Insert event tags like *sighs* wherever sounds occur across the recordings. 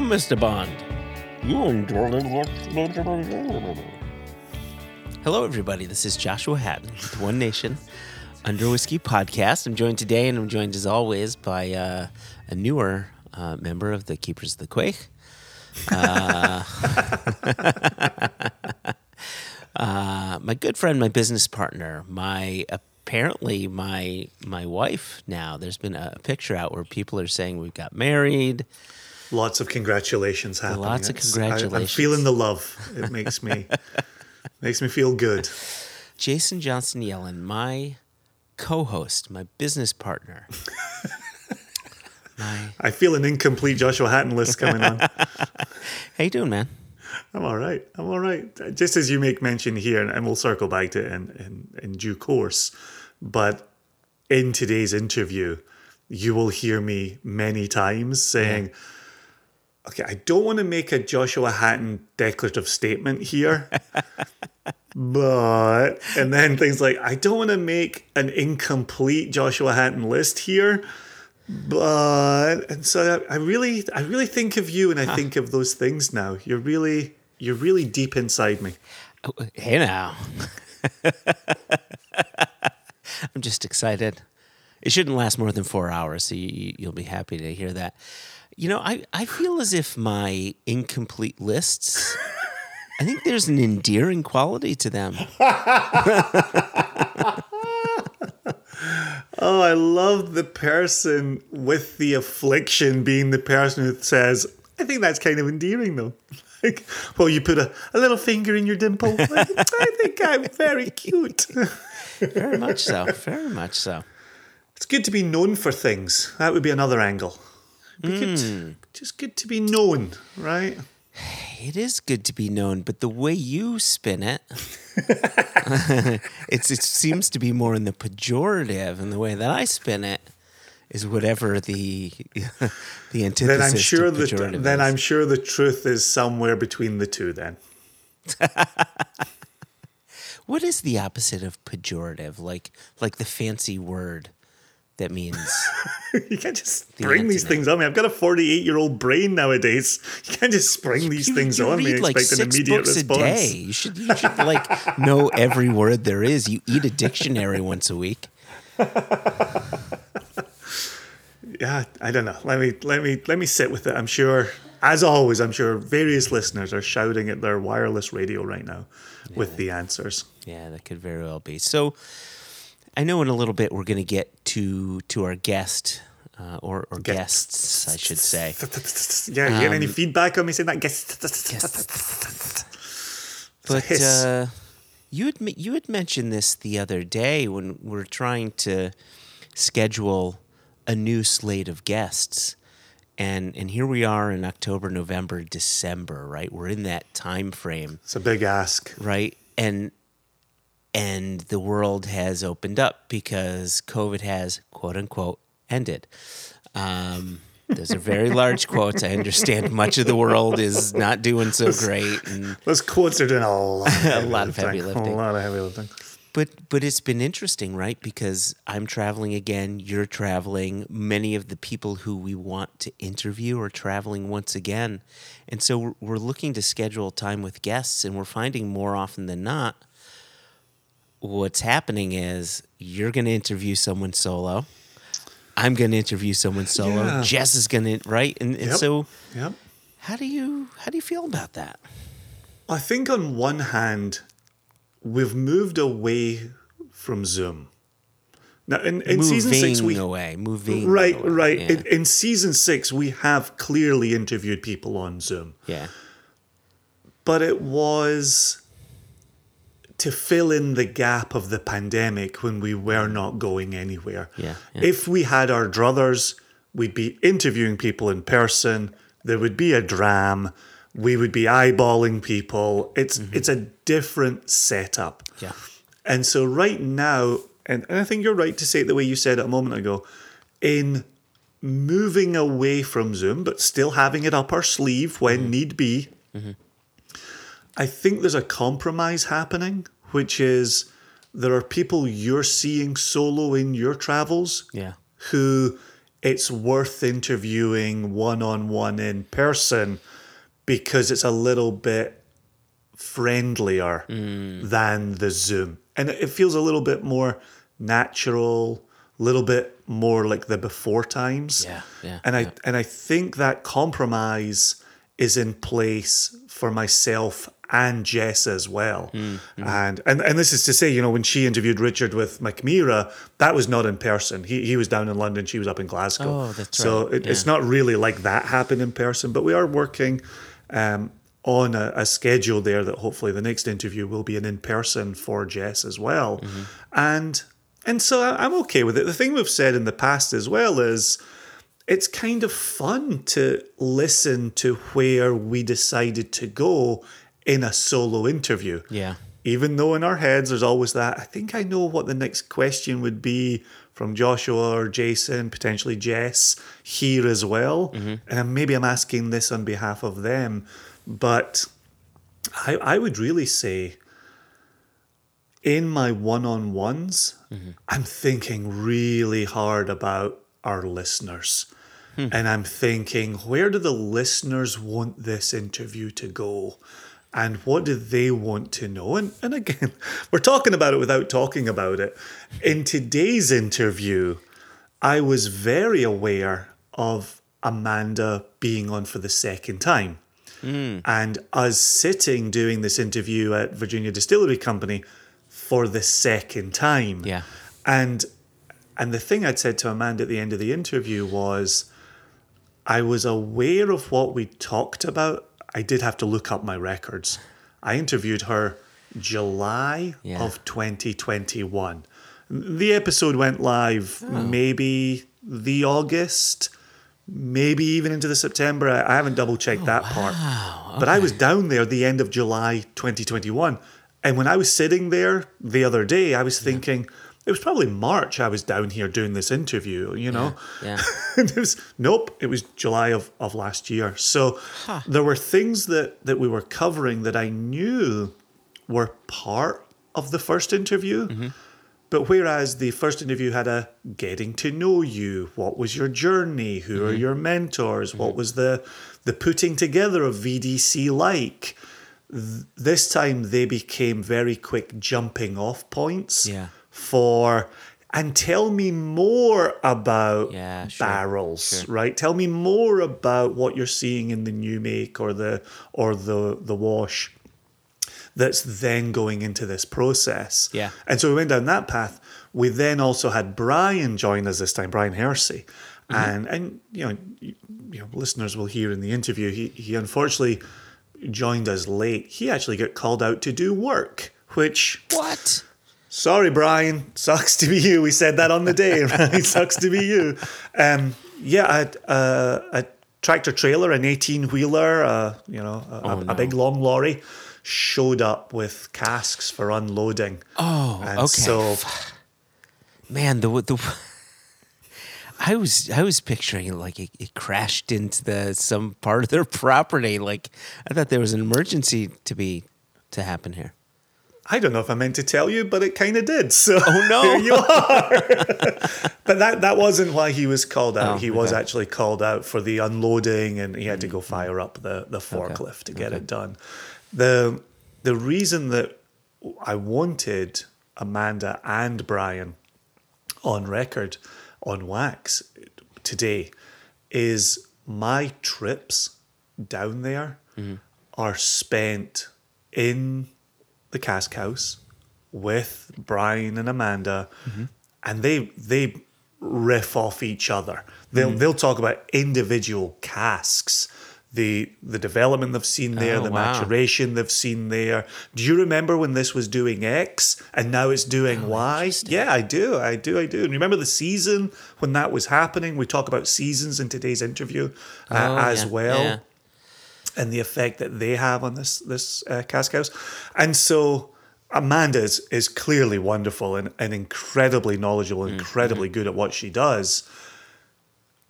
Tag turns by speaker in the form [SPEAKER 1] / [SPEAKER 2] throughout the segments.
[SPEAKER 1] Come, Mr. Bond. Hello, everybody. This is Joshua Hatton with One Nation Under Whiskey podcast. I'm joined today, and I'm joined as always by uh, a newer uh, member of the Keepers of the Quaich. Uh, *laughs* uh, my good friend, my business partner, my apparently my my wife. Now, there's been a picture out where people are saying we've got married.
[SPEAKER 2] Lots of congratulations happening.
[SPEAKER 1] Lots of
[SPEAKER 2] It's- I-
[SPEAKER 1] congratulations.
[SPEAKER 2] I'm feeling the love. It makes me *laughs* makes me feel good.
[SPEAKER 1] Jason Johnstone-Yellin, my co-host, my business partner. my *laughs*
[SPEAKER 2] I feel an incomplete Joshua Hatton list coming on. *laughs*
[SPEAKER 1] how you doing, man?
[SPEAKER 2] I'm all right. I'm all right. Just as you make mention here, and we'll circle back to it in, in, in due course, but in today's interview, you will hear me many times saying, okay, I don't want to make a Joshua Hatton declarative statement here, *laughs* but, and then things like, I don't want to make an incomplete Joshua Hatton list here. But and so I, I really I really think of you and I think of those things now. You're really you're really deep inside me.
[SPEAKER 1] Oh, hey now. *laughs* I'm just excited. It shouldn't last more than four hours, so you, you'll be happy to hear that. You know, I, I feel as if my incomplete lists, I think there's an endearing quality to them. *laughs*
[SPEAKER 2] Oh, I love the person with the affliction being the person who says, I think that's kind of endearing though. *laughs* Like, well, you put a, a little finger in your dimple. I think I'm very cute. *laughs*
[SPEAKER 1] Very much so. Very much so.
[SPEAKER 2] It's good to be known for things. That would be another angle. Good- hmm. just good to be known, right?
[SPEAKER 1] It is good to be known, but the way you spin it, *laughs* it's it seems to be more in the pejorative, and the way that I spin it is whatever the *laughs* the antithesis.
[SPEAKER 2] Then I'm sure
[SPEAKER 1] pejorative
[SPEAKER 2] then. I'm sure the truth is somewhere between the two. Then *laughs*
[SPEAKER 1] What is the opposite of pejorative? Like like the fancy word that means *laughs*
[SPEAKER 2] you can't just spring these things on me. I've got a 48 year old brain nowadays. You can't just spring these
[SPEAKER 1] you,
[SPEAKER 2] things
[SPEAKER 1] you
[SPEAKER 2] on me and
[SPEAKER 1] like
[SPEAKER 2] expect an immediate response.
[SPEAKER 1] a day. You should you should like *laughs* know every word there is. You eat a dictionary once a week.
[SPEAKER 2] Yeah, I don't know. Let me let me let me sit with it. I'm sure, as always, I'm sure various listeners are shouting at their wireless radio right now with the answers.
[SPEAKER 1] Yeah, that could very well be. So, I know in a little bit we're going to get to to our guest uh, or or guests, I should say. *laughs*
[SPEAKER 2] Yeah, you get any
[SPEAKER 1] Um,
[SPEAKER 2] feedback on me saying that? Guess.
[SPEAKER 1] But uh, you had you had mentioned this the other day when we are trying to schedule a new slate of guests. And, and here we are in October, November, December, right? We're in that time frame.
[SPEAKER 2] It's a big ask.
[SPEAKER 1] right and and the world has opened up because covid has quote unquote ended um those are very large *laughs* quotes i understand much of the world is not doing so great *laughs* and
[SPEAKER 2] Those quotes are doing a lot. Of *laughs* heavy
[SPEAKER 1] lot of heavy lifting.
[SPEAKER 2] A lot of heavy lifting.
[SPEAKER 1] but but it's been interesting right because i'm traveling again you're traveling many of the people who we want to interview are traveling once again and so we're, we're looking to schedule time with guests and we're finding more often than not what's happening is you're going to interview someone solo i'm going to interview someone solo
[SPEAKER 2] Yeah.
[SPEAKER 1] jess is going to right and, and
[SPEAKER 2] Yep.
[SPEAKER 1] so
[SPEAKER 2] Yep.
[SPEAKER 1] how do you how do you feel about that
[SPEAKER 2] I think on one hand, we've moved away from Zoom. Now, in, in season six, we
[SPEAKER 1] away moving
[SPEAKER 2] right,
[SPEAKER 1] away.
[SPEAKER 2] right.
[SPEAKER 1] yeah.
[SPEAKER 2] In, in season six, we have clearly interviewed people on Zoom,
[SPEAKER 1] yeah.
[SPEAKER 2] but it was to fill in the gap of the pandemic when we were not going anywhere.
[SPEAKER 1] Yeah, yeah.
[SPEAKER 2] If we had our druthers, we'd be interviewing people in person. There would be a dram. We would be eyeballing people. It's it's a different setup.
[SPEAKER 1] Mm-hmm. Yeah.
[SPEAKER 2] And so right now, and, and I think you're right to say it the way you said it a moment ago, in moving away from Zoom, but still having it up our sleeve when
[SPEAKER 1] Mm-hmm.
[SPEAKER 2] need be, I think there's a compromise happening, which is there are people you're seeing solo in your travels
[SPEAKER 1] Yeah.
[SPEAKER 2] who it's worth interviewing one on one in person because it's a little bit friendlier mm. than the Zoom. And it feels a little bit more natural, a little bit more like the before times.
[SPEAKER 1] Yeah, yeah,
[SPEAKER 2] And I
[SPEAKER 1] yeah.
[SPEAKER 2] and I think that compromise is in place for myself and Jess as well.
[SPEAKER 1] Mm-hmm.
[SPEAKER 2] And, and and this is to say, you know, when she interviewed Richard with McMira, that was not in person. He he was down in London, she was up in Glasgow.
[SPEAKER 1] Oh, that's
[SPEAKER 2] so
[SPEAKER 1] right.
[SPEAKER 2] it, it's not really like that happened in person, but we are working um, on a, a schedule there that hopefully the next interview will be an in person for Jess as well.
[SPEAKER 1] Mm-hmm.
[SPEAKER 2] And and so I'm okay with it. The thing we've said in the past as well is it's kind of fun to listen to where we decided to go in a solo interview.
[SPEAKER 1] Yeah.
[SPEAKER 2] Even though in our heads there's always that, I think I know what the next question would be from Joshua or Jason, potentially Jess here as well. Mm-hmm. And maybe I'm asking this on behalf of them, but I, I would really say in my one on ones, mm-hmm. I'm thinking really hard about our listeners. Hmm. And I'm thinking, where do the listeners want this interview to go? And what do they want to know? And, and again, *laughs* we're talking about it without talking about it. In today's interview, I was very aware of Amanda being on for the second time. Hmm. And us sitting doing this interview at Virginia Distillery Company for the second time.
[SPEAKER 1] Yeah.
[SPEAKER 2] And and the thing I'd said to Amanda at the end of the interview was I was aware of what we talked about. I did have to look up my records. I interviewed her July
[SPEAKER 1] Yeah.
[SPEAKER 2] of 2021. The episode went live oh. maybe the August, maybe even into the September. I I haven't double checked oh, that part. But I was down there the end of July 2021. And when I was sitting there the other day, I was thinking, it was probably March I was down here doing this interview, you know?
[SPEAKER 1] Yeah. *laughs*
[SPEAKER 2] and it was nope it was july of, of last year. So there were things that that we were covering that i knew were part of the first interview. Mm-hmm. But whereas the first interview had a getting to know you what was your journey? Who are mm-hmm. your mentors? What mm-hmm. was the the putting together of vdc like? Th- this time they became very quick jumping off points.
[SPEAKER 1] Yeah.
[SPEAKER 2] For and tell me more about
[SPEAKER 1] Yeah, sure,
[SPEAKER 2] barrels
[SPEAKER 1] sure.
[SPEAKER 2] right tell me more about what you're seeing in the new make or the or the the wash that's then going into this process
[SPEAKER 1] Yeah.
[SPEAKER 2] and so we went down that path we then also had brian join us this time brian hersey
[SPEAKER 1] Mm-hmm.
[SPEAKER 2] and and you know you, you know listeners will hear in the interview he he unfortunately joined us late he actually got called out to do work which
[SPEAKER 1] What?
[SPEAKER 2] Sorry, Brian. Sucks to be you. We said that on the day, *laughs* right? Sucks to be you. Um, yeah, I had uh, a tractor trailer, an 18 wheeler, uh, you know, a, a-
[SPEAKER 1] Oh, no.
[SPEAKER 2] a big long lorry, showed up with casks for unloading.
[SPEAKER 1] Oh,
[SPEAKER 2] And
[SPEAKER 1] okay.
[SPEAKER 2] so *sighs*
[SPEAKER 1] Man, the the *laughs* I was I was picturing it like it, it crashed into the some part of their *laughs* property. Like I thought there was an emergency to be to happen here.
[SPEAKER 2] I don't know if I meant to tell you, but it kind of did. So
[SPEAKER 1] Oh, no. *laughs*
[SPEAKER 2] here you *laughs* are. but that that wasn't why he was called out.
[SPEAKER 1] Oh,
[SPEAKER 2] he was
[SPEAKER 1] okay.
[SPEAKER 2] actually called out for the unloading, and he had to go mm-hmm. fire up the the forklift to get it done. the The reason that I wanted Amanda and Brian on record on wax today is my trips down there mm-hmm. are spent in the cask house with Brian and Amanda, and they they riff off each other. They'll they'll talk about individual casks, the the development they've seen there,
[SPEAKER 1] Oh,
[SPEAKER 2] the
[SPEAKER 1] wow.
[SPEAKER 2] maturation they've seen there. Do you remember when this was doing X and now it's doing Y? Yeah, I do, I do, I do. And remember the season when that was happening? We talk about seasons in today's interview uh,
[SPEAKER 1] Oh,
[SPEAKER 2] as
[SPEAKER 1] yeah,
[SPEAKER 2] well
[SPEAKER 1] yeah.
[SPEAKER 2] And the effect that they have on this this uh, cask house. And so Amanda is, is clearly wonderful and, and incredibly knowledgeable,
[SPEAKER 1] Mm-hmm.
[SPEAKER 2] incredibly good at what she does.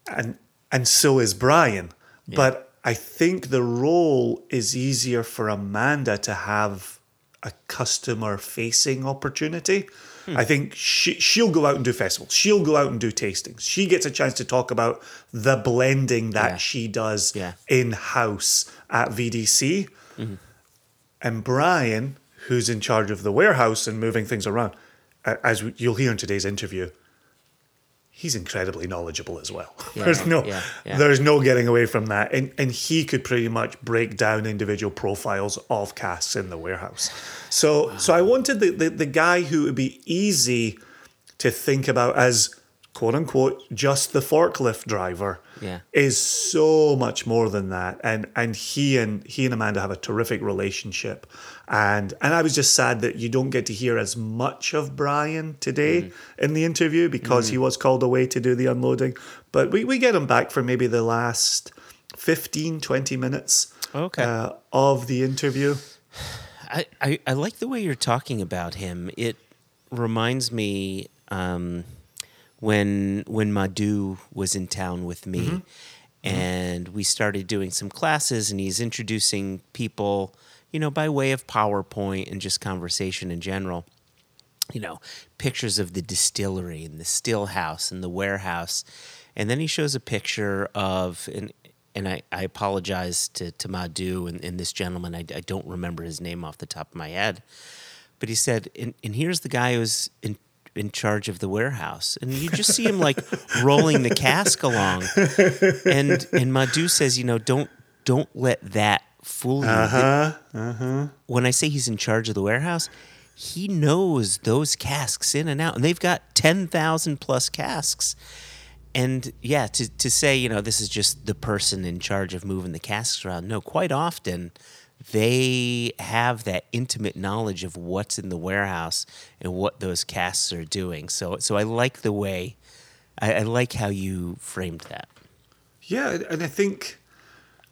[SPEAKER 2] And and so is Brian. But I think the role is easier for Amanda to have a customer facing opportunity. I think she she'll go out and do festivals. She'll go out and do tastings. She gets a chance to talk about the blending that
[SPEAKER 1] Yeah.
[SPEAKER 2] she does
[SPEAKER 1] Yeah.
[SPEAKER 2] in house at VDC. Mm-hmm. And Brian, who's in charge of the warehouse and moving things around, as you'll hear in today's interview, he's incredibly knowledgeable as well. *laughs*
[SPEAKER 1] Yeah,
[SPEAKER 2] there's no
[SPEAKER 1] yeah, yeah.
[SPEAKER 2] there's no getting away from that. And and he could pretty much break down individual profiles of casks in the warehouse. So so I wanted the, the, the guy who would be easy to think about as quote unquote just the forklift driver
[SPEAKER 1] Yeah.
[SPEAKER 2] is so much more than that and and he and he and Amanda have a terrific relationship and and I was just sad that you don't get to hear as much of Brian today in the interview because he was called away to do the unloading. But we, we get him back for maybe the last 15 20 minutes
[SPEAKER 1] Okay.
[SPEAKER 2] uh, of the interview. *sighs*
[SPEAKER 1] I, I, I like the way you're talking about him. It reminds me um, when when Madhu was in town with me, and we started doing some classes, and he's introducing people, you know, by way of PowerPoint and just conversation in general. You know, pictures of the distillery and the still house and the warehouse, and then he shows a picture of and and I, I apologize to, to Madhu and, and this gentleman. I, I don't remember his name off the top of my head. But he said, and, and here's the guy who's in, in charge of the warehouse. And you just see him like *laughs* rolling the cask along. And and Madhu says, you know, don't don't let that fool you.
[SPEAKER 2] uh-huh
[SPEAKER 1] When I say he's in charge of the warehouse, he knows those casks in and out. And they've got 10,000 plus casks. And yeah, to, to say, you know, this is just the person in charge of moving the casks around. No, quite often they have that intimate knowledge of what's in the warehouse and what those casks are doing. So, so I like the way, I, I like how you framed that.
[SPEAKER 2] Yeah, and I think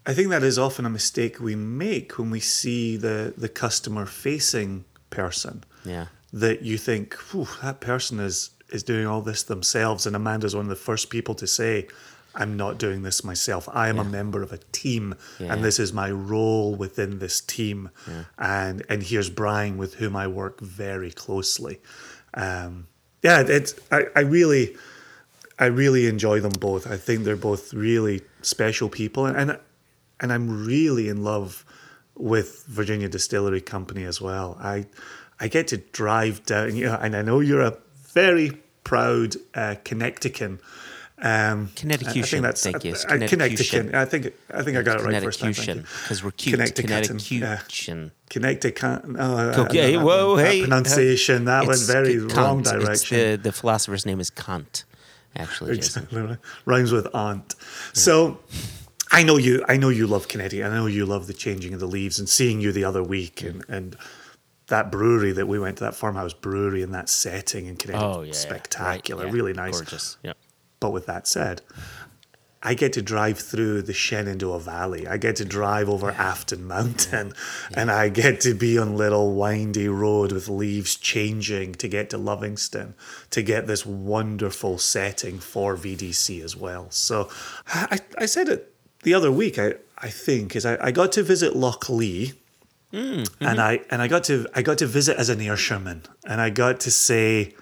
[SPEAKER 2] I think that is often a mistake we make when we see the the customer facing person.
[SPEAKER 1] Yeah.
[SPEAKER 2] That you think, "Whew, that person is is doing all this themselves, and Amanda's one of the first people to say, "I'm not doing this myself. I am a member of a team,
[SPEAKER 1] Yeah.
[SPEAKER 2] and this is my role within this team." And and here's Brian, with whom I work very closely. Um, yeah, it's I, I really. I really enjoy them both. I think they're both really special people, and and, and I'm really in love with Virginia Distillery Company as well. I I get to drive down, you know, and I know you're a very proud uh, Connecticut. Um,
[SPEAKER 1] Connecticut,
[SPEAKER 2] I, I think that's
[SPEAKER 1] thank you.
[SPEAKER 2] Uh, Connecticut. I think I think I got it right first time.
[SPEAKER 1] Because we're cute.
[SPEAKER 2] Connecticut. Yeah.
[SPEAKER 1] Connecticut.
[SPEAKER 2] Connecticut. Oh,
[SPEAKER 1] Okay,
[SPEAKER 2] that-
[SPEAKER 1] whoa,
[SPEAKER 2] that
[SPEAKER 1] hey,
[SPEAKER 2] pronunciation. That went very
[SPEAKER 1] Kant.
[SPEAKER 2] wrong direction.
[SPEAKER 1] the, the philosopher's name is Kant, actually.
[SPEAKER 2] Exactly. Rhymes with aunt. So I know you I know you love Connecticut. I know you love the changing of the leaves and seeing you the other week and, and that brewery that we went to, that farmhouse brewery in that setting in Connecticut.
[SPEAKER 1] Oh yeah, yeah.
[SPEAKER 2] Spectacular,
[SPEAKER 1] Right, yeah.
[SPEAKER 2] really nice.
[SPEAKER 1] gorgeous. Yeah.
[SPEAKER 2] But with that said, I get to drive through the Shenandoah Valley. I get to drive over Afton Mountain, *laughs* and I get to be on little windy road with leaves changing to get to Lovingston to get this wonderful setting for VDC as well. So I, I said it the other week. I, I think is I, I got to visit Lochlea. Mm, mm-hmm. And I and I got to I got to visit as an Ayrshirman, and I got to say,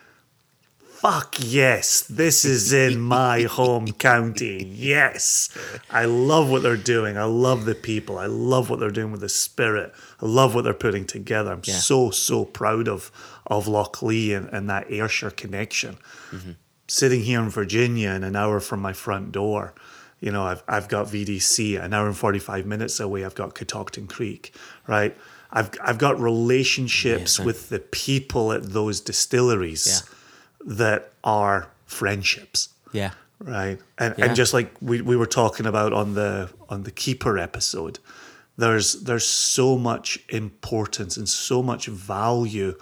[SPEAKER 2] fuck yes, this is in my *laughs* home county. Yes. I love what they're doing. I love the people. I love what they're doing with the spirit. I love what they're putting together. I'm
[SPEAKER 1] Yeah.
[SPEAKER 2] so, so proud of of Lochlea and, and that Ayrshire connection. Mm-hmm. Sitting here in Virginia and an hour from my front door. You know, I've I've got VDC an hour and forty five minutes away. I've got Catoctin Creek, right? I've I've got relationships with the people at those distilleries
[SPEAKER 1] Yeah.
[SPEAKER 2] that are friendships
[SPEAKER 1] Yeah.
[SPEAKER 2] right and
[SPEAKER 1] Yeah.
[SPEAKER 2] and just like we, we were talking about on the on the keeper episode there's there's so much importance and so much value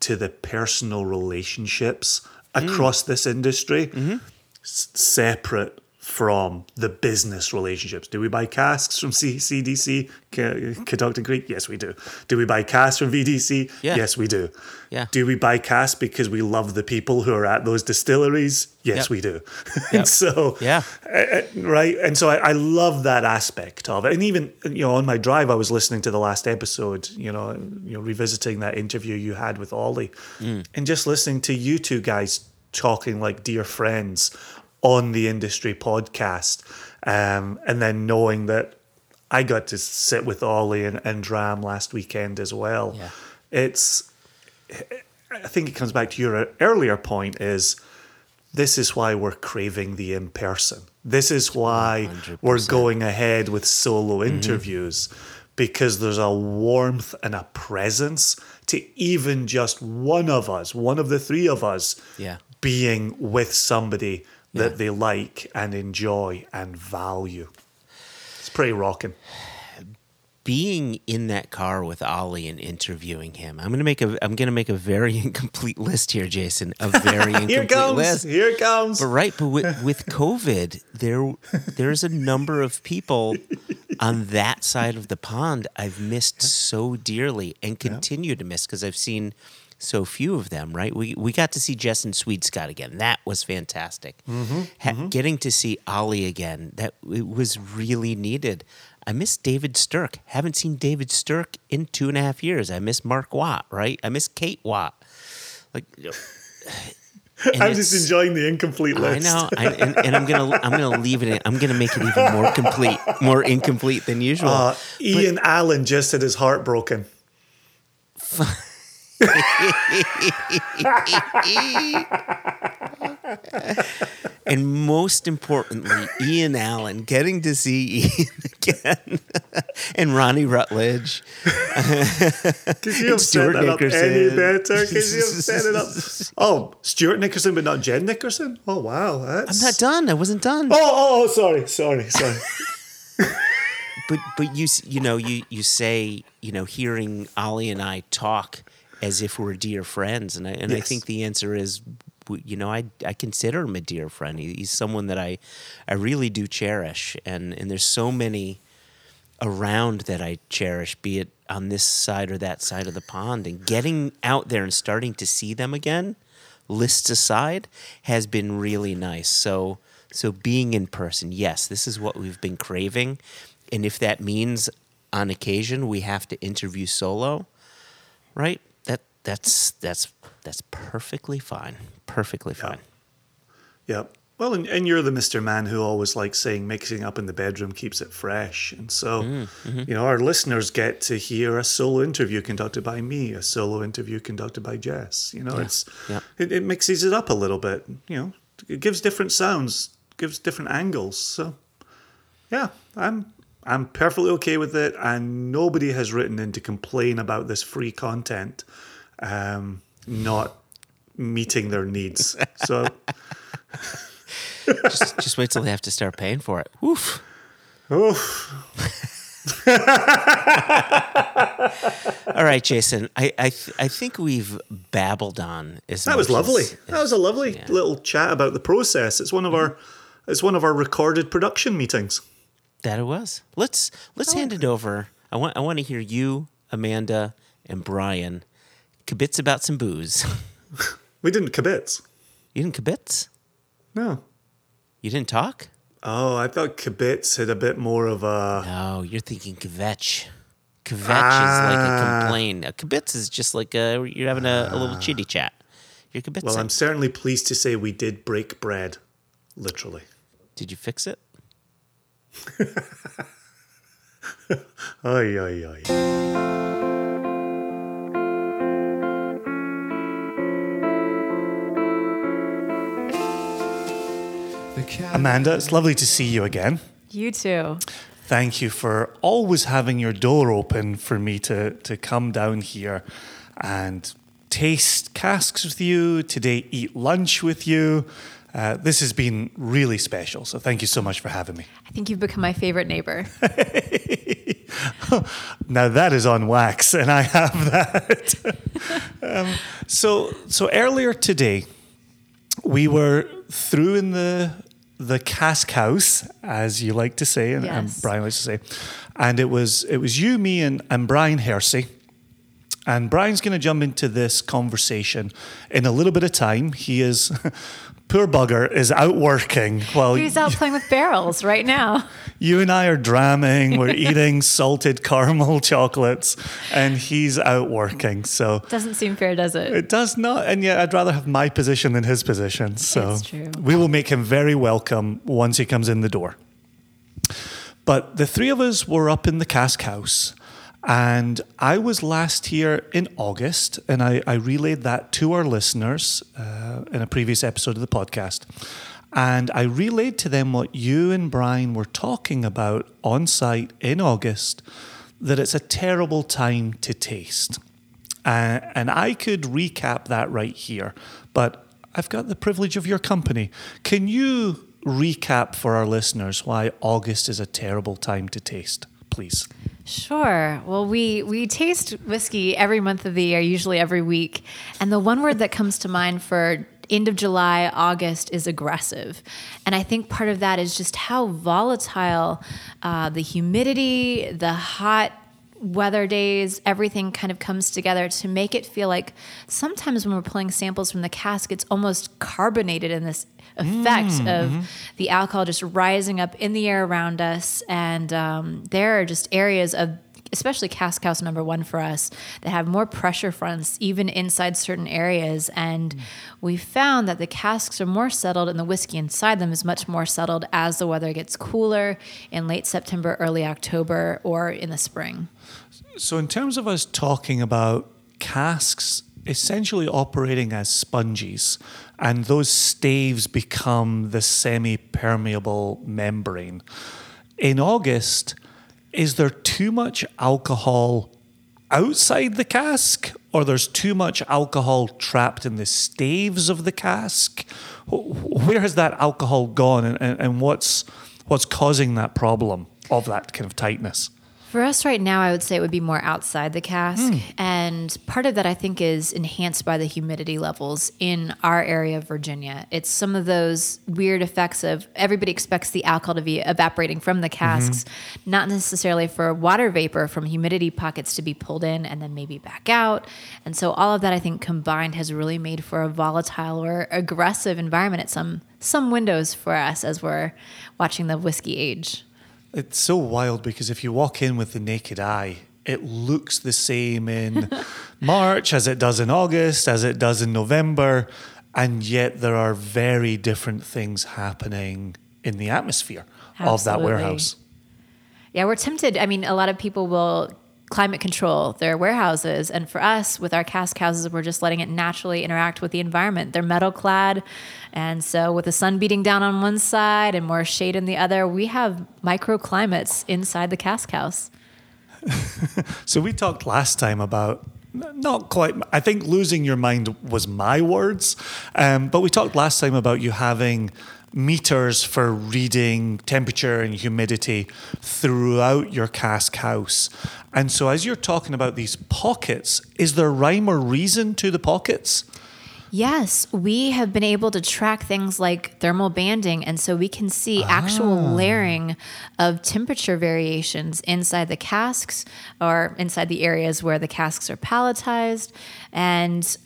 [SPEAKER 2] to the personal relationships
[SPEAKER 1] Mm.
[SPEAKER 2] across this industry
[SPEAKER 1] Mm-hmm.
[SPEAKER 2] s- separate from the business relationships. Do we buy casks from C- CDC, Cadoc Creek? Yes, we do. Do we buy casks from VDC?
[SPEAKER 1] Yeah.
[SPEAKER 2] Yes, we do.
[SPEAKER 1] Yeah.
[SPEAKER 2] Do we buy casks because we love the people who are at those distilleries? Yes,
[SPEAKER 1] Yep.
[SPEAKER 2] we do. *laughs*
[SPEAKER 1] Yep.
[SPEAKER 2] and so,
[SPEAKER 1] Yeah.
[SPEAKER 2] uh, right? And so I, I love that aspect of it. And even you know, on my drive, I was listening to the last episode. You know, you know, revisiting that interview you had with Ollie, and just listening to you two guys talking like dear friends on the industry podcast, um, and then knowing that I got to sit with Ollie and, and Dram last weekend as well.
[SPEAKER 1] Yeah.
[SPEAKER 2] It's, I think it comes back to your earlier point is this is why we're craving the in person. This is why we are going ahead with solo interviews because there's a warmth and a presence to even just one of us, one of the three of us,
[SPEAKER 1] Yeah.
[SPEAKER 2] being with somebody that
[SPEAKER 1] Yeah.
[SPEAKER 2] they like and enjoy and value. It's pretty rocking.
[SPEAKER 1] being in that car with Ollie and interviewing him. I'm gonna make a I'm gonna make a very *laughs* incomplete list here, Jason. A very incomplete *laughs* list.
[SPEAKER 2] Here it comes.
[SPEAKER 1] list.
[SPEAKER 2] Here it comes.
[SPEAKER 1] But right, but with, with COVID, there there's a number of people on that side of the pond I've missed so dearly and continue to miss because I've seen so few of them. Right, we we got to see Jess and Sweet Scott again. That was fantastic. Ha- Getting to see Ollie again, that it was really needed. I miss David Stirk. Haven't seen David Stirk in two and a half years. I miss Mark Watt. Right, I miss Kate Watt. Like. *sighs*
[SPEAKER 2] I'm just enjoying the incomplete
[SPEAKER 1] I
[SPEAKER 2] list.
[SPEAKER 1] know, I, and, and I'm gonna I'm gonna leave it. In, I'm gonna make it even more complete, more incomplete than usual.
[SPEAKER 2] Uh, Ian Allen just had his heart broken. *laughs* *laughs*
[SPEAKER 1] and most importantly, Ian Allen getting to see Ian *laughs* again, and Ronnie Rutledge.
[SPEAKER 2] Could you have set that up any
[SPEAKER 1] Nickerson.
[SPEAKER 2] better? Could you have set it up? *laughs* Oh, Stuart Nickerson, but not Jen Nickerson. Oh wow, that's
[SPEAKER 1] I'm not done. I wasn't done.
[SPEAKER 2] Oh, oh, oh, sorry, sorry, sorry.
[SPEAKER 1] but but you you know you you say you know hearing Ollie and I talk as if we're dear friends, and I and I think the answer is you know I I consider him a dear friend. He, he's someone that I I really do cherish, and and there's so many around that I cherish, be it on this side or that side of the pond, and getting out there and starting to see them again, lists aside, has been really nice. So so being in person, yes, this is what we've been craving, and if that means on occasion we have to interview solo, right? That that's that's that's perfectly fine. Perfectly fine.
[SPEAKER 2] Yeah. Well, and, and you're the Mr. Man who always likes saying mixing up in the bedroom keeps it fresh. And so, mm, mm-hmm. you know, our listeners get to hear a solo interview conducted by me, a solo interview conducted by Jess. You know, it's
[SPEAKER 1] yeah.
[SPEAKER 2] it, it mixes it up a little bit. You know, it gives different sounds, gives different angles. So, yeah, I'm I'm perfectly okay with it, and nobody has written in to complain about this free content um, not meeting their needs. So. *laughs*
[SPEAKER 1] just just wait till they have to start paying for it. Woof.
[SPEAKER 2] Oof. *laughs*
[SPEAKER 1] All right, Jason. I I, th- I think we've babbled on
[SPEAKER 2] That was lovely.
[SPEAKER 1] as-
[SPEAKER 2] that was a lovely
[SPEAKER 1] yeah.
[SPEAKER 2] little chat about the process. It's one of our it's one of our recorded production meetings.
[SPEAKER 1] That it was. Let's let's hand it over. I want I want to hear you, Amanda, and Brian kibitz about some booze. *laughs*
[SPEAKER 2] We didn't kibitz.
[SPEAKER 1] You didn't kibitz?
[SPEAKER 2] No.
[SPEAKER 1] You didn't talk?
[SPEAKER 2] Oh, I thought kibitz had a bit more of a
[SPEAKER 1] No, you're thinking kvetch. Kvetch is like a
[SPEAKER 2] ah.
[SPEAKER 1] complaint. A kibitz is just like a, you're having a, a little ah. chitty chat. You're kibitzing.
[SPEAKER 2] well, I'm certainly pleased to say we did break bread. Literally.
[SPEAKER 1] Did you fix it? *laughs*
[SPEAKER 2] Ay ay ay. Amanda, it's lovely to see you again.
[SPEAKER 3] You too.
[SPEAKER 2] Thank you for always having your door open for me to, to come down here and taste casks with you, today eat lunch with you. Uh, this has been really special. So thank you so much for having me.
[SPEAKER 3] I think you've become my favorite neighbor. *laughs*
[SPEAKER 2] Now that is on wax, and I have that. *laughs* um, so, so earlier today, we were through in the the cask house, as you like to say, and, and Brian likes to say. And it was it was you, me, and, and Brian Hersey. And Brian's going to jump into this conversation in a little bit of time. He is, *laughs* poor bugger, is out working while
[SPEAKER 3] He's out playing with barrels right now. *laughs*
[SPEAKER 2] you and I are dramming. We're *laughs* eating salted caramel *laughs* chocolates, and he's out working. So
[SPEAKER 3] Doesn't seem fair, does it?
[SPEAKER 2] it does not, and yet I'd rather have my position than his position. So
[SPEAKER 3] true.
[SPEAKER 2] we will make him very welcome once he comes in the door. But the three of us were up in the cask house, and I was last here in August, and I, I relayed that to our listeners uh, in a previous episode of the podcast. And I relayed to them what you and Brian were talking about on site in August that it's a terrible time to taste. Uh, and I could recap that right here, but I've got the privilege of your company. Can you recap for our listeners why August is a terrible time to taste, please?
[SPEAKER 3] Sure. Well, we we taste whiskey every month of the year, usually every week. And the one word that comes to mind for end of July, August is aggressive. And I think part of that is just how volatile uh, the humidity, the hot weather days, everything kind of comes together to make it feel like sometimes when we're pulling samples from the cask, it's almost carbonated in this effect of the alcohol just rising up in the air around us. And um, there are just areas of, especially cask house number one for us, that have more pressure fronts even inside certain areas. And we found that the casks are more settled and the whiskey inside them is much more settled as the weather gets cooler in late September, early October, or in the spring.
[SPEAKER 2] So, in terms of us talking about casks essentially operating as sponges, and those staves become the semi permeable membrane, in August, is there too much alcohol outside the cask, or there's too much alcohol trapped in the staves of the cask? Where has that alcohol gone, and, and, and what's, what's causing that problem of that kind of tightness?
[SPEAKER 3] For us right now, I would say it would be more outside the cask. Hmm. And part of that, I think, is enhanced by the humidity levels in our area of Virginia. It's some of those weird effects of everybody expects the alcohol to be evaporating from the mm-hmm. casks, not necessarily for water vapor from humidity pockets to be pulled in and then maybe back out. And so all of that, I think, combined has really made for a volatile or aggressive environment at some some windows for us as we're watching the whiskey age.
[SPEAKER 2] It's so wild because if you walk in with the naked eye, it looks the same in *laughs* March as it does in August, as it does in November, and yet there are very different things happening in the atmosphere of that warehouse.
[SPEAKER 3] Yeah, we're tempted. I mean, a lot of people will climate control their warehouses. And for us, with our cask houses, we're just letting it naturally interact with the environment. They're metal clad. And so, with the sun beating down on one side and more shade in the other, we have microclimates inside the cask house. *laughs*
[SPEAKER 2] So we talked last time about not quite. I think losing your mind was my words, um, but we talked last time about you having meters for reading temperature and humidity throughout your cask house. And so, as you're talking about these pockets, is there rhyme or reason to the pockets?
[SPEAKER 3] Yes, we have been able to track things like thermal banding. And so we can see actual ah. layering of temperature variations inside the casks or inside the areas where the casks are palletized. And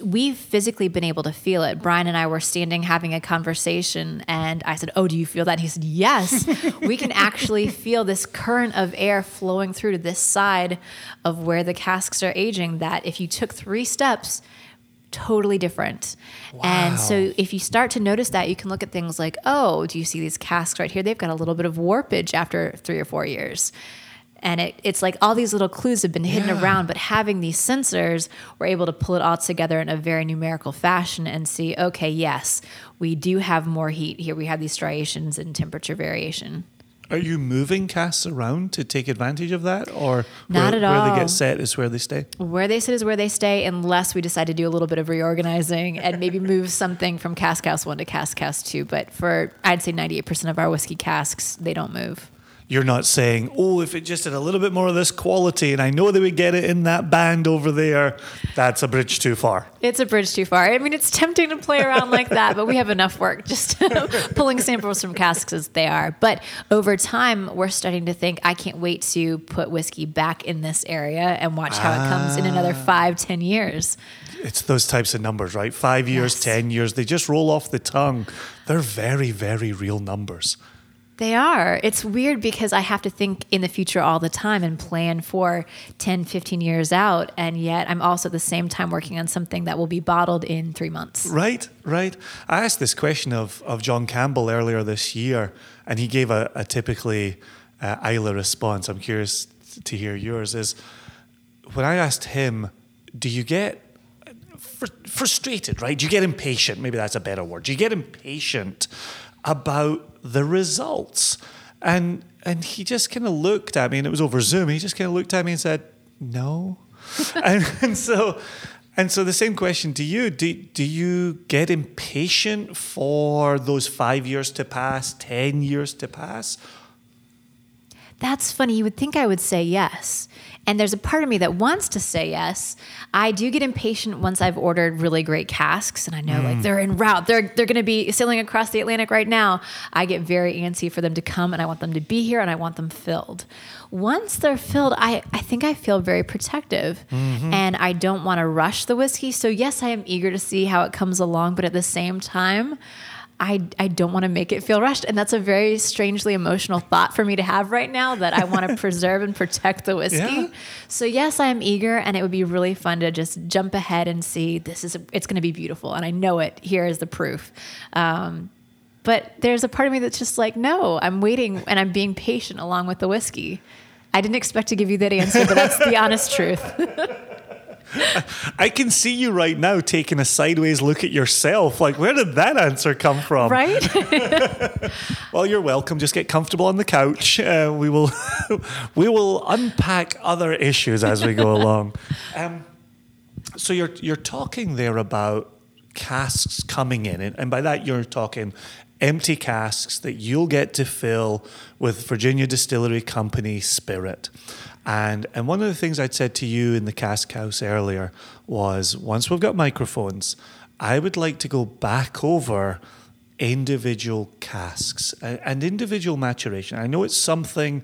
[SPEAKER 3] we've physically been able to feel it. Brian and I were standing having a conversation, and I said, Oh, do you feel that? He said, Yes. *laughs* we can actually feel this current of air flowing through to this side of where the casks are aging. That if you took three steps, totally different. And so if you start to notice that, you can look at things like, oh, do you see these casks right here? They've got a little bit of warpage after three or four years. And it, it's like all these little clues have been hidden
[SPEAKER 2] Yeah.
[SPEAKER 3] around, but having these sensors, we're able to pull it all together in a very numerical fashion and see, okay, yes, we do have more heat here. We have these striations and temperature variation.
[SPEAKER 2] Are you moving casks around to take advantage of that, or
[SPEAKER 3] Not
[SPEAKER 2] where,
[SPEAKER 3] at
[SPEAKER 2] where they get set is where they stay?
[SPEAKER 3] Where they sit is where they stay, unless we decide to do a little bit of reorganizing and maybe move *laughs* something from cask house one to cask house two. But for I'd say ninety eight percent of our whiskey casks, they don't move.
[SPEAKER 2] You're not saying, oh, if it just had a little bit more of this quality, and I know they would get it in that band over there, that's a bridge too far.
[SPEAKER 3] It's a bridge too far. I mean, it's tempting to play around like that, but we have enough work just *laughs* pulling samples from casks as they are. But over time, we're starting to think, I can't wait to put whiskey back in this area and watch how it comes in another ah. five, ten years.
[SPEAKER 2] It's those types of numbers, right? Five years,
[SPEAKER 3] Yes.
[SPEAKER 2] 10 years, they just roll off the tongue. They're very, very real numbers.
[SPEAKER 3] They are. It's weird because I have to think in the future all the time and plan for 10, 15 years out. And yet I'm also at the same time working on something that will be bottled in three months.
[SPEAKER 2] Right, right. I asked this question of, of John Campbell earlier this year, and he gave a, a typically uh, Islay response. I'm curious to hear yours. Is when I asked him, do you get fr- frustrated, right? Do you get impatient? Maybe that's a better word. Do you get impatient about the results? And and he just kind of looked at me, and it was over Zoom. He just kind of looked at me and said, "No." *laughs* and, and so, and so the same question to you: Do do you get impatient for those five years to pass, ten years to pass?
[SPEAKER 3] That's funny. You would think I would say yes. And there's a part of me that wants to say yes. I do get impatient once I've ordered really great casks and I know like mm. they're en route. They're they're going to be sailing across the Atlantic right now. I get very antsy for them to come and I want them to be here and I want them filled. Once they're filled, I, I think I feel very protective mm-hmm. and I don't want to rush the whiskey. So yes, I am eager to see how it comes along, but at the same time, I, I don't want to make it feel rushed. And that's a very strangely emotional thought for me to have right now that I want to *laughs* preserve and protect the whiskey.
[SPEAKER 2] Yeah.
[SPEAKER 3] So yes, I am eager and it would be really fun to just jump ahead and see this is, it's going to be beautiful. And I know it. Here is the proof. Um, but there's a part of me that's just like, no, I'm waiting and I'm being patient along with the whiskey. I didn't expect to give you that answer, but that's the *laughs* honest truth. *laughs* *laughs*
[SPEAKER 2] I can see you right now taking a sideways look at yourself. Like, where did that answer come from?
[SPEAKER 3] right? *laughs*
[SPEAKER 2] Well, you're welcome. Just get comfortable on the couch. Uh, we will, *laughs* we will unpack other issues as we go along. Um, so you're you're talking there about casks coming in, and, and by that you're talking empty casks that you'll get to fill with Virginia Distillery Company spirit. And and one of the things I'd said to you in the cask house earlier was once we've got microphones, I would like to go back over individual casks and, individual maturation. I know it's something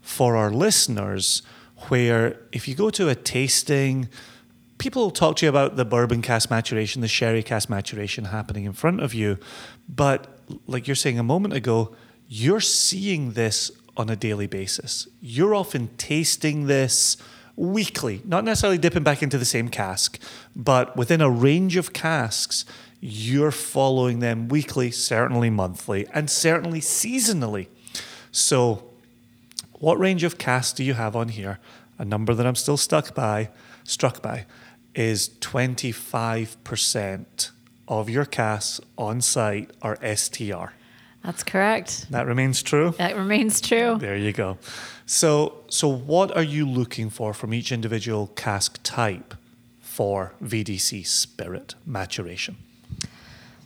[SPEAKER 2] for our listeners where if you go to a tasting, people will talk to you about the bourbon cask maturation, the sherry cask maturation happening in front of you. But like you're saying a moment ago, you're seeing this on a daily basis. You're often tasting this weekly, not necessarily dipping back into the same cask, but within a range of casks, you're following them weekly, certainly monthly, and certainly seasonally. So, what range of casks do you have on here? A number that I'm still stuck by, struck by, is 25% of your casks on site are STR.
[SPEAKER 3] That's correct.
[SPEAKER 2] That remains true.
[SPEAKER 3] That remains true.
[SPEAKER 2] There you go. So, so what are you looking for from each individual cask type for VDC spirit maturation?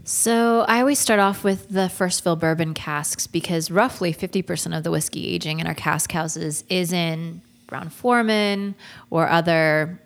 [SPEAKER 3] So I always start off with the first fill bourbon casks because roughly 50% of the whiskey aging in our cask houses is in Brown Forman or other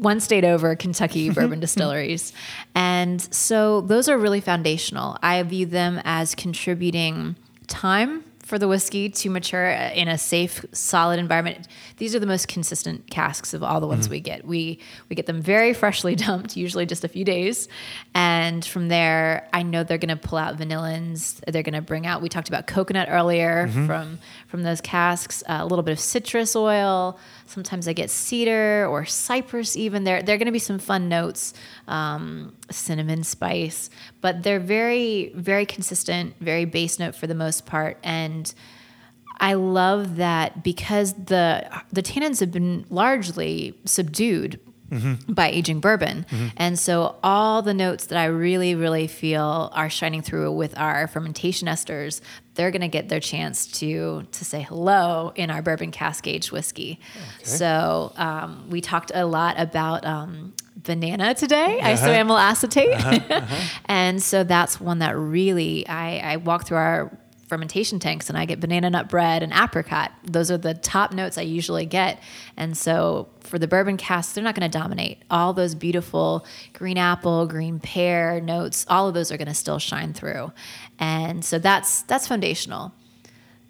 [SPEAKER 3] one state over Kentucky *laughs* bourbon distilleries. And so those are really foundational. I view them as contributing time for the whiskey to mature in a safe, solid environment. These are the most consistent casks of all the ones we get. We we get them very freshly *laughs* dumped, usually just a few days, and from there, I know they're going to pull out vanillins. They're going to bring out. We talked about coconut earlier from from those casks. Uh, a little bit of citrus oil. Sometimes I get cedar or cypress. Even there, there are going to be some fun notes, um, cinnamon spice, but they're very very consistent, very base note for the most part, and I love that because the the tannins have been largely subdued Mm-hmm. by aging bourbon, mm-hmm. and so all the notes that I really really feel are shining through with our fermentation esters, they're going to get their chance to to say hello in our bourbon cask aged whiskey. So um, we talked a lot about. Um, Banana today, uh-huh. isoamyl acetate. Uh-huh. *laughs* Uh-huh. and so that's one that really I, I walk through our fermentation tanks and I get banana nut bread and apricot. Those are the top notes I usually get. And so for the bourbon casks, they're not going to dominate. All those beautiful green apple, green pear notes, all of those are going to still shine through. And so that's that's foundational.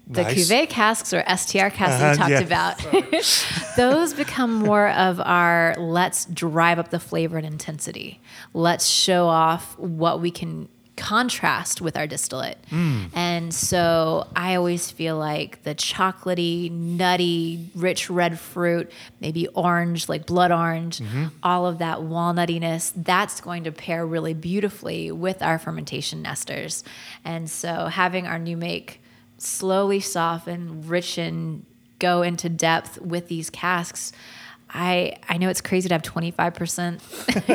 [SPEAKER 3] The
[SPEAKER 2] Nice.
[SPEAKER 3] cuvee casks or STR casks that we
[SPEAKER 2] Uh-huh,
[SPEAKER 3] talked about, *laughs* *laughs* those become more of our let's drive up the flavor and intensity. Let's show off what we can contrast with our distillate. Mm. And so I always feel like the chocolatey, nutty, rich red fruit, maybe orange, like blood orange, mm-hmm. all of that walnuttiness, that's going to pair really beautifully with our fermentation esters. And so having our new make slowly soften, richen, go into depth with these casks. I I know it's crazy to have 25% *laughs*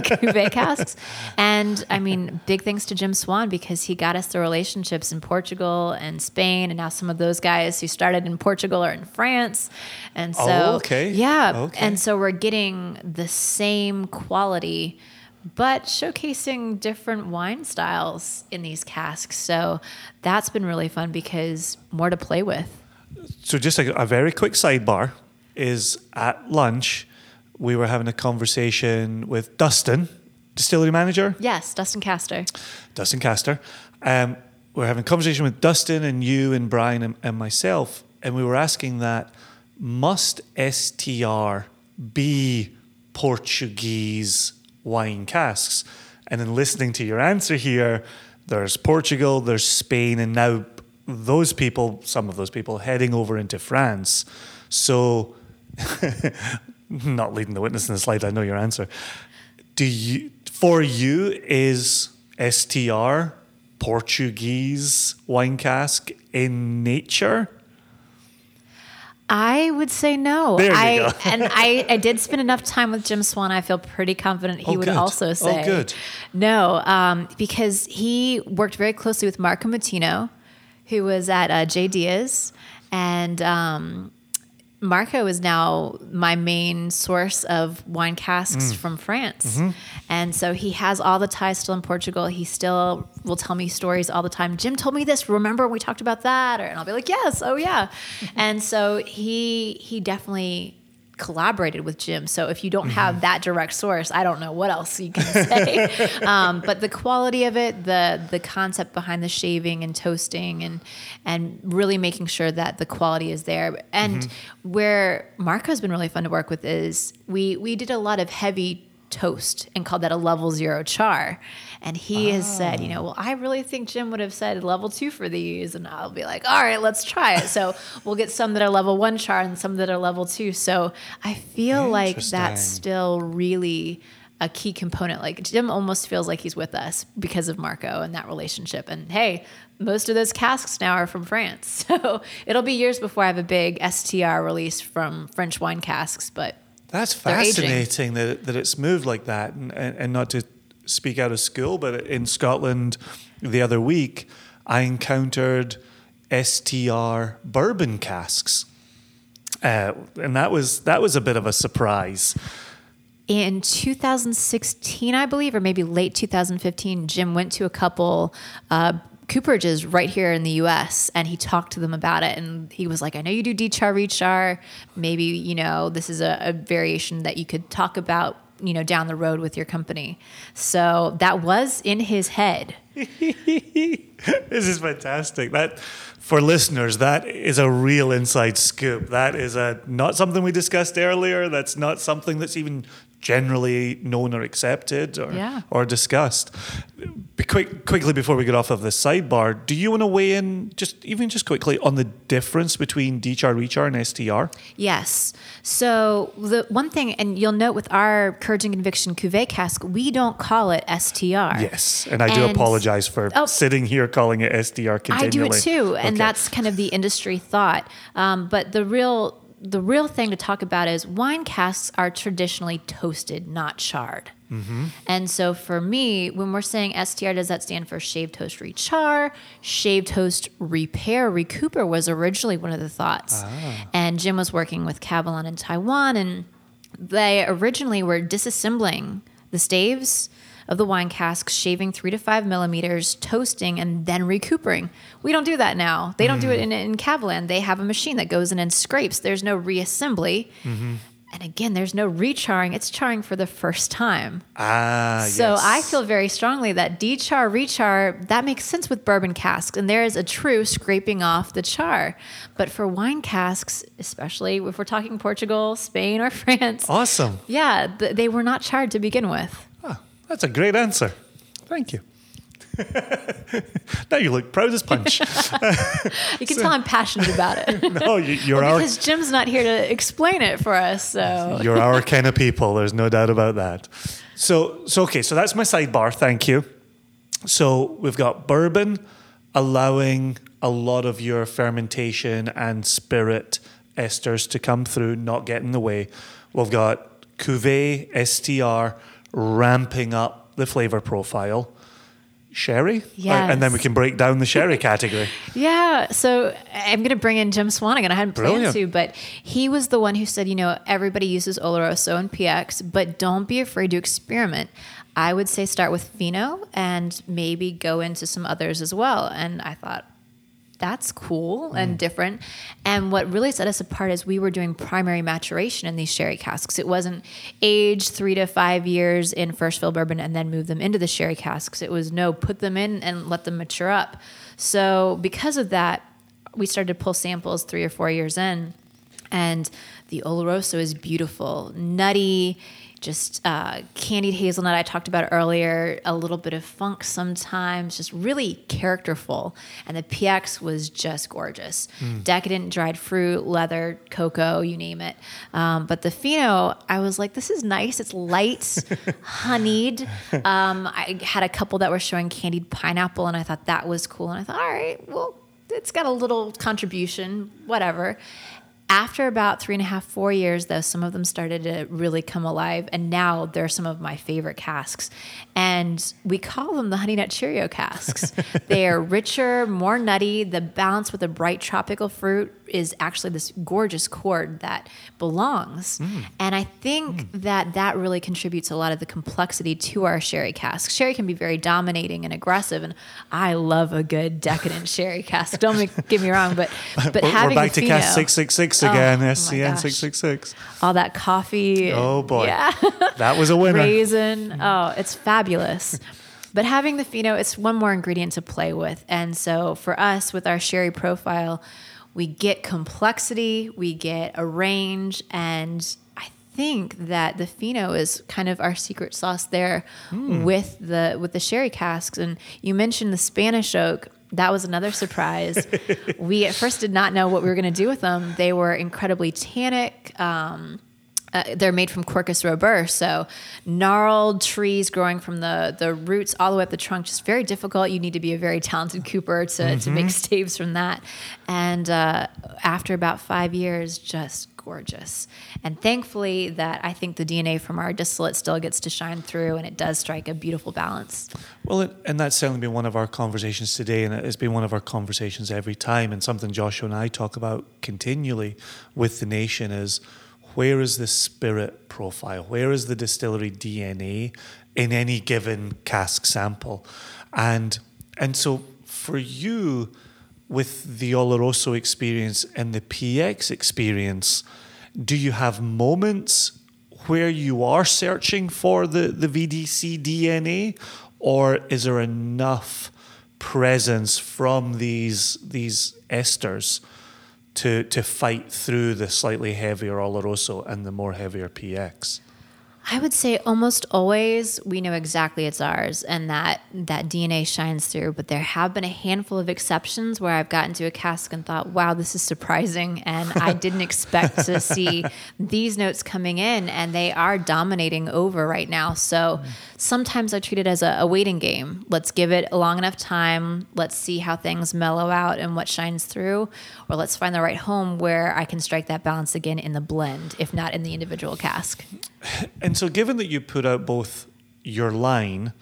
[SPEAKER 3] cuvee casks. And I mean, big thanks to Jim Swan because he got us the relationships in Portugal and Spain and now some of those guys who started in Portugal are in France. And so
[SPEAKER 2] Oh, okay.
[SPEAKER 3] Yeah.
[SPEAKER 2] Okay.
[SPEAKER 3] And so we're getting the same quality but showcasing different wine styles in these casks. So that's been really fun because more to play with.
[SPEAKER 2] So just a, a very quick sidebar is at lunch we were having a conversation with Dustin, distillery manager,
[SPEAKER 3] Yes, Dustin Castor.
[SPEAKER 2] Dustin Castor. Um, we we're having a conversation with Dustin and you and Brian and, and myself, and we were asking that must STR be Portuguese wine casks? And then listening to your answer here, there's Portugal, there's Spain, and now those people, some of those people, heading over into France. So, *laughs* not leading the witness in the slide, I know your answer. Do you, for you, is STR Portuguese wine cask in nature?
[SPEAKER 3] I would say no.
[SPEAKER 2] There you
[SPEAKER 3] I
[SPEAKER 2] go. *laughs*
[SPEAKER 3] and I, I did spend enough time with Jim Swan. I feel pretty confident he
[SPEAKER 2] Oh,
[SPEAKER 3] would also
[SPEAKER 2] Oh,
[SPEAKER 3] say
[SPEAKER 2] good.
[SPEAKER 3] no, um, because he worked very closely with Marco Mutino, who was at uh, J Dias, and um, Marco is now my main source of wine casks
[SPEAKER 2] Mm.
[SPEAKER 3] from France.
[SPEAKER 2] Mm-hmm.
[SPEAKER 3] And so he has all the ties still in Portugal. He still will tell me stories all the time. Jim told me this. Remember when we talked about that? Or, and I'll be like, yes, oh yeah. *laughs* and so he he definitely collaborated with Jim. So if you don't
[SPEAKER 2] Mm-hmm.
[SPEAKER 3] have that direct source, I don't know what else you can say. *laughs* um, but the quality of it, the the concept behind the shaving and toasting, and and really making sure that the quality is there. And
[SPEAKER 2] Mm-hmm.
[SPEAKER 3] where Marco's been really fun to work with is we we did a lot of heavy toast and called that a level zero char. And he has said, you know, well, I really think Jim would have said level two for these. And I'll be like, all right, let's try it. So *laughs* we'll get some that are level one char and some that are level two. So I feel like that's still really a key component. Like Jim almost feels like he's with us because of Marco and that relationship. And hey, most of those casks now are from France. *laughs* So it'll be years before I have a big STR release from French wine casks, but
[SPEAKER 2] That's fascinating that, that it's moved like that. And, and, and not to speak out of school, but in Scotland the other week, I encountered STR bourbon casks. Uh, and that was that was a bit of a surprise.
[SPEAKER 3] in 2016, I believe, or maybe late 2015, Jim went to a couple uh, cooperages right here in the U.S. and he talked to them about it. And he was like, "I know you do D-char. Maybe you know this is a, a variation that you could talk about." You know, down the road with your company. So that was in his head. *laughs*
[SPEAKER 2] this is fantastic. That for listeners, that is a real inside scoop. That is a not something we discussed earlier. That's not something that's even generally known or accepted or
[SPEAKER 3] Yeah.
[SPEAKER 2] or discussed. Be quick, quickly before we get off of this sidebar, do you want to weigh in just even just quickly on the difference between DCHAR, RECHAR, and STR?
[SPEAKER 3] Yes. So the one thing, and you'll note with our Courage and Conviction Cuvée cask, we don't call it STR.
[SPEAKER 2] Yes, and I do
[SPEAKER 3] And-
[SPEAKER 2] apologize for
[SPEAKER 3] Oh.
[SPEAKER 2] sitting here calling it STR continually.
[SPEAKER 3] I do it too, and
[SPEAKER 2] Okay.
[SPEAKER 3] that's kind of the industry thought. Um, but the real the real thing to talk about is wine casks are traditionally toasted, not charred.
[SPEAKER 2] Mm-hmm.
[SPEAKER 3] And so for me, when we're saying STR, does that stand for shaved toast rechar? Shaved toast repair recouper was originally one of the thoughts.
[SPEAKER 2] Ah.
[SPEAKER 3] And Jim was working with Kavalan in Taiwan, and they originally were disassembling the staves of the wine cask, shaving three to five millimeters, toasting, and then recoupering. We don't do that now. They don't do it in, in Kavalan. They have a machine that goes in and scrapes. There's no reassembly. And again, there's no recharring. It's charring for the first time.
[SPEAKER 2] Ah,
[SPEAKER 3] So
[SPEAKER 2] yes.
[SPEAKER 3] I feel very strongly that dechar, rechar, that makes sense with bourbon casks. And there is a true scraping off the char. But for wine casks, especially if we're talking Portugal, Spain, or *laughs* France,
[SPEAKER 2] awesome.
[SPEAKER 3] yeah, th- they were not charred to begin with.
[SPEAKER 2] That's a great answer. Thank you. *laughs* now you look proud as punch. *laughs*
[SPEAKER 3] You can tell I'm passionate about it. *laughs*
[SPEAKER 2] no, you, you're our
[SPEAKER 3] because Jim's not here to explain it for us. So
[SPEAKER 2] You're our kind of people. There's no doubt about that. So, so okay. So that's my sidebar. Thank you. So we've got bourbon allowing a lot of your fermentation and spirit esters to come through, not get in the way. We've got cuvee STR ramping up the flavor profile. Sherry,
[SPEAKER 3] Yes.
[SPEAKER 2] and then we can break down the sherry category. *laughs*
[SPEAKER 3] Yeah, so I'm going to bring in Jim Swan again. I hadn't planned
[SPEAKER 2] Brilliant.
[SPEAKER 3] to, but he was the one who said, you know, everybody uses Oloroso and PX, but don't be afraid to experiment. I would say start with Fino and maybe go into some others as well. And I thought, that's cool and mm. different. And what really set us apart is we were doing primary maturation in these sherry casks. It wasn't aged three to five years in first fill bourbon and then move them into the sherry casks. It was no, put them in and let them mature up. So because of that, we started to pull samples three or four years in, and the Oloroso is beautiful, nutty, just uh, candied hazelnut. I talked about earlier, a little bit of funk sometimes, just really characterful. And the PX was just gorgeous, decadent dried fruit, leather, cocoa, you name it. Um, but the Fino, I was like, this is nice. It's light, *laughs* honeyed. Um, I had a couple that were showing candied pineapple, and I thought that was cool. And I thought, all right, well, it's got a little contribution, whatever. After about three and a half, four years, though, some of them started to really come alive, and now they're some of my favorite casks. And we call them the Honey Nut Cheerio casks. *laughs* they are richer, more nutty. The balance with a bright tropical fruit is actually this gorgeous chord that belongs. Hmm. And I think hmm. that that really contributes a lot of the complexity to our sherry casks. Sherry can be very dominating and aggressive, and I love a good decadent sherry cask. *laughs* Don't make, get me wrong, but *laughs* but
[SPEAKER 2] We're,
[SPEAKER 3] having
[SPEAKER 2] we're back to
[SPEAKER 3] Fino,
[SPEAKER 2] cast six six six
[SPEAKER 3] Oh,
[SPEAKER 2] again.
[SPEAKER 3] oh
[SPEAKER 2] SCN six six six.
[SPEAKER 3] all that coffee.
[SPEAKER 2] Oh boy,
[SPEAKER 3] Yeah. *laughs*
[SPEAKER 2] that was a winner.
[SPEAKER 3] Raisin. Hmm. Oh, it's fabulous. But having the Fino, it's one more ingredient to play with. And so for us, with our sherry profile, we get complexity, we get a range, and I think that the Fino is kind of our secret sauce there with the with the sherry casks. And you mentioned the Spanish oak. That was another surprise. *laughs* we at first did not know what we were going to do with them. They were incredibly tannic. Um, uh, they're made from Quercus robur, so gnarled trees growing from the the roots all the way up the trunk. Just very difficult. You need to be a very talented cooper to to make *laughs* staves from that. And uh, after about five years, just gorgeous. And thankfully, that I think the DNA from our distillate still gets to shine through, and it does strike a beautiful balance.
[SPEAKER 2] Well, it, and that's certainly been one of our conversations today, and it's been one of our conversations every time, and something Joshua and I talk about continually with the nation is where is the spirit profile? Where is the distillery DNA in any given cask sample? And and so for you, with the Oloroso experience and the PX experience, do you have moments where you are searching for the, the VDC DNA, or is there enough presence from these these esters to to fight through the slightly heavier Oloroso and the more heavier PX?
[SPEAKER 3] I would say almost always we know exactly it's ours and that that DNA shines through, but there have been a handful of exceptions where I've gotten to a cask and thought, wow, this is surprising. And I *laughs* didn't expect to see these notes coming in and they are dominating over right now. So mm-hmm. sometimes I treat it as a, a waiting game. Let's give it a long enough time. Let's see how things mellow out and what shines through. Or let's find the right home where I can strike that balance again in the blend, if not in the individual cask.
[SPEAKER 2] And so, given that you put out both your line,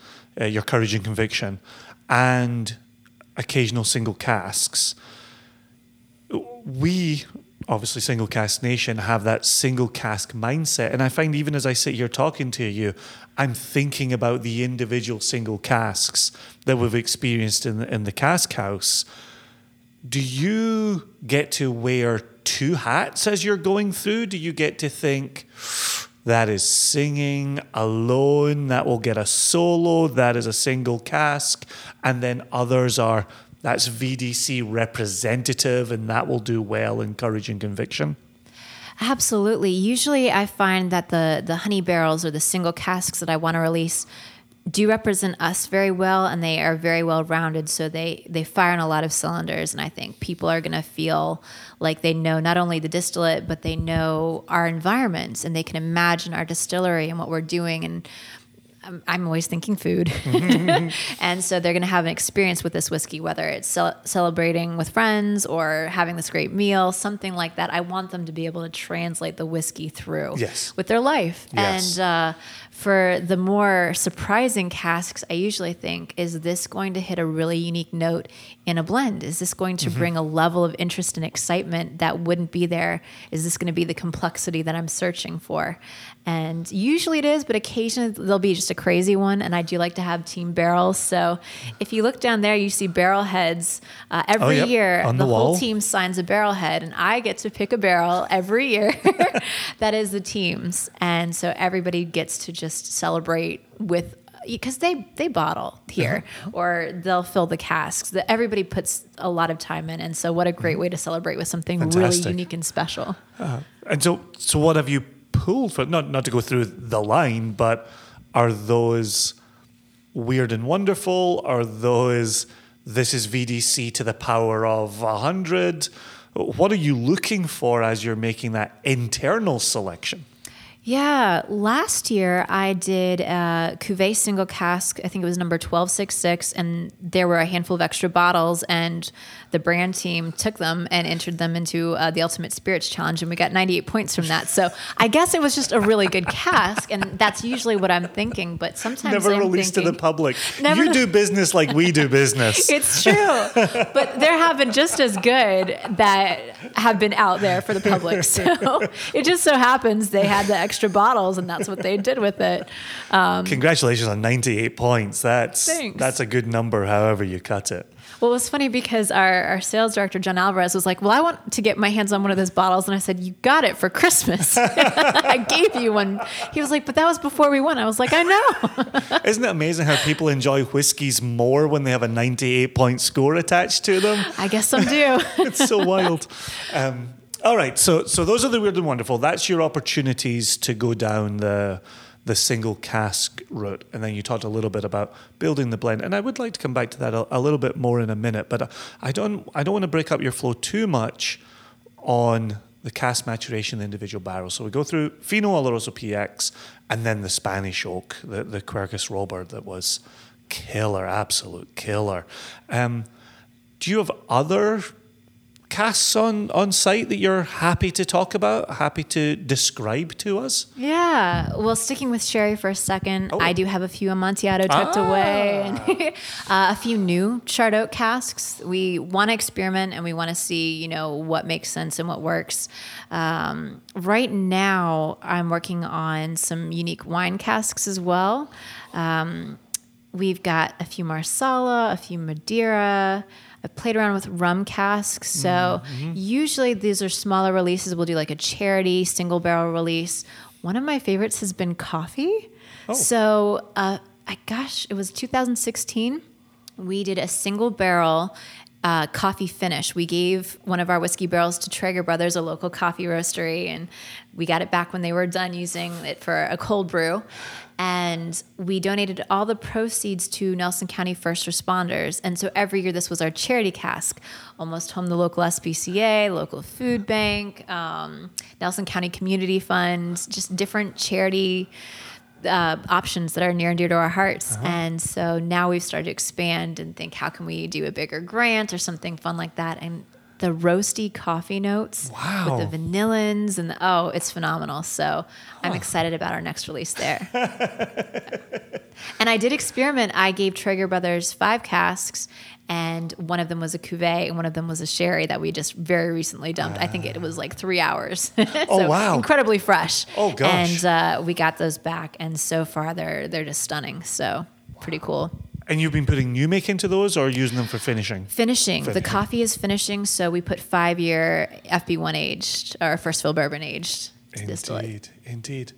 [SPEAKER 2] uh, your courage and conviction, and occasional single casks, we obviously single cask nation have that single cask mindset. And i find even as i sit here talking to you i'm thinking about the individual single casks that we've experienced in the, in the cask house. Do you get to wear two hats as you're going through? Do you get to think that is singing alone that will get a solo that is a single cask and then others are that's VDC representative and that will do well in courage and conviction?
[SPEAKER 3] Absolutely. Usually I find that the the honey barrels or the single casks that I want to release do represent us very well and they are very well rounded so they they fire on a lot of cylinders and I think people are going to feel like they know not only the distillate but they know our environments and they can imagine our distillery and what we're doing and I'm, I'm always thinking food. *laughs* and so they're going to have an experience with this whiskey, whether it's ce- celebrating with friends or having this great meal, something like that. I want them to be able to translate the whiskey through
[SPEAKER 2] yes.
[SPEAKER 3] with their life.
[SPEAKER 2] Yes.
[SPEAKER 3] And uh, for the more surprising casks, I usually think, is this going to hit a really unique note in a blend? Is this going to mm-hmm. bring a level of interest and excitement that wouldn't be there? Is this going to be the complexity that I'm searching for? And usually it is, but occasionally there'll be just a crazy one. And I do like to have team barrels. So if you look down there, you see barrel heads. Uh, every oh, yep. year,
[SPEAKER 2] On
[SPEAKER 3] the,
[SPEAKER 2] the
[SPEAKER 3] whole team signs a barrel head, and I get to pick a barrel every year *laughs* *laughs* that is the team's. And so everybody gets to just just celebrate with because they they bottle here uh-huh. or they'll fill the casks that everybody puts a lot of time in and so what a great mm-hmm. way to celebrate with something Fantastic. really unique and special
[SPEAKER 2] uh, and so so what have you pulled for not not to go through the line but are those weird and wonderful are those this is vdc to the power of 100 what are you looking for as you're making that internal selection
[SPEAKER 3] yeah, last year I did a Cuvée single cask. I think it was number 1266, and there were a handful of extra bottles, and the brand team took them and entered them into uh, the Ultimate Spirits Challenge, and we got 98 points from that. So I guess it was just a really good cask, and that's usually what I'm thinking. But sometimes
[SPEAKER 2] never
[SPEAKER 3] I'm
[SPEAKER 2] released
[SPEAKER 3] thinking,
[SPEAKER 2] to the public. you *laughs* do business like we do business.
[SPEAKER 3] it's true, but there have been just as good that have been out there for the public. So *laughs* it just so happens they had the extra extra bottles, and that's what they did with it.
[SPEAKER 2] Um, Congratulations on 98 points. That's
[SPEAKER 3] thanks.
[SPEAKER 2] that's a good number, however you cut it.
[SPEAKER 3] Well, it was funny because our, our sales director, John Alvarez, was like, Well, I want to get my hands on one of those bottles. And I said, You got it for Christmas. *laughs* I gave you one. He was like, But that was before we won. I was like, I know. *laughs*
[SPEAKER 2] Isn't it amazing how people enjoy whiskeys more when they have a 98 point score attached to them?
[SPEAKER 3] I guess some do. *laughs*
[SPEAKER 2] it's so wild. Um, all right, so so those are the weird and wonderful. That's your opportunities to go down the the single cask route, and then you talked a little bit about building the blend, and I would like to come back to that a, a little bit more in a minute. But I don't I don't want to break up your flow too much on the cask maturation the individual barrels. So we go through Fino Oloroso PX, and then the Spanish oak, the the Quercus Robur that was killer, absolute killer. Um, do you have other casks on, on site that you're happy to talk about, happy to describe to us?
[SPEAKER 3] Yeah. Well, sticking with sherry for a second, oh. I do have a few Amontillado tucked ah. away and *laughs* uh, a few new charred oak casks. We want to experiment and we want to see, you know, what makes sense and what works. Um, right now, I'm working on some unique wine casks as well. Um, we've got a few Marsala, a few Madeira. I've played around with rum casks. So mm-hmm. usually these are smaller releases. We'll do like a charity single barrel release. One of my favorites has been coffee. Oh. So, uh, I gosh, it was 2016. We did a single barrel uh, coffee finish. We gave one of our whiskey barrels to Trager Brothers, a local coffee roastery, and we got it back when they were done using it for a cold brew and we donated all the proceeds to Nelson County first responders. And so every year, this was our charity cask, almost home the local SPCA, local food bank, um, Nelson County Community Fund, just different charity. Uh, options that are near and dear to our hearts. Uh-huh. And so now we've started to expand and think, how can we do a bigger grant or something fun like that? And the roasty coffee notes
[SPEAKER 2] wow.
[SPEAKER 3] with the vanillins and the, oh, it's phenomenal. So huh. I'm excited about our next release there. and I did experiment. I gave Trager Brothers five casks and one of them was a cuvee and one of them was a sherry that we just very recently dumped. I think it was like three hours. *laughs* so
[SPEAKER 2] Oh, wow.
[SPEAKER 3] Incredibly fresh.
[SPEAKER 2] Oh, gosh.
[SPEAKER 3] And uh, we got those back, and so far they're they're just stunning. So pretty cool.
[SPEAKER 2] And you've been putting new make into those or using them for finishing?
[SPEAKER 3] Finishing. The coffee is finishing, so we put five year FB1 aged or first fill bourbon aged distillate.
[SPEAKER 2] Indeed, indeed.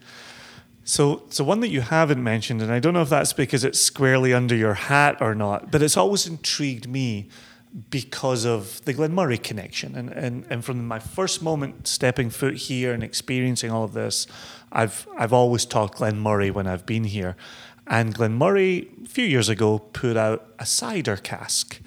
[SPEAKER 2] So, so one that you haven't mentioned, and I don't know if that's because it's squarely under your hat or not, but it's always intrigued me because of the Glen Moray connection. And, and, and from my first moment stepping foot here and experiencing all of this, I've, I've always talked Glen Moray when I've been here. And Glen Moray, a few years ago, put out a cider cask.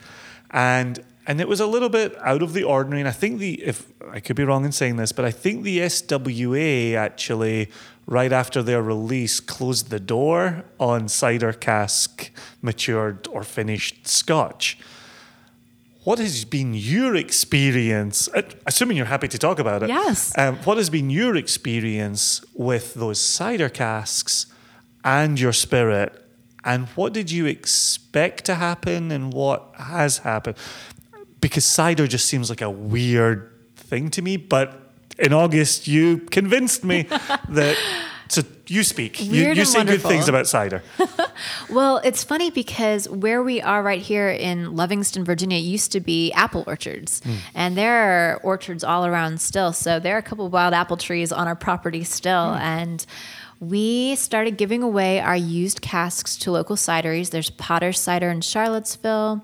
[SPEAKER 2] And and it was a little bit out of the ordinary. And I think the if I could be wrong in saying this, but I think the SWA actually right after their release closed the door on cider cask matured or finished Scotch. What has been your experience? uh, Assuming you're happy to talk about it.
[SPEAKER 3] Yes.
[SPEAKER 2] Um, what has been your experience with those cider casks and your spirit? And what did you expect to happen and what has happened? Because cider just seems like a weird thing to me, but in August you convinced me *laughs* that. So you speak. You,
[SPEAKER 3] Weird
[SPEAKER 2] you
[SPEAKER 3] and
[SPEAKER 2] say good things about cider. *laughs*
[SPEAKER 3] Well, it's funny because where we are right here in Lovingston, Virginia, used to be apple orchards. Hmm. And there are orchards all around still. So there are a couple of wild apple trees on our property still. Hmm. And we started giving away our used casks to local cideries. There's Potter Cider in Charlottesville.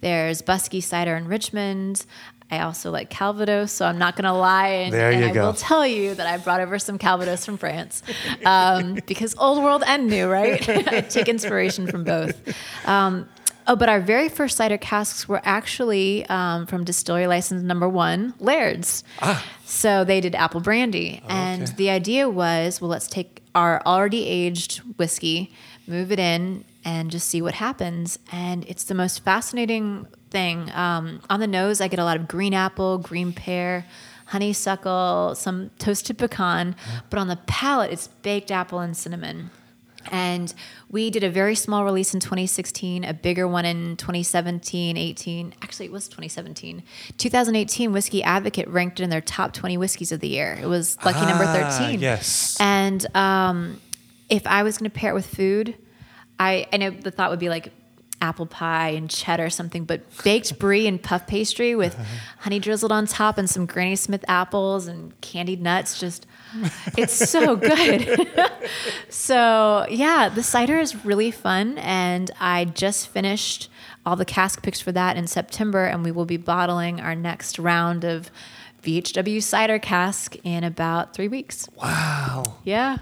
[SPEAKER 3] There's Buskey Cider in Richmond. I also like Calvados, so I'm not going to lie. And,
[SPEAKER 2] There
[SPEAKER 3] and
[SPEAKER 2] you
[SPEAKER 3] I
[SPEAKER 2] go.
[SPEAKER 3] will tell you that I brought over some Calvados from France um, because old world and new, right? I *laughs* *laughs* take inspiration from both. Um, oh, but our very first cider casks were actually um, from distillery license number one, Laird's. So they did apple brandy. And the idea was well, let's take our already aged whiskey, move it in, and just see what happens. And it's the most fascinating thing. Um, on the nose, I get a lot of green apple, green pear, honeysuckle, some toasted pecan. But on the palate, it's baked apple and cinnamon. And we did a very small release in 2016, a bigger one in 2017, 18. Actually, it was 2017. 2018, Whiskey Advocate ranked it in their top 20 whiskeys of the year. It was lucky number
[SPEAKER 2] Ah,
[SPEAKER 3] 13.
[SPEAKER 2] yes.
[SPEAKER 3] And um, if I was going to pair it with food, I, I know the thought would be like apple pie and cheddar or something, but baked *laughs* brie and puff pastry with honey drizzled on top and some Granny Smith apples and candied nuts, just it's so good. *laughs* so yeah, the cider is really fun, and I just finished all the cask picks for that in September, and we will be bottling our next round of VHW cider cask in about three weeks.
[SPEAKER 2] Wow.
[SPEAKER 3] Yeah.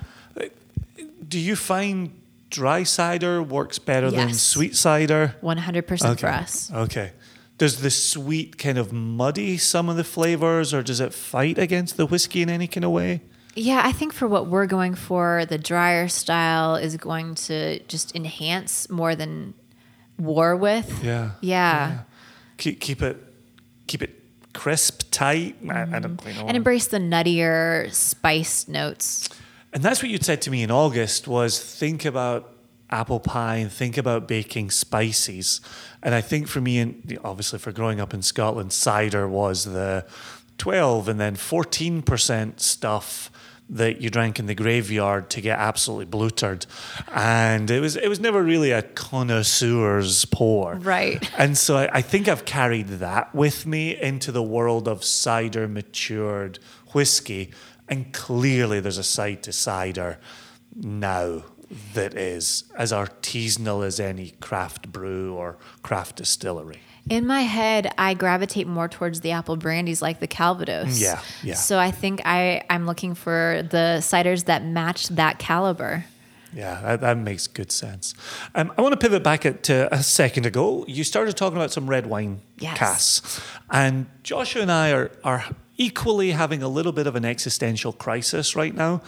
[SPEAKER 2] Do you find dry cider works better than sweet cider?
[SPEAKER 3] 100% for us.
[SPEAKER 2] Okay. Does the sweet kind of muddy some of the flavors or does it fight against the whiskey in any kind of way?
[SPEAKER 3] Yeah, I think for what we're going for, the drier style is going to just enhance more than war with.
[SPEAKER 2] Yeah.
[SPEAKER 3] Yeah.
[SPEAKER 2] Keep, keep it keep it crisp, tight. I, I don't quite know.
[SPEAKER 3] Mm-hmm. And embrace the nuttier spiced notes.
[SPEAKER 2] And that's what you'd said to me in August was think about apple pie and think about baking spices. And I think for me, and obviously for growing up in Scotland, cider was the 12 and then 14% stuff that you drank in the graveyard to get absolutely blutered. And it was it was never really a connoisseur's pour.
[SPEAKER 3] Right.
[SPEAKER 2] And so I, I think I've carried that with me into the world of cider matured whiskey. And clearly there's a side to cider now that is as artisanal as any craft brew or craft distillery.
[SPEAKER 3] In my head, I gravitate more towards the apple brandies like the Calvados.
[SPEAKER 2] Yeah, yeah.
[SPEAKER 3] So I think I, I'm looking for the ciders that match that caliber.
[SPEAKER 2] Yeah, that, that makes good sense. Um, I want to pivot back at, to a second ago. You started talking about some red wine
[SPEAKER 3] Yes.
[SPEAKER 2] casks. And Joshua and I are, are equally having a little bit of an existential crisis right now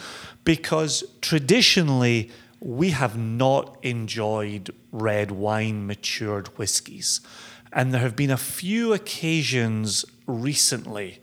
[SPEAKER 2] because traditionally we have not enjoyed red wine matured whiskies. And there have been a few occasions recently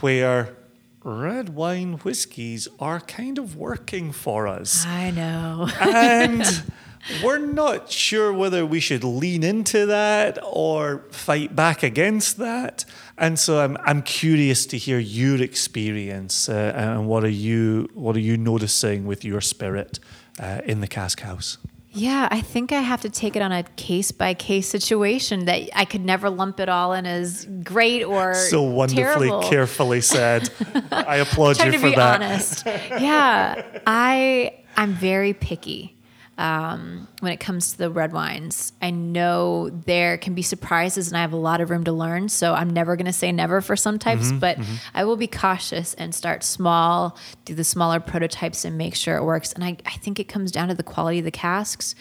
[SPEAKER 2] where red wine whiskies are kind of working for us.
[SPEAKER 3] I know.
[SPEAKER 2] and *laughs* we're not sure whether we should lean into that or fight back against that. And so I'm I'm curious to hear your experience uh, and what are you what are you noticing with your spirit uh, in the cask house?
[SPEAKER 3] Yeah, I think I have to take it on a case by case situation that I could never lump it all in as great or
[SPEAKER 2] So wonderfully
[SPEAKER 3] terrible.
[SPEAKER 2] carefully said. *laughs* I applaud you
[SPEAKER 3] to
[SPEAKER 2] for
[SPEAKER 3] be
[SPEAKER 2] that.
[SPEAKER 3] honest. Yeah, I I'm very picky um, when it comes to the red wines. I know there can be surprises, and I have a lot of room to learn. So I'm never going to say never for some types,
[SPEAKER 2] Mm-hmm,
[SPEAKER 3] but I will be cautious and start small, do the smaller prototypes, and make sure it works. And I, I think it comes down to the quality of the casks.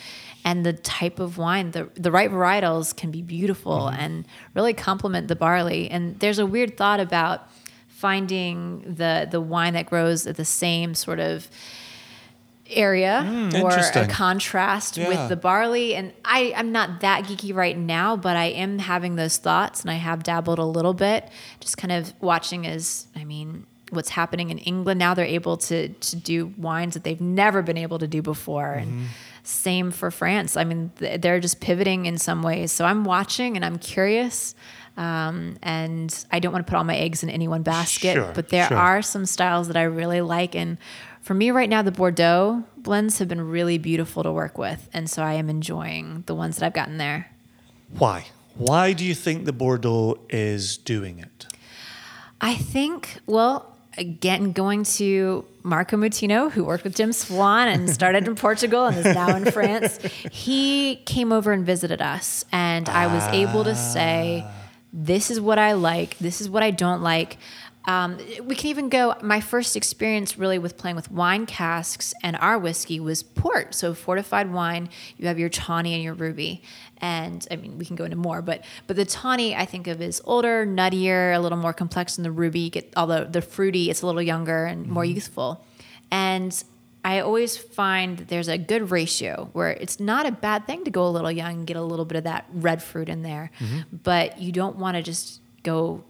[SPEAKER 3] And the type of wine, the the right varietals can be beautiful
[SPEAKER 2] Mm-hmm.
[SPEAKER 3] and really complement the barley. And there's a weird thought about finding the the wine that grows at the same sort of area or a contrast
[SPEAKER 2] Yeah.
[SPEAKER 3] with the barley and I, i'm not that geeky right now but i am having those thoughts and i have dabbled a little bit just kind of watching as i mean what's happening in england now they're able to to do wines that they've never been able to do before and
[SPEAKER 2] Mm-hmm.
[SPEAKER 3] same for france i mean th- they're just pivoting in some ways so i'm watching and i'm curious um, and I don't want to put all my eggs in any one basket,
[SPEAKER 2] Sure,
[SPEAKER 3] but there
[SPEAKER 2] sure.
[SPEAKER 3] are some styles that I really like. And for me right now, the Bordeaux blends have been really beautiful to work with. And so I am enjoying the ones that I've gotten there.
[SPEAKER 2] Why? Why do you think the Bordeaux is doing it?
[SPEAKER 3] I think, well, again, going to Marco Mutino, who worked with Jim Swan and started in *laughs* Portugal and is now in France, he came over and visited us. And I was able to say, ah. this is what I like, this is what I don't like. Um, we can even go. My first experience really with playing with wine casks and our whiskey was port. So fortified wine. You have your tawny and your ruby, and I mean we can go into more, but but the tawny I think of is older, nuttier, a little more complex than the ruby. You get although the fruity, it's a little younger and more youthful, and I always find that there's a good ratio where it's not a bad thing to go a little young and get a little bit of that red fruit in there, but you don't want to just go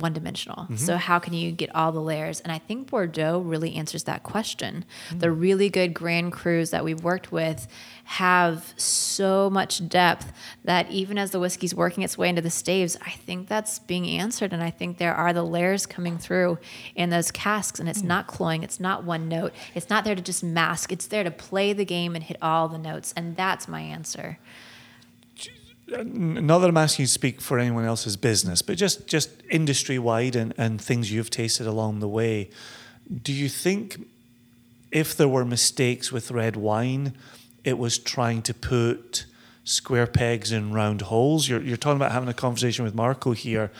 [SPEAKER 3] one dimensional. Mm-hmm. So how can you get all the layers? And I think Bordeaux really answers that question. Mm. The really good Grand Crus that we've worked with have so much depth that even as the whiskey's working its way into the staves, I think that's being answered. And I think there are the layers coming through in those casks. And it's mm. not cloying, it's not one note, it's not there to just mask, it's there to play the game and hit all the notes. And that's my answer.
[SPEAKER 2] Not that I'm asking you to speak for anyone else's business, but just just industry wide and, and things you've tasted along the way. Do you think if there were mistakes with red wine, it was trying to put square pegs in round holes? You're, you're talking about having a conversation with Marco here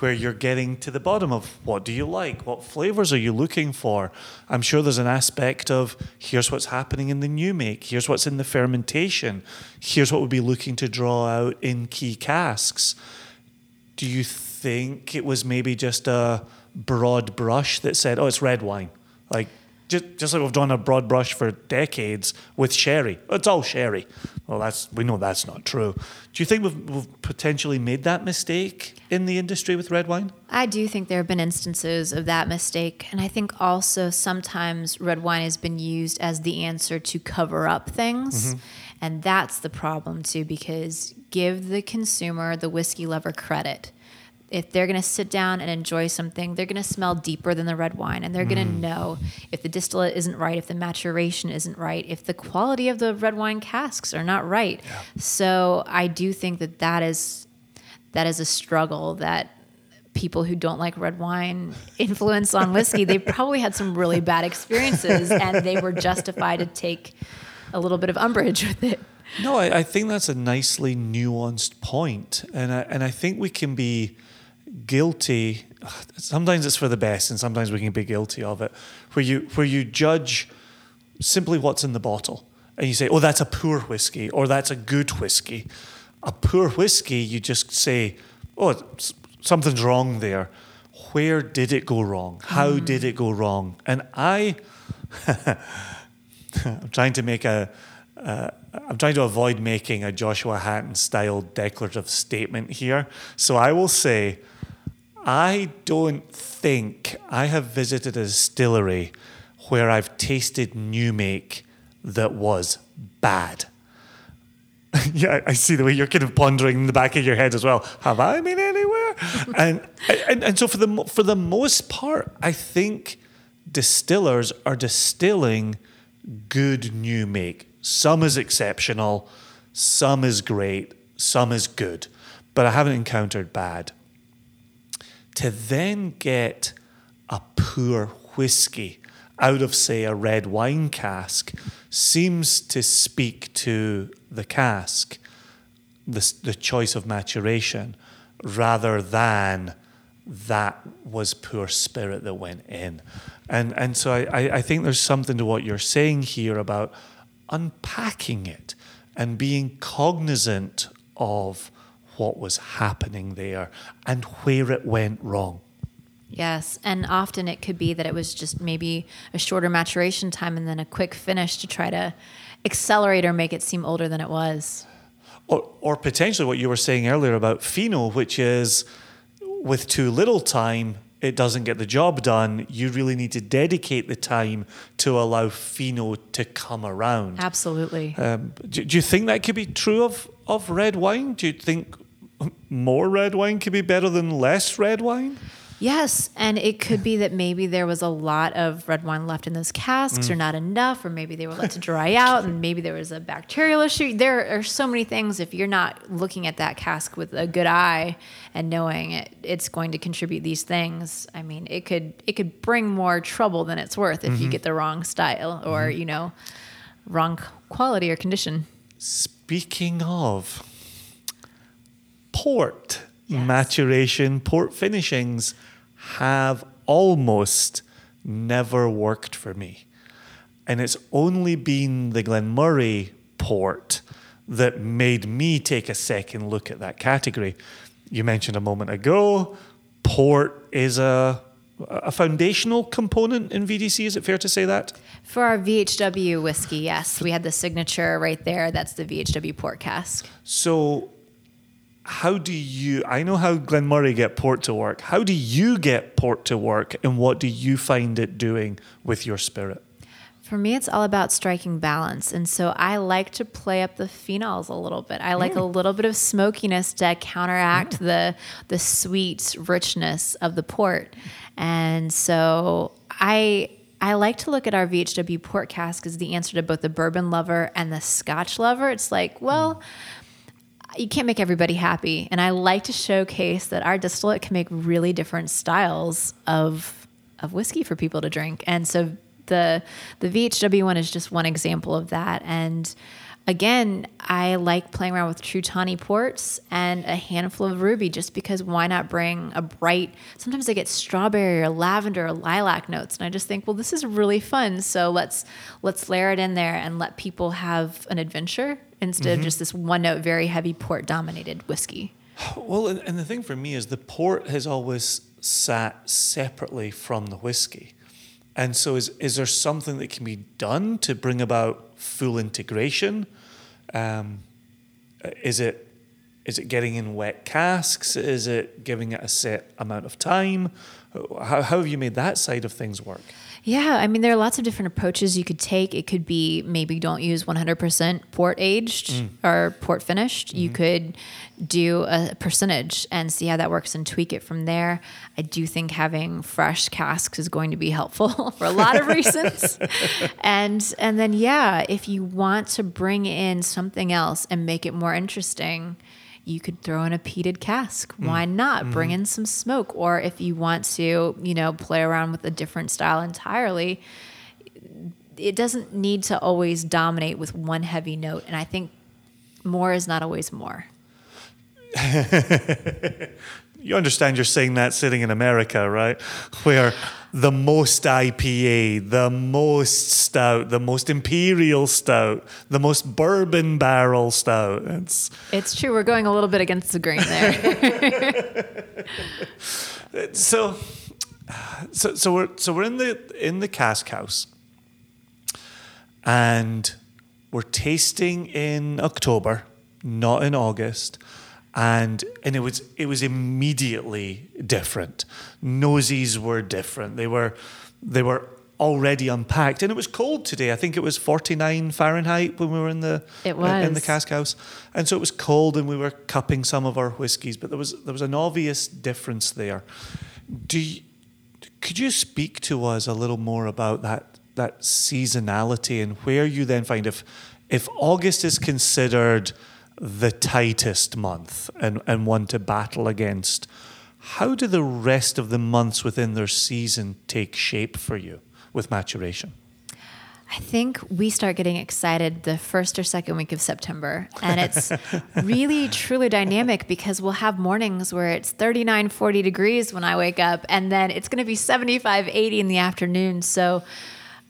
[SPEAKER 2] where you're getting to the bottom of what do you like? What flavors are you looking for? I'm sure there's an aspect of here's what's happening in the new make, here's what's in the fermentation, here's what we'll be looking to draw out in key casks. Do you think it was maybe just a broad brush that said, oh, it's red wine? Like, just, just like we've done a broad brush for decades with sherry. It's all sherry. Well, that's we know that's not true. Do you think we've, we've potentially made that mistake in the industry with red wine?
[SPEAKER 3] I do think there have been instances of that mistake. And I think also sometimes red wine has been used as the answer to cover up things. Mm-hmm. And that's the problem too, because give the consumer, the whiskey lover, credit. If they're going to sit down and enjoy something, they're going to smell deeper than the red wine. And they're going to mm. know if the distillate isn't right, if the maturation isn't right, if the quality of the red wine casks are not right. So I do think that that is that is a struggle that people who don't like red wine *laughs* influence on whiskey they probably had some really bad experiences and they were justified to take a little bit of umbrage with it
[SPEAKER 2] No, I, I think that's a nicely nuanced point, and I, and I think we can be guilty. Sometimes it's for the best, and sometimes we can be guilty of it, where you where you judge simply what's in the bottle, and you say, "Oh, that's a poor whiskey," or "That's a good whiskey." A poor whiskey, you just say, "Oh, something's wrong there." Where did it go wrong? How did hmm. it go wrong? And I, *laughs* I'm trying to make a. Uh, I'm trying to avoid making a Joshua Hatton style declarative statement here. So I will say, I don't think I have visited a distillery where I've tasted new make that was bad. *laughs* yeah, I see the way you're kind of pondering in the back of your head as well. Have I been anywhere? *laughs* and, and and so for the for the most part, I think distillers are distilling good new make. Some is exceptional, some is great, some is good, but I haven't encountered bad. To then get a poor whiskey out of, say, a red wine cask seems to speak to the cask, the, the choice of maturation, rather than that was poor spirit that went in. And, and so I, I think there's something to what you're saying here about unpacking it and being cognizant of what was happening there and where it went wrong.
[SPEAKER 3] Yes, and often it could be that it was just maybe a shorter maturation time and then a quick finish to try to accelerate or make it seem older than it was.
[SPEAKER 2] Or, or potentially what you were saying earlier about Fino, which is with too little time, it doesn't get the job done. You really need to dedicate the time to allow Fino to come around.
[SPEAKER 3] Absolutely.
[SPEAKER 2] Um, do, do you think that could be true of, of red wine? Do you think more red wine could be better than less red wine?
[SPEAKER 3] Yes, and it could be that maybe there was a lot of red wine left in those casks, mm. or not enough, or maybe they were let to dry out, and maybe there was a bacterial issue. There are so many things. If you're not looking at that cask with a good eye and knowing it, it's going to contribute these things. I mean, it could it could bring more trouble than it's worth if mm-hmm. you get the wrong style or mm-hmm. you know, wrong quality or condition.
[SPEAKER 2] Speaking of port yes. maturation, port finishings have almost never worked for me. And it's only been the Glenmorangie port that made me take a second look at that category. You mentioned a moment ago, port is a a foundational component in VDC. Is it fair to say that?
[SPEAKER 3] For our VHW whiskey, yes, we had the signature right there. That's the VHW port cask.
[SPEAKER 2] So how do you i know how glenmorangie get port to work how do you get port to work and what do you find it doing with your spirit
[SPEAKER 3] for me it's all about striking balance and so i like to play up the phenols a little bit i like mm. a little bit of smokiness to counteract mm. the the sweet richness of the port and so i I like to look at our VHW port cask as the answer to both the bourbon lover and the scotch lover. It's like, well, mm you can't make everybody happy. And I like to showcase that our distillate can make really different styles of of whiskey for people to drink. And so the the VHW one is just one example of that. And again, I like playing around with true tawny ports and a handful of ruby just because why not bring a bright sometimes I get strawberry or lavender or lilac notes and I just think, well, this is really fun. So let's let's layer it in there and let people have an adventure instead mm-hmm. of just this one note, very heavy port dominated whiskey.
[SPEAKER 2] Well, and the thing for me is the port has always sat separately from the whiskey. And so, is, is there something that can be done to bring about full integration? Um, is it is it getting in wet casks? Is it giving it a set amount of time? How, how have you made that side of things work?
[SPEAKER 3] Yeah, I mean, there are lots of different approaches you could take. It could be maybe don't use 100% port aged mm. or port finished. Mm-hmm. You could do a percentage and see how that works and tweak it from there. I do think having fresh casks is going to be helpful *laughs* for a lot of reasons. *laughs* and and then yeah, if you want to bring in something else and make it more interesting, you could throw in a peated cask. Mm. Why not? Mm-hmm. Bring in some smoke. Or if you want to, you know, play around with a different style entirely, it doesn't need to always dominate with one heavy note. And I think more is not always more. *laughs*
[SPEAKER 2] you understand you're saying that sitting in America, right? Where the most IPA, the most stout, the most imperial stout, the most bourbon barrel stout. It's
[SPEAKER 3] It's true. We're going a little bit against the grain there. *laughs*
[SPEAKER 2] Uh, so so so we're so we're in the in the cask house. And we're tasting in October, not in August and and it was it was immediately different. Noses were different. They were they were already unpacked, and it was cold today. I think it was forty nine Fahrenheit when we were in the in the cask house, and so it was cold, and we were cupping some of our whiskies, but there was there was an obvious difference there. Do you, could you speak to us a little more about that that seasonality and where you then find if if August is considered the tightest month and, and one to battle against, how do the rest of the months within their season take shape for you with maturation?
[SPEAKER 3] I think we start getting excited the first or second week of September. And it's *laughs* really, truly dynamic because we'll have mornings where it's 39, 40 degrees when I wake up, and then it's going to be 75, 80 in the afternoon. So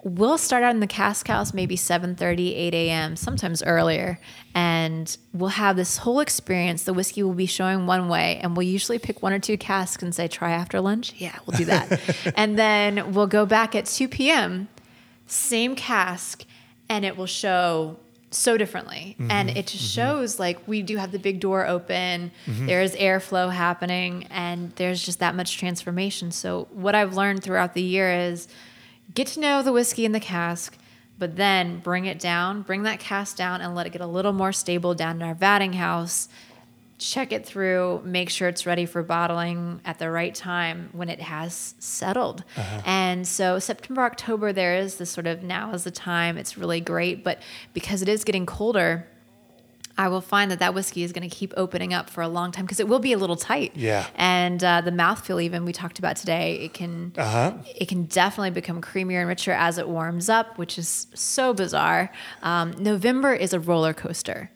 [SPEAKER 3] we'll start out in the cask house maybe 7.30 8 a.m sometimes earlier and we'll have this whole experience. The whiskey will be showing one way and we'll usually pick one or two casks and say try after lunch? Yeah we'll do that. *laughs* And then we'll go back at 2 p.m same cask and it will show so differently. Mm-hmm. And it just mm-hmm. shows like we do have the big door open. Mm-hmm. There's airflow happening and there's just that much transformation. So what i've learned throughout the year is get to know the whiskey in the cask but then bring it down bring that cask down and let it get a little more stable down in our vatting house check it through, make sure it's ready for bottling at the right time when it has settled. Uh-huh. And so September, October, there is this sort of now is the time. It's really great, but because it is getting colder. I will find that that whiskey is going to keep opening up for a long time because it will be a little tight.
[SPEAKER 2] Yeah.
[SPEAKER 3] And uh, the mouthfeel, even we talked about today, it can
[SPEAKER 2] Uh-huh.
[SPEAKER 3] it can definitely become creamier and richer as it warms up, which is so bizarre. Um, November is a roller coaster.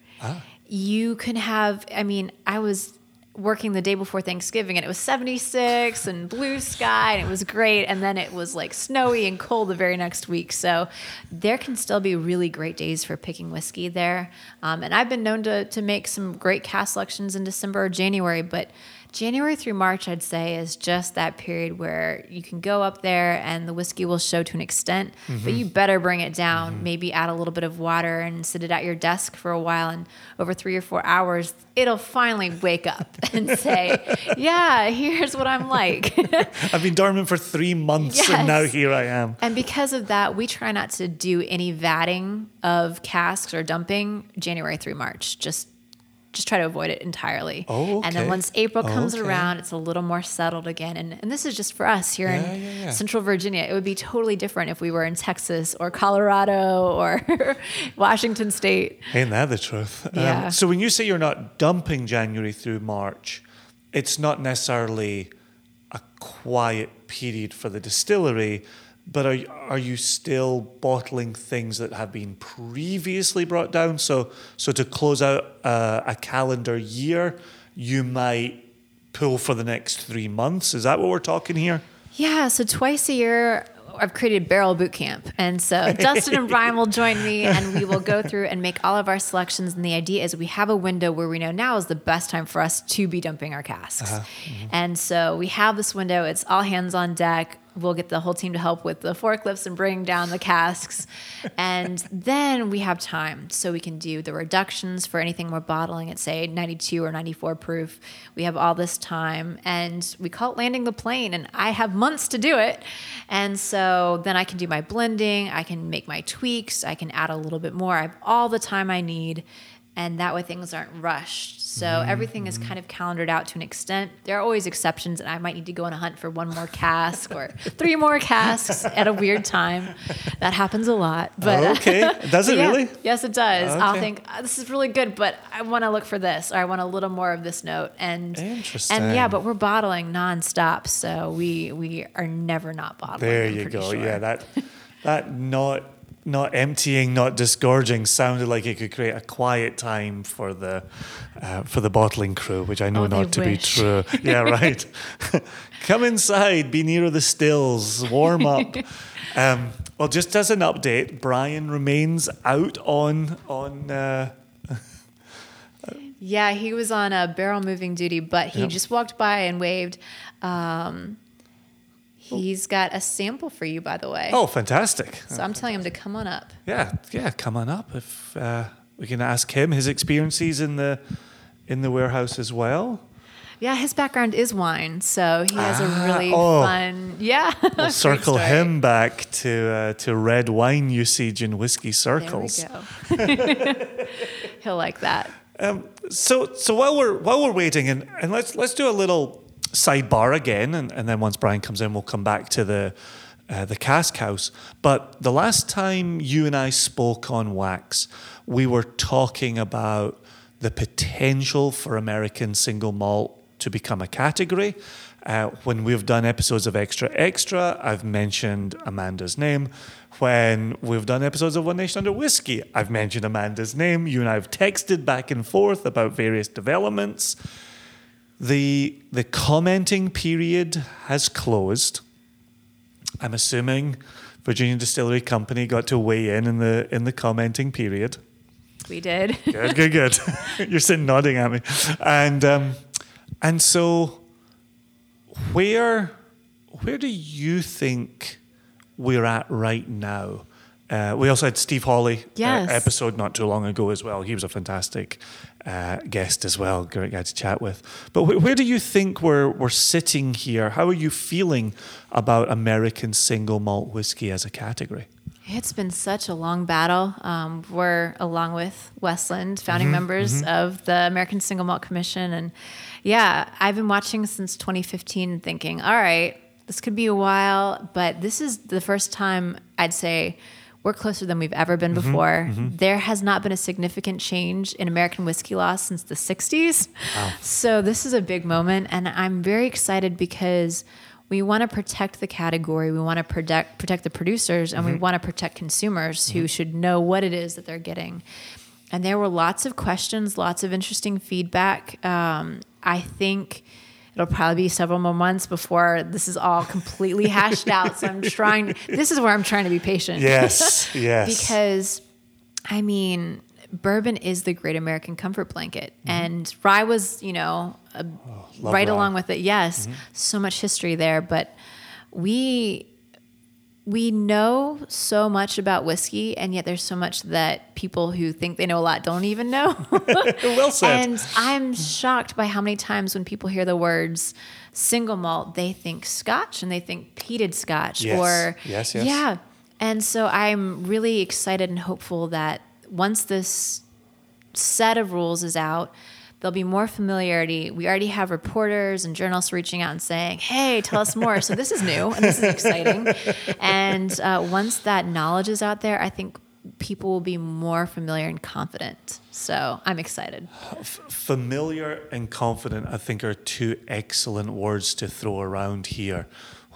[SPEAKER 3] You can have, I mean, I was working the day before Thanksgiving and it was 76 and blue sky and it was great. And then it was like snowy and cold the very next week. So there can still be really great days for picking whiskey there. Um, and I've been known to, to make some great cask selections in December or January, but January through March, I'd say, is just that period where you can go up there and the whiskey will show to an extent, but mm-hmm. you better bring it down. Mm-hmm. Maybe add a little bit of water and sit it at your desk for a while. And over three or four hours, it'll finally wake up *laughs* and say, Yeah, here's what I'm like. *laughs*
[SPEAKER 2] I've been dormant for three months and now here I am.
[SPEAKER 3] and because of that, we try not to do any vatting of casks or dumping January through March. Just just try to avoid it entirely.
[SPEAKER 2] Oh,
[SPEAKER 3] And then once April comes
[SPEAKER 2] Okay.
[SPEAKER 3] around, it's a little more settled again. And, and this is just for us here
[SPEAKER 2] Yeah,
[SPEAKER 3] in
[SPEAKER 2] yeah, yeah.
[SPEAKER 3] Central Virginia. It would be totally different if we were in Texas or Colorado *laughs* or Washington State.
[SPEAKER 2] Ain't that the truth? Um,
[SPEAKER 3] Yeah.
[SPEAKER 2] so when you say you're not dumping January through March, it's not necessarily a quiet period for the distillery, but are are you still bottling things that have been previously brought down? So so to close out uh, a calendar year, you might pull for the next three months. Is that what we're talking here?
[SPEAKER 3] Yeah, so twice a year I've created Barrel Boot Camp. And so Dustin and Brian will join me *laughs* and we will go through and make all of our selections. And the idea is we have a window where we know now is the best time for us to be dumping our casks. And so we have this window, it's all hands on deck. We'll get the whole team to help with the forklifts and bring down the casks. and then we have time. So we can do the reductions for anything we're bottling at, say, 92 or 94 proof. We have all this time and we call it landing the plane. And I have months to do it. And so then I can do my blending, I can make my tweaks, I can add a little bit more. I have all the time I need. And that way things aren't rushed. So everything is kind of calendared out to an extent. There are always exceptions, and I might need to go on a hunt for one more cask or *laughs* three more casks at a weird time. That happens a lot. But *laughs*
[SPEAKER 2] okay. Does it
[SPEAKER 3] yeah,
[SPEAKER 2] really?
[SPEAKER 3] Yes, it does. I'll think "Ah, this is really good, but I want to look for this, or I want a little more of this note. And
[SPEAKER 2] Interesting.
[SPEAKER 3] And yeah, but we're bottling nonstop, so we we are never not bottling.
[SPEAKER 2] There
[SPEAKER 3] I'm
[SPEAKER 2] you go.
[SPEAKER 3] sure.
[SPEAKER 2] Yeah, that *laughs* that not not emptying, not disgorging sounded like it could create a quiet time for the uh, for the bottling crew, which I know
[SPEAKER 3] Oh,
[SPEAKER 2] not to
[SPEAKER 3] wish.
[SPEAKER 2] be true. Yeah, *laughs* right. *laughs* Come inside, be near the stills, warm up. *laughs* um, well, just as an update, Brian remains out on on. Uh,
[SPEAKER 3] Yeah, he was on a barrel moving duty, but he
[SPEAKER 2] Yep.
[SPEAKER 3] just walked by and waved. Um, he's got a sample for you, by the way.
[SPEAKER 2] oh, fantastic!
[SPEAKER 3] So I'm telling him to come on up.
[SPEAKER 2] Yeah, yeah. Come on up if uh, we can ask him his experiences in the in the warehouse as well.
[SPEAKER 3] Yeah, his background is wine, so he has
[SPEAKER 2] Ah,
[SPEAKER 3] a really
[SPEAKER 2] oh.
[SPEAKER 3] fun. Yeah, *laughs*
[SPEAKER 2] We'll circle him back to uh, to red wine usage in whiskey circles.
[SPEAKER 3] There we go. *laughs* He'll like that.
[SPEAKER 2] Um, So so while we're while we're waiting, and, and let's let's do a little sidebar again, and, and then once Brian comes in, we'll come back to the uh, the cask house. But the last time you and I spoke on wax, we were talking about the potential for American single malt to become a category. Uh, when we've done episodes of Extra Extra, I've mentioned Amanda's name. When we've done episodes of One Nation Under Whiskey, I've mentioned Amanda's name. You and I have texted back and forth about various developments. The, the commenting period has closed. I'm assuming Virginia Distillery Company got to weigh in in the, in the commenting period.
[SPEAKER 3] We did.
[SPEAKER 2] Good, good, good. *laughs* *laughs* You're sitting nodding at me, and um, and so where where do you think we're at right now? Uh, we also had Steve Hawley
[SPEAKER 3] Yes.
[SPEAKER 2] uh, episode not too long ago as well. He was a fantastic uh, guest as well. Great guy to chat with. But wh- where do you think we're we're sitting here? How are you feeling about American single malt whiskey as a category?
[SPEAKER 3] It's been such a long battle. Um, we're along with Westland, founding members of the American Single Malt Commission, and yeah, I've been watching since 2015 and thinking, all right, this could be a while, but this is the first time I'd say we're closer than we've ever been mm-hmm. before. Mm-hmm. There has not been a significant change in American whiskey law since the 60s. So this is a big moment, and I'm very excited because we want to protect the category. We want to protect protect the producers, and we mm-hmm. want to protect consumers who should know what it is that they're getting. And there were lots of questions, lots of interesting feedback. Um, I think it'll probably be several more months before this is all completely hashed out. So I'm trying. This is where I'm trying to be patient.
[SPEAKER 2] Yes, *laughs* yes.
[SPEAKER 3] because I mean, bourbon is the great American comfort blanket,
[SPEAKER 2] Mm-hmm.
[SPEAKER 3] and rye was, you know, a,
[SPEAKER 2] love
[SPEAKER 3] right
[SPEAKER 2] rye.
[SPEAKER 3] along with it. Yes,
[SPEAKER 2] Mm-hmm.
[SPEAKER 3] so much history there, but we we know so much about whiskey, and yet there's so much that people who think they know a lot don't even know. *laughs*
[SPEAKER 2] well said.
[SPEAKER 3] And I'm shocked by how many times when people hear the words single malt, they think scotch and they think peated scotch
[SPEAKER 2] Yes.
[SPEAKER 3] or
[SPEAKER 2] Yes, yes.
[SPEAKER 3] yeah. And so I'm really excited and hopeful that once this set of rules is out, there'll be more familiarity. We already have reporters and journalists reaching out and saying, "Hey, tell us more." so this is new and this is exciting. *laughs* and uh, once that knowledge is out there, I think people will be more familiar and confident. So I'm excited.
[SPEAKER 2] familiar and confident, I think, are two excellent words to throw around here.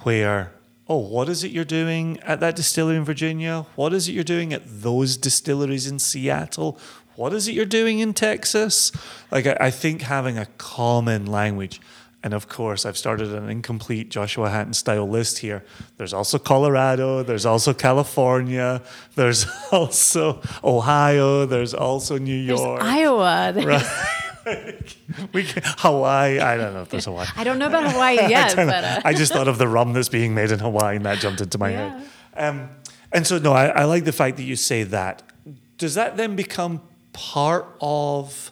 [SPEAKER 2] Where, oh, what is it you're doing at that distillery in Virginia? What is it you're doing at those distilleries in Seattle? What is it you're doing in Texas? Like, I, I think having a common language. And of course, I've started an incomplete Joshua Hatton style list here. There's also Colorado, there's also California, there's *laughs* also Ohio, there's also New
[SPEAKER 3] There's
[SPEAKER 2] York.
[SPEAKER 3] Iowa. *laughs* There's- *laughs*
[SPEAKER 2] we can, Hawaii. I don't know if there's Hawaii.
[SPEAKER 3] I don't know about Hawaii yet, but uh,
[SPEAKER 2] I just thought of the rum that's being made in Hawaii, and that jumped into my
[SPEAKER 3] Yeah.
[SPEAKER 2] head. Um, and so, no, I, I like the fact that you say that. Does that then become part of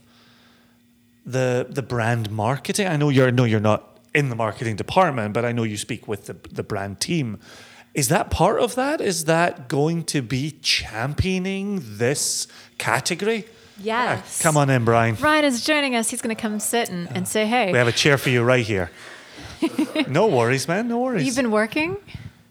[SPEAKER 2] the the brand marketing? I know you're no, you're not in the marketing department, but I know you speak with the the brand team. Is that part of that? Is that going to be championing this category?
[SPEAKER 3] yes.
[SPEAKER 2] Ah, come on in, Brian.
[SPEAKER 3] Brian is joining us. He's going to come sit and, and say, hey,
[SPEAKER 2] We have a chair for you right here. *laughs* no worries, man. No worries.
[SPEAKER 3] you've been working?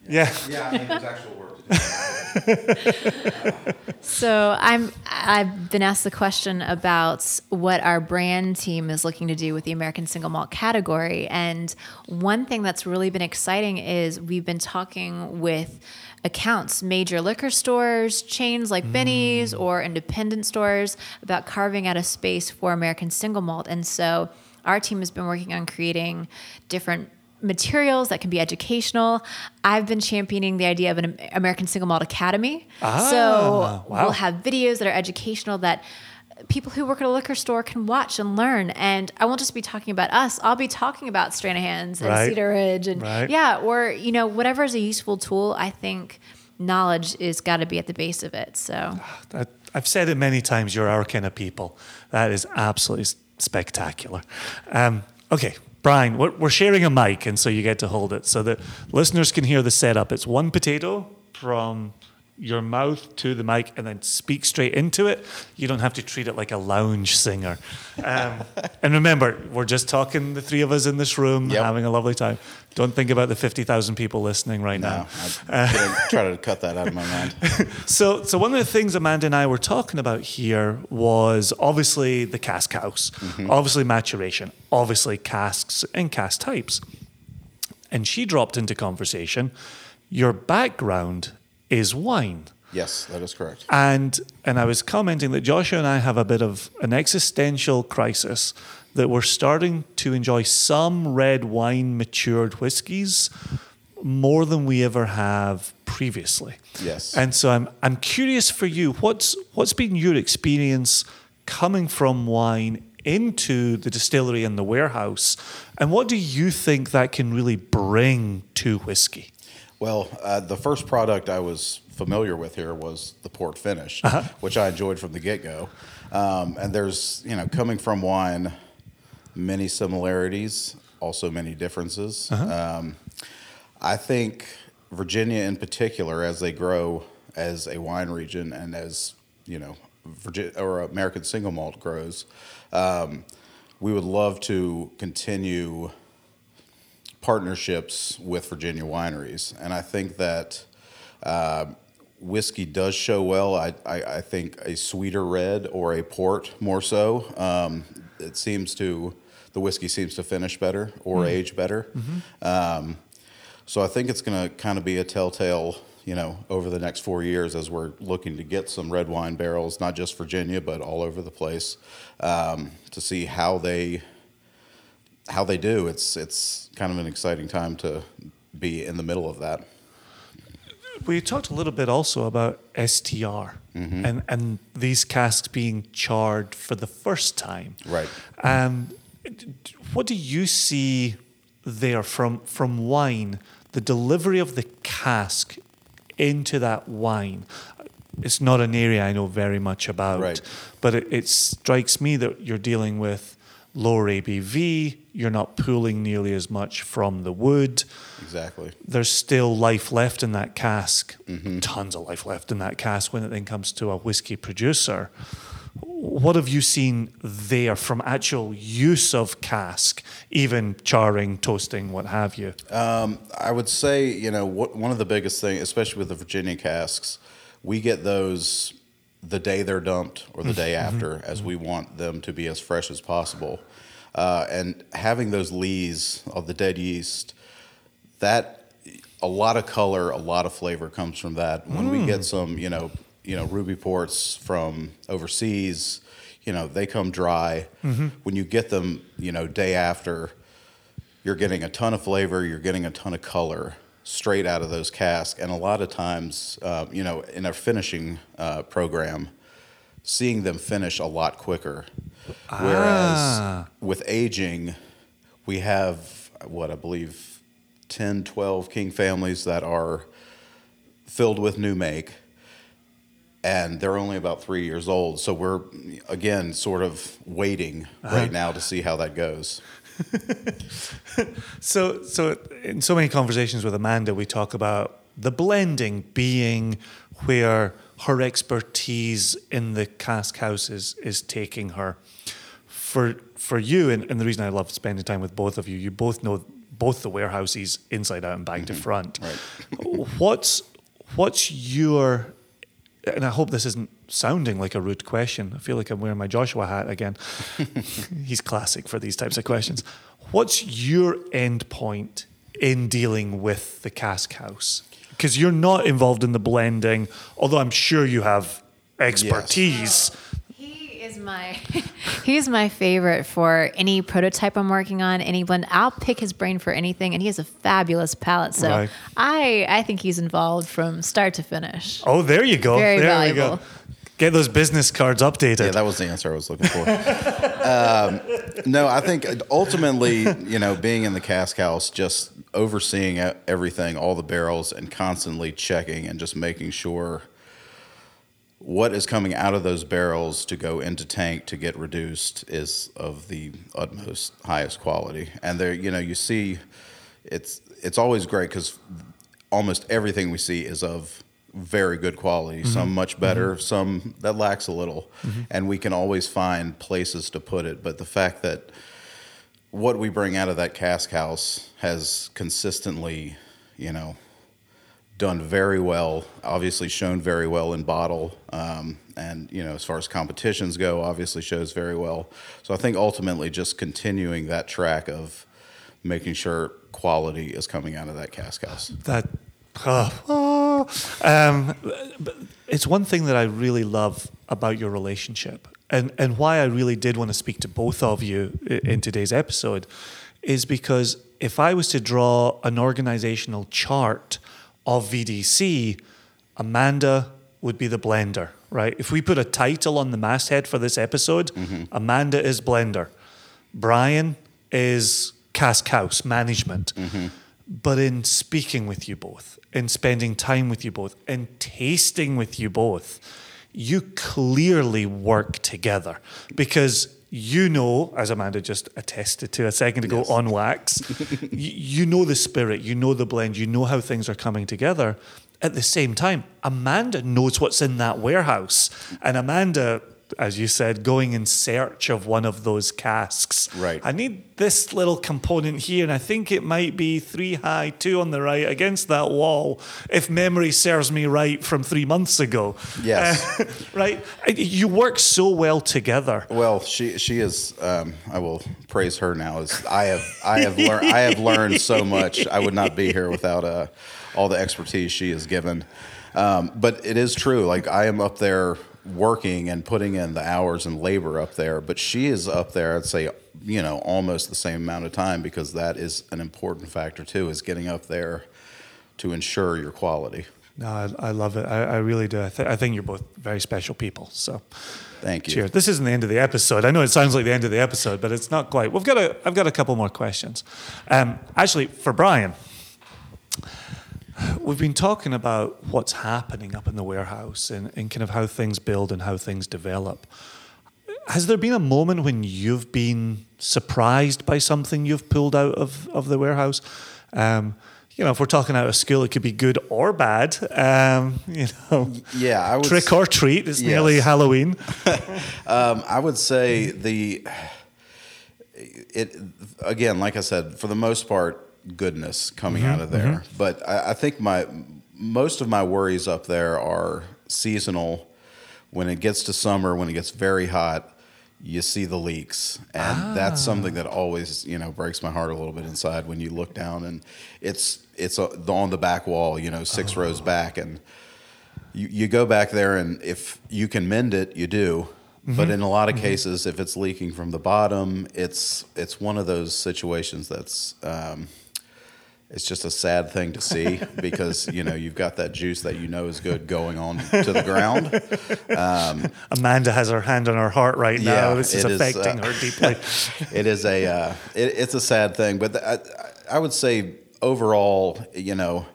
[SPEAKER 2] yeah.
[SPEAKER 4] Yeah, I mean, there's actual work to do. *laughs*
[SPEAKER 3] So I'm I've been asked the question about what our brand team is looking to do with the American single malt category. And one thing that's really been exciting is we've been talking with accounts, major liquor stores, chains like Benny's mm. or independent stores about carving out a space for American single malt. And so our team has been working on creating different materials that can be educational. I've been championing the idea of an American Single Malt Academy.
[SPEAKER 2] Ah,
[SPEAKER 3] so
[SPEAKER 2] wow.
[SPEAKER 3] we'll have videos that are educational that people who work at a liquor store can watch and learn. And I won't just be talking about us. I'll be talking about Stranahan's and
[SPEAKER 2] Right.
[SPEAKER 3] Cedar Ridge and
[SPEAKER 2] Right.
[SPEAKER 3] yeah, or you know whatever is a useful tool. I think knowledge is got to be at the base of it. So
[SPEAKER 2] That, I've said it many times. You're our kind of people. That is absolutely spectacular. Um, okay, Brian, we're, sharing a mic, and so you get to hold it so that listeners can hear the setup. It's one potato from your mouth to the mic and then speak straight into it. You don't have to treat it like a lounge singer. Um, *laughs* and remember, we're just talking, the three of us in this room,
[SPEAKER 5] Yep.
[SPEAKER 2] having a lovely time. Don't think about the 50,000 people listening right
[SPEAKER 5] No,
[SPEAKER 2] now.
[SPEAKER 5] I'm *laughs* gonna try to cut that out of my mind. *laughs*
[SPEAKER 2] So, so one of the things Amanda and I were talking about here was obviously the cask house, obviously maturation, obviously casks and cask types. And she dropped into conversation. Your background is wine.
[SPEAKER 5] Yes, that is correct.
[SPEAKER 2] And and I was commenting that Joshua and I have a bit of an existential crisis that we're starting to enjoy some red wine matured whiskies more than we ever have previously.
[SPEAKER 5] Yes.
[SPEAKER 2] And so I'm I'm curious for you, what's what's been your experience coming from wine into the distillery and the warehouse? And what do you think that can really bring to whiskey?
[SPEAKER 5] Well, uh, the first product I was familiar with here was the port finish, which I enjoyed from the get go. Um, and there's, you know, coming from wine, many similarities, also many differences. Um, I think Virginia, in particular, as they grow as a wine region and as you know, Virginia or American single malt grows, um, we would love to continue partnerships with Virginia wineries, and I think that uh, whiskey does show well. I, I, I think a sweeter red or a port more so. Um, it seems to the whiskey seems to finish better or age better. Um, so I think it's going to kind of be a telltale, you know, over the next four years as we're looking to get some red wine barrels, not just Virginia, but all over the place, um, to see how they how they do. It's it's kind of an exciting time to be in the middle of that.
[SPEAKER 2] We talked a little bit also about STR and, and these casks being charred for the first time.
[SPEAKER 5] Right.
[SPEAKER 2] Um, what do you see there from from wine? The delivery of the cask into that wine. It's not an area I know very much about,
[SPEAKER 5] Right.
[SPEAKER 2] but it, it strikes me that you're dealing with lower ABV. You're not pulling nearly as much from the wood
[SPEAKER 5] Exactly.
[SPEAKER 2] there's still life left in that cask, mm-hmm. tons of life left in that cask when it then comes to a whiskey producer. What have you seen there from actual use of cask, even charring, toasting, what have you?
[SPEAKER 5] Um, I would say, you know, what, one of the biggest things, especially with the Virginia casks, we get those the day they're dumped or the day mm-hmm. after, mm-hmm. as we want them to be as fresh as possible. Uh, and having those lees of the dead yeast, that a lot of color, a lot of flavor comes from that. When we get mm. some, you know, you know, ruby ports from overseas, you know, they come dry. Mm-hmm. When you get them, you know, day after, you're getting a ton of flavor, you're getting a ton of color straight out of those casks. And a lot of times, uh, you know, in our finishing uh, program, seeing them finish a lot quicker. Whereas
[SPEAKER 2] Ah.
[SPEAKER 5] with aging, we have what I believe 10, 12 king families that are filled with new make. And they're only about three years old. So we're, again, sort of waiting right now to see how that goes. *laughs*
[SPEAKER 2] So, so in so many conversations with Amanda, we talk about the blending being where her expertise in the cask house is, is taking her. For for you, and, and the reason I love spending time with both of you, you both know both the warehouses inside out and back to mm-hmm. front. *laughs* What's what's your and I hope this isn't sounding like a rude question. I feel like I'm wearing my Joshua hat again. *laughs* He's classic for these types of questions. What's your end point in dealing with the cask house? Because you're not involved in the blending, although I'm sure you have expertise.
[SPEAKER 3] He is my *laughs* he's my favorite for any prototype I'm working on, any blend. I'll pick his brain for anything, and he has a fabulous palate. So
[SPEAKER 2] Right.
[SPEAKER 3] I I think he's involved from start to finish.
[SPEAKER 2] Oh, there you go.
[SPEAKER 3] Very
[SPEAKER 2] there we
[SPEAKER 3] valuable.
[SPEAKER 2] go. Get those business cards updated.
[SPEAKER 5] Yeah, that was the answer I was looking for. *laughs* um, no, I think ultimately, you know, being in the cask house, just overseeing everything, all the barrels, and constantly checking and just making sure what is coming out of those barrels to go into tank to get reduced is of the utmost highest quality. And there, you know, you see, it's it's always great because almost everything we see is of very good quality. Mm-hmm. Some much better, mm-hmm. some that lacks a little, mm-hmm. and we can always find places to put it. But the fact that what we bring out of that cask house has consistently, you know, done very well. Obviously, shown very well in bottle, um, and you know, as far as competitions go, obviously shows very well. So I think ultimately, just continuing that track of making sure quality is coming out of that cask house.
[SPEAKER 2] that oh, um, it's one thing that I really love about your relationship, and and why I really did want to speak to both of you in today's episode, is because if I was to draw an organizational chart of VDC, Amanda would be the blender, right? If we put a title on the masthead for this episode, mm-hmm. Amanda is blender, Brian is cask house management. Mm-hmm. But in speaking with you both, in spending time with you both, in tasting with you both, you clearly work together because you know, as Amanda just attested to a second ago on wax, *laughs* y- you know the spirit, you know the blend, you know how things are coming together. At the same time, Amanda knows what's in that warehouse. And Amanda, as you said, going in search of one of those casks.
[SPEAKER 5] Right.
[SPEAKER 2] I need this little component here, and I think it might be three high, two on the right against that wall, if memory serves me right from three months ago.
[SPEAKER 5] Yes.
[SPEAKER 2] Uh, *laughs* right? You work so well together.
[SPEAKER 5] Well, she she is. Um, I will praise her now. As I have I have learned I have *laughs* learned so much. I would not be here without uh, all the expertise she has given. Um, but it is true. Like I am up there working and putting in the hours and labor up there, but she is up there. I'd say you know almost the same amount of time because that is an important factor too. Is getting up there to ensure your quality.
[SPEAKER 2] No, I, I love it. I, I really do. I, th- I think you're both very special people. So,
[SPEAKER 5] Thank you.
[SPEAKER 2] cheers. This isn't the end of the episode. I know it sounds like the end of the episode, but it's not quite. We've got a. I've got a couple more questions. Um, actually, for Brian, we've been talking about what's happening up in the warehouse and, and kind of how things build and how things develop. Has there been a moment when you've been surprised by something you've pulled out of, of the warehouse? Um, you know, if we're talking out of school, it could be good or bad. Um, *laughs* you know,
[SPEAKER 5] Yeah, I would
[SPEAKER 2] trick or treat. It's nearly Halloween. *laughs*
[SPEAKER 5] Um, I would say the it again, like I said, for the most part, goodness coming mm-hmm, out of there. Mm-hmm. But I, I think my most of my worries up there are seasonal. When it gets to summer, when it gets very hot, you see the leaks, and that's ah. something that always you know breaks my heart a little bit inside when you look down and it's it's on the back wall, you know, six oh. rows back, and you, you go back there and if you can mend it you do. But mm-hmm, in a lot of cases if it's leaking from the bottom it's it's one of those situations that's um, it's just a sad thing to see *laughs* because you know you've got that juice that you know is good going on to the ground
[SPEAKER 2] Amanda has her hand on her heart right now.
[SPEAKER 5] Yeah,
[SPEAKER 2] this is
[SPEAKER 5] it is,
[SPEAKER 2] affecting
[SPEAKER 5] uh,
[SPEAKER 2] her deeply. *laughs* *laughs*
[SPEAKER 5] it is a uh, it, it's a sad thing, but I, I would say overall, you know,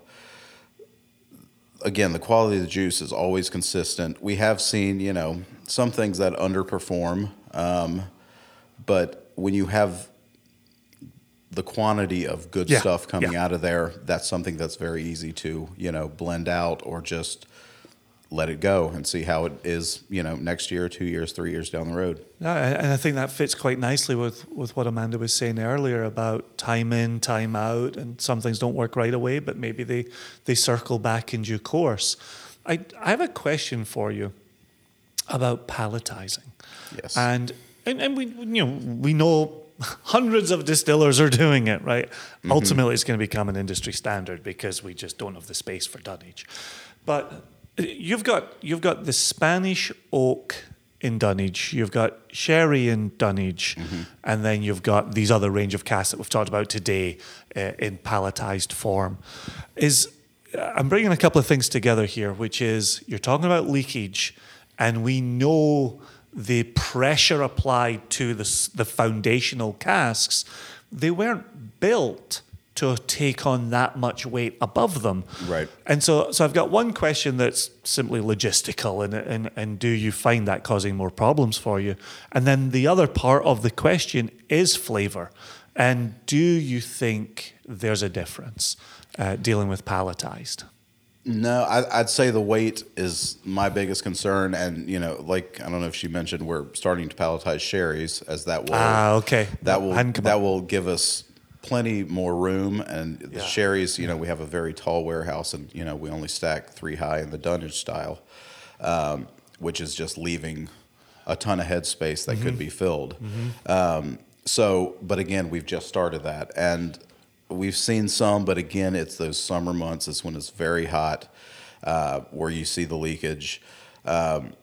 [SPEAKER 5] again, the quality of the juice is always consistent. We have seen, you know, some things that underperform, um, but when you have the quantity of good
[SPEAKER 2] Yeah,
[SPEAKER 5] stuff coming
[SPEAKER 2] yeah.
[SPEAKER 5] out of there, that's something that's very easy to, you know, blend out or just let it go and see how it is, you know, next year, two years, three years down the road.
[SPEAKER 2] No, and I think that fits quite nicely with, with what Amanda was saying earlier about time in, time out, and some things don't work right away, but maybe they, they circle back in due course. I, I have a question for you about palletizing.
[SPEAKER 5] Yes.
[SPEAKER 2] And, and, and we, you know, we know *laughs* hundreds of distillers are doing it, right? Mm-hmm. Ultimately, it's going to become an industry standard because we just don't have the space for dunnage. But uh, you've got you've got the Spanish oak in dunnage, you've got sherry in dunnage, mm-hmm. and then you've got these other range of casks that we've talked about today uh, in palletized form. Is uh, I'm bringing a couple of things together here, which is you're talking about leakage, and we know the pressure applied to the, the foundational casks, they weren't built to take on that much weight above them.
[SPEAKER 5] Right.
[SPEAKER 2] And so, so I've got one question that's simply logistical, and, and, and do you find that causing more problems for you? And then the other part of the question is flavor. And do you think there's a difference uh, dealing with palletized?
[SPEAKER 5] No, I, I'd say the weight is my biggest concern, and you know, like I don't know if she mentioned, we're starting to palletize sherries as that will
[SPEAKER 2] Ah, okay.
[SPEAKER 5] that will that
[SPEAKER 2] up.
[SPEAKER 5] will give us plenty more room. And the
[SPEAKER 2] Yeah.
[SPEAKER 5] sherries, you know, we have a very tall warehouse, and you know, we only stack three high in the dunnage style, um, which is just leaving a ton of headspace that
[SPEAKER 2] Mm-hmm.
[SPEAKER 5] could be filled. Um, so, but again, we've just started that, and we've seen some, but again, it's those summer months. It's when it's very hot, uh, where you see the leakage. Um,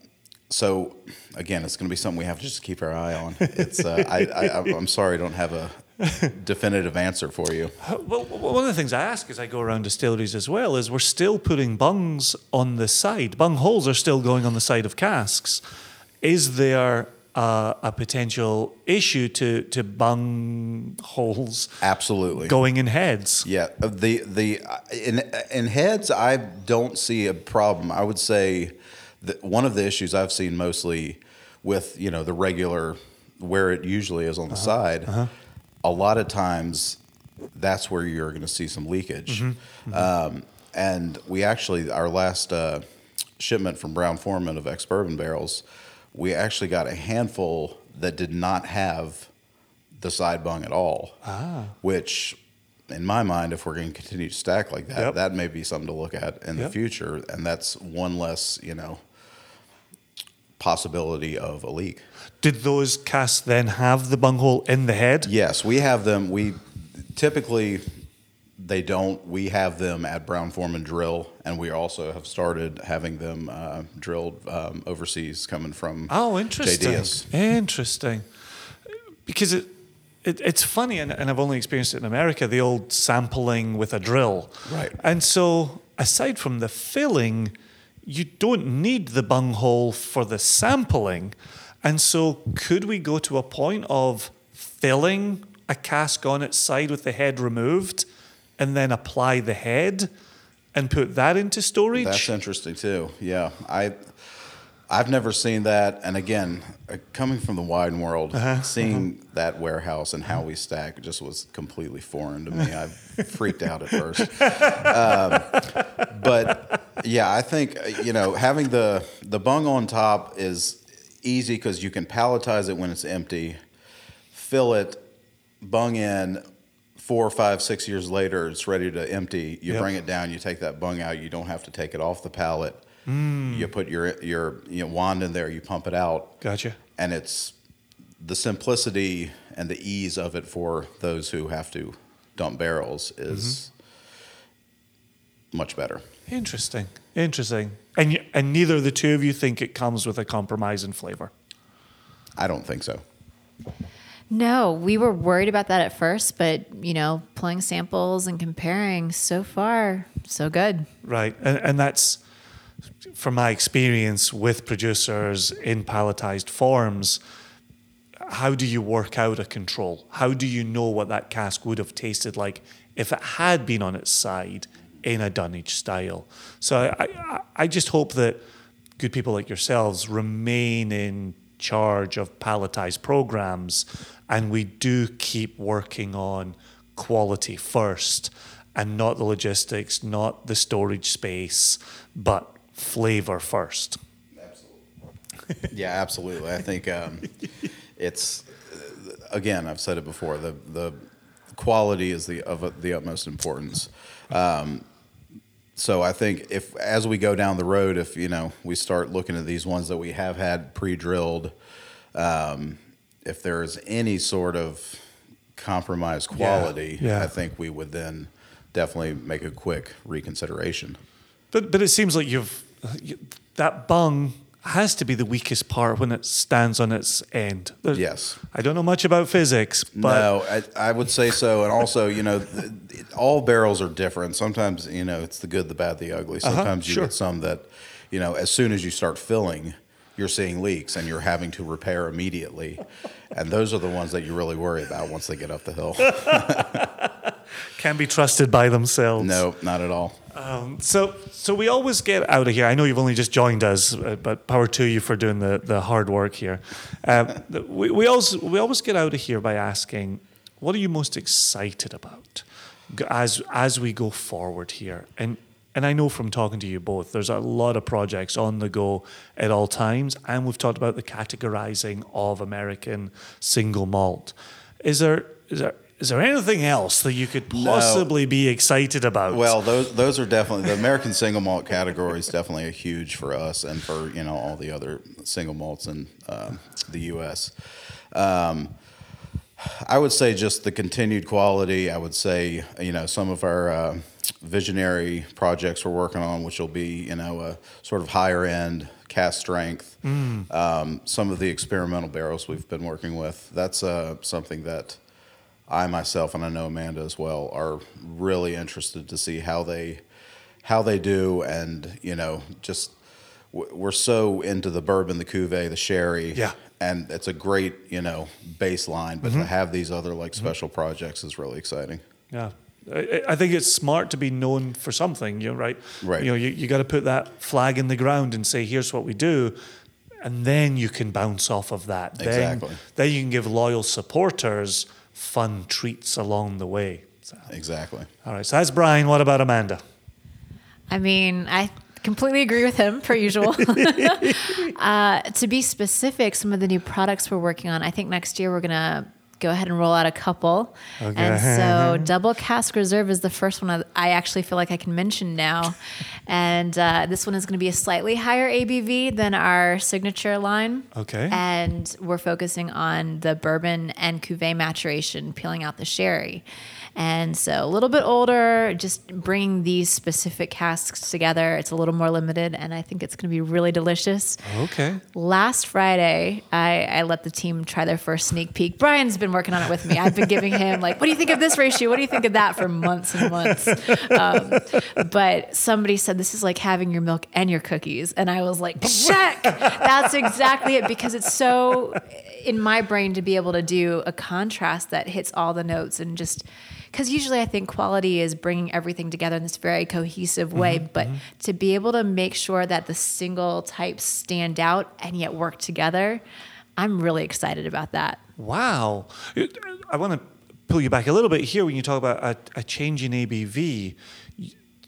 [SPEAKER 5] so, again, it's going to be something we have to just keep our eye on. It's uh, I, I, I'm sorry, I don't have a definitive answer for you. *laughs*
[SPEAKER 2] Well, one of the things I ask as I go around distilleries as well is we're still putting bungs on the side. Bung holes are still going on the side of casks. Is there uh, a potential issue to, to bung holes
[SPEAKER 5] Absolutely.
[SPEAKER 2] going in heads?
[SPEAKER 5] Yeah, uh, the the in in heads, I don't see a problem. I would say that one of the issues I've seen mostly with you know the regular where it usually is on the side, a lot of times that's where you're going to see some leakage. Um, and we actually our last uh, shipment from Brown Forman of ex bourbon barrels, we actually got a handful that did not have the side bung at all. Ah. Which, in my mind, if we're going to continue to stack like that,
[SPEAKER 2] Yep.
[SPEAKER 5] that may be something to look at in the future, and that's one less, you know, possibility of a leak.
[SPEAKER 2] Did those casks then have the bung hole in the head?
[SPEAKER 5] Yes, we have them. We typically they don't. We have them at Brown Forman Drill, and we also have started having them uh, drilled um, overseas, coming from
[SPEAKER 2] Oh, interesting.
[SPEAKER 5] J Dias.
[SPEAKER 2] Interesting. Because it, it it's funny, and, and I've only experienced it in America, the old sampling with a drill.
[SPEAKER 5] Right.
[SPEAKER 2] And so, aside from the filling, you don't need the bung hole for the sampling. And so, could we go to a point of filling a cask on its side with the head removed and then apply the head and put that into storage?
[SPEAKER 5] That's interesting too. Yeah, I I've never seen that, and again, uh, coming from the wine world,
[SPEAKER 2] Uh-huh,
[SPEAKER 5] seeing that warehouse and how we stack just was completely foreign to me. I freaked out at first, *laughs* um, but yeah, I think uh, you know having the the bung on top is easy because you can palletize it when it's empty, fill it, bung in. Four, five, six years later, it's ready to empty. You
[SPEAKER 2] Yep.
[SPEAKER 5] bring it down, you take that bung out. You don't have to take it off the pallet.
[SPEAKER 2] Mm.
[SPEAKER 5] You put your your you know, wand in there, you pump it out,
[SPEAKER 2] Gotcha.
[SPEAKER 5] and it's the simplicity and the ease of it for those who have to dump barrels is
[SPEAKER 2] Mm-hmm.
[SPEAKER 5] much better.
[SPEAKER 2] Interesting. Interesting. And y- and neither of the two of you think it comes with a compromise in flavor.
[SPEAKER 5] I don't think so.
[SPEAKER 3] No, we were worried about that at first, but you know, pulling samples and comparing, so far, so good.
[SPEAKER 2] Right. And and that's from my experience with producers in palletized forms. How do you work out a control? How do you know what that cask would have tasted like if it had been on its side in a dunnage style? So I, I, I just hope that good people like yourselves remain in charge of palletized programs and we do keep working on quality first and not the logistics, not the storage space, but flavor first.
[SPEAKER 5] Yeah, absolutely. I think um, *laughs* it's again. I've said it before. The the quality is the of the utmost importance. Um, so I think if as we go down the road, if you know we start looking at these ones that we have had pre-drilled, um, if there is any sort of compromised quality,
[SPEAKER 2] yeah.
[SPEAKER 5] I think we would then definitely make a quick reconsideration.
[SPEAKER 2] But but it seems like you've you, that bung has to be the weakest part when it stands on its end. There's-
[SPEAKER 5] Yes.
[SPEAKER 2] I don't know much about physics, but
[SPEAKER 5] no, I, I would say so. And also, you know, th- it- all barrels are different. Sometimes, you know, it's the good, the bad, the ugly. Sometimes you
[SPEAKER 2] Uh-huh, sure.
[SPEAKER 5] get some that, you know, as soon as you start filling, you're seeing leaks and you're having to repair immediately. And those are the ones that you really worry about once they get up the hill. *laughs*
[SPEAKER 2] Can be trusted by themselves.
[SPEAKER 5] No, not at all.
[SPEAKER 2] So, so we always get out of here. I know you've only just joined us, uh, but power to you for doing the, the hard work here. Uh, we, we, always, we always get out of here by asking, what are you most excited about as, as we go forward here? And, and I know from talking to you both, there's a lot of projects on the go at all times. And we've talked about the categorizing of American single malt. Is there, is there, is there anything else that you could possibly be excited about?
[SPEAKER 5] Well, those those are definitely the American single malt category is definitely a huge for us and for you know all the other single malts in um, the U.S. Um, I would say just the continued quality. I would say you know some of our uh, visionary projects we're working on, which will be you know a sort of higher end cask strength. Um, some of the experimental barrels we've been working with. That's uh, something that. I myself and I know Amanda as well are really interested to see how they how they do and you know just we're so into the bourbon, the cuvee, the sherry,
[SPEAKER 2] Yeah.
[SPEAKER 5] and it's a great you know baseline. But to have these other like special projects is really exciting.
[SPEAKER 2] Yeah. I I think it's smart to be known for something, you know, right?
[SPEAKER 5] Right.
[SPEAKER 2] You know, you, you got to put that flag in the ground and say, here's what we do. And then you can bounce off of that. Then,
[SPEAKER 5] Exactly.
[SPEAKER 2] then you can give loyal supporters fun treats along the way. So,
[SPEAKER 5] Exactly.
[SPEAKER 2] all right. So that's Brian. What about Amanda?
[SPEAKER 3] I mean, I completely agree with him, per usual. *laughs* *laughs* uh, to be specific, some of the new products we're working on, I think next year we're going to go ahead and roll out a couple. And so, *laughs* Double Cask Reserve is the first one I I actually feel like I can mention now. *laughs* and uh, this one is going to be a slightly higher ABV than our signature line.
[SPEAKER 2] Okay.
[SPEAKER 3] And we're focusing on the bourbon and cuvee maturation, peeling out the sherry. And so a little bit older, just bringing these specific casks together. It's a little more limited, and I think it's going to be really delicious.
[SPEAKER 2] Okay.
[SPEAKER 3] Last Friday, I, I let the team try their first sneak peek. Brian's been working on it with me. I've been giving him like, "What do you think of this ratio? What do you think of that?" for months and months. Um, but somebody said this is like having your milk and your cookies, and I was like, "Check." That's exactly it because it's so in my brain to be able to do a contrast that hits all the notes and just because usually I think quality is bringing everything together in this very cohesive way, mm-hmm, but mm-hmm. to be able to make sure that the single types stand out and yet work together, I'm really excited about that.
[SPEAKER 2] Wow. I want to pull you back a little bit here when you talk about a, a change in ABV.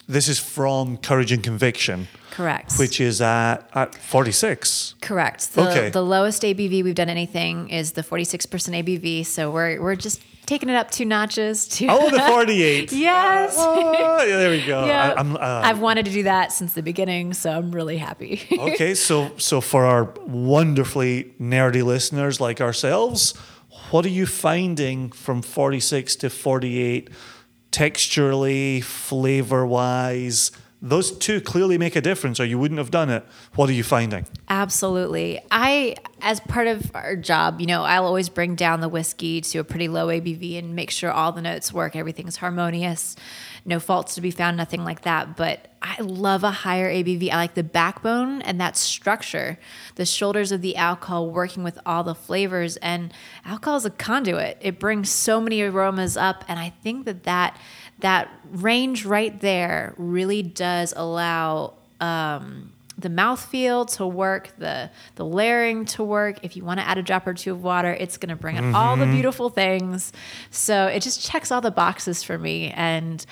[SPEAKER 2] This is from Courage and Conviction,
[SPEAKER 3] Correct.
[SPEAKER 2] which is at, at 46.
[SPEAKER 3] Correct. The,
[SPEAKER 2] Okay.
[SPEAKER 3] the lowest ABV we've done anything is the 46% ABV. So we're, we're just taking it up two notches to.
[SPEAKER 2] Oh, the *laughs* 48.
[SPEAKER 3] yes.
[SPEAKER 2] Oh, yeah, there we go. *laughs*
[SPEAKER 3] Yeah.
[SPEAKER 2] I, am uh,
[SPEAKER 3] I've wanted to do that since the beginning, so I'm really happy. *laughs*
[SPEAKER 2] okay, so so for our wonderfully nerdy listeners like ourselves, what are you finding from 46 to 48 texturally, flavor wise? Those two clearly make a difference, or you wouldn't have done it. What are you finding?
[SPEAKER 3] Absolutely. I, as part of our job, you know, I'll always bring down the whiskey to a pretty low ABV and make sure all the notes work, everything's harmonious, no faults to be found, nothing like that. But I love a higher ABV. I like the backbone and that structure, the shoulders of the alcohol working with all the flavors. And alcohol is a conduit, it brings so many aromas up. And I think that that, that range right there really does allow um, the mouthfeel to work, the the layering to work. If you want to add a drop or two of water, it's going to bring out all the beautiful things. So it just checks all the boxes for me. And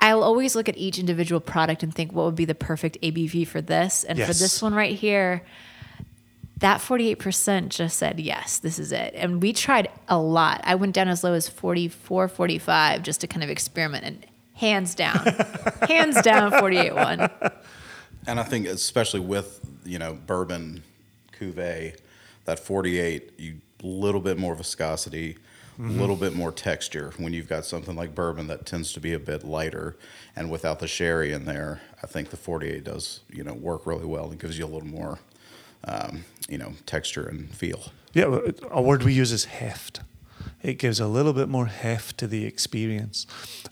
[SPEAKER 3] I'll always look at each individual product and think, what would be the perfect ABV for this? And for this one right here, that 48% just said, yes, this is it. And we tried a lot. I went down as low as 44, 45 just to kind of experiment. And hands down, *laughs* hands down, 48 one.
[SPEAKER 5] And I think especially with you know bourbon cuvee, that 48, you little bit more viscosity, a little bit more texture. When you've got something like bourbon that tends to be a bit lighter, and without the sherry in there, I think the 48 does you know work really well and gives you a little more um, you know texture and feel.
[SPEAKER 2] Yeah, a word we use is heft. It gives a little bit more heft to the experience.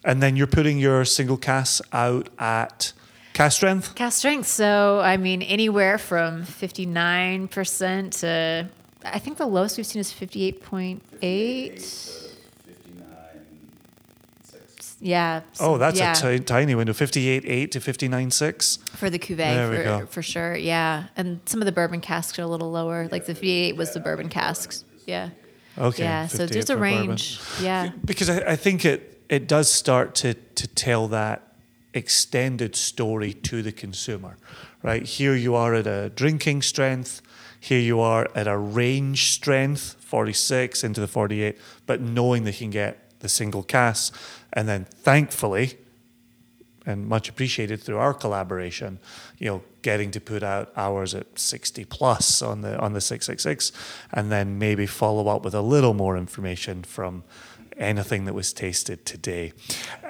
[SPEAKER 2] And then you're putting your single casks out at
[SPEAKER 6] Cask strength?
[SPEAKER 3] Cask strength. So, I mean, anywhere from 59% to, I think the lowest we've seen is 58.8. Yeah.
[SPEAKER 6] Oh, that's
[SPEAKER 3] yeah,
[SPEAKER 6] a tiny window. 58.8 to 59.6.
[SPEAKER 3] for the cuvee
[SPEAKER 6] There we
[SPEAKER 3] for,
[SPEAKER 6] go.
[SPEAKER 3] for sure. Yeah. And some of the bourbon casks are a little lower. Like the 58 was the bourbon casks. Yeah.
[SPEAKER 6] Okay.
[SPEAKER 3] yeah. So
[SPEAKER 6] 58
[SPEAKER 3] there's a
[SPEAKER 6] for bourbon.
[SPEAKER 3] range. Yeah.
[SPEAKER 6] Because I, I think it, it does start to, to tell that extended story to the consumer, right? Here you are at a drinking strength. Here you are at a range strength, 46 into the 48, but knowing they can get the single cask. And then thankfully, and much appreciated through our collaboration, you know, getting to put out hours at 60 plus on the on the 666 and then maybe follow up with a little more information from anything that was tasted today.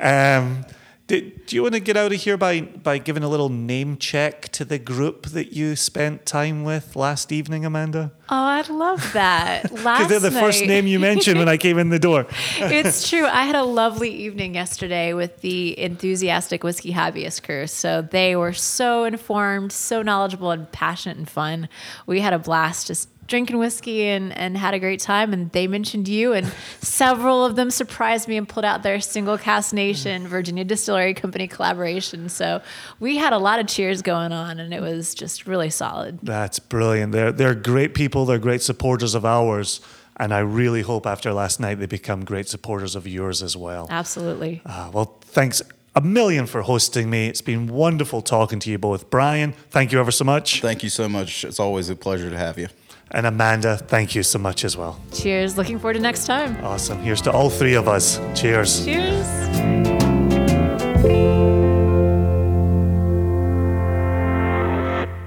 [SPEAKER 6] Um, did, do you want to get out of here by, by giving a little name check to the group that you spent time with last evening, Amanda?
[SPEAKER 3] Oh, I'd love that. *laughs*
[SPEAKER 6] Because they're the first name you mentioned when I came in the door. *laughs*
[SPEAKER 3] it's true. I had a lovely evening yesterday with the enthusiastic whiskey hobbyist crew. So they were so informed, so knowledgeable, and passionate and fun. We had a blast just drinking whiskey and, and had a great time. And they mentioned you, and several of them surprised me and pulled out their Single Cask Nation Virginia Distillery Company collaboration. So we had a lot of cheers going on, and it was just really solid.
[SPEAKER 6] That's brilliant. They're they're great people. They're great supporters of ours, and I really hope after last night they become great supporters of yours as well.
[SPEAKER 3] Absolutely.
[SPEAKER 6] Uh, well, thanks a million for hosting me. It's been wonderful talking to you both. Brian, thank you ever so much,
[SPEAKER 5] Thank you so much. It's always a pleasure to have you.
[SPEAKER 6] And Amanda, thank you so much as well.
[SPEAKER 3] Cheers. Looking forward to next time.
[SPEAKER 6] Awesome. Here's to all three of us. Cheers.
[SPEAKER 3] Cheers.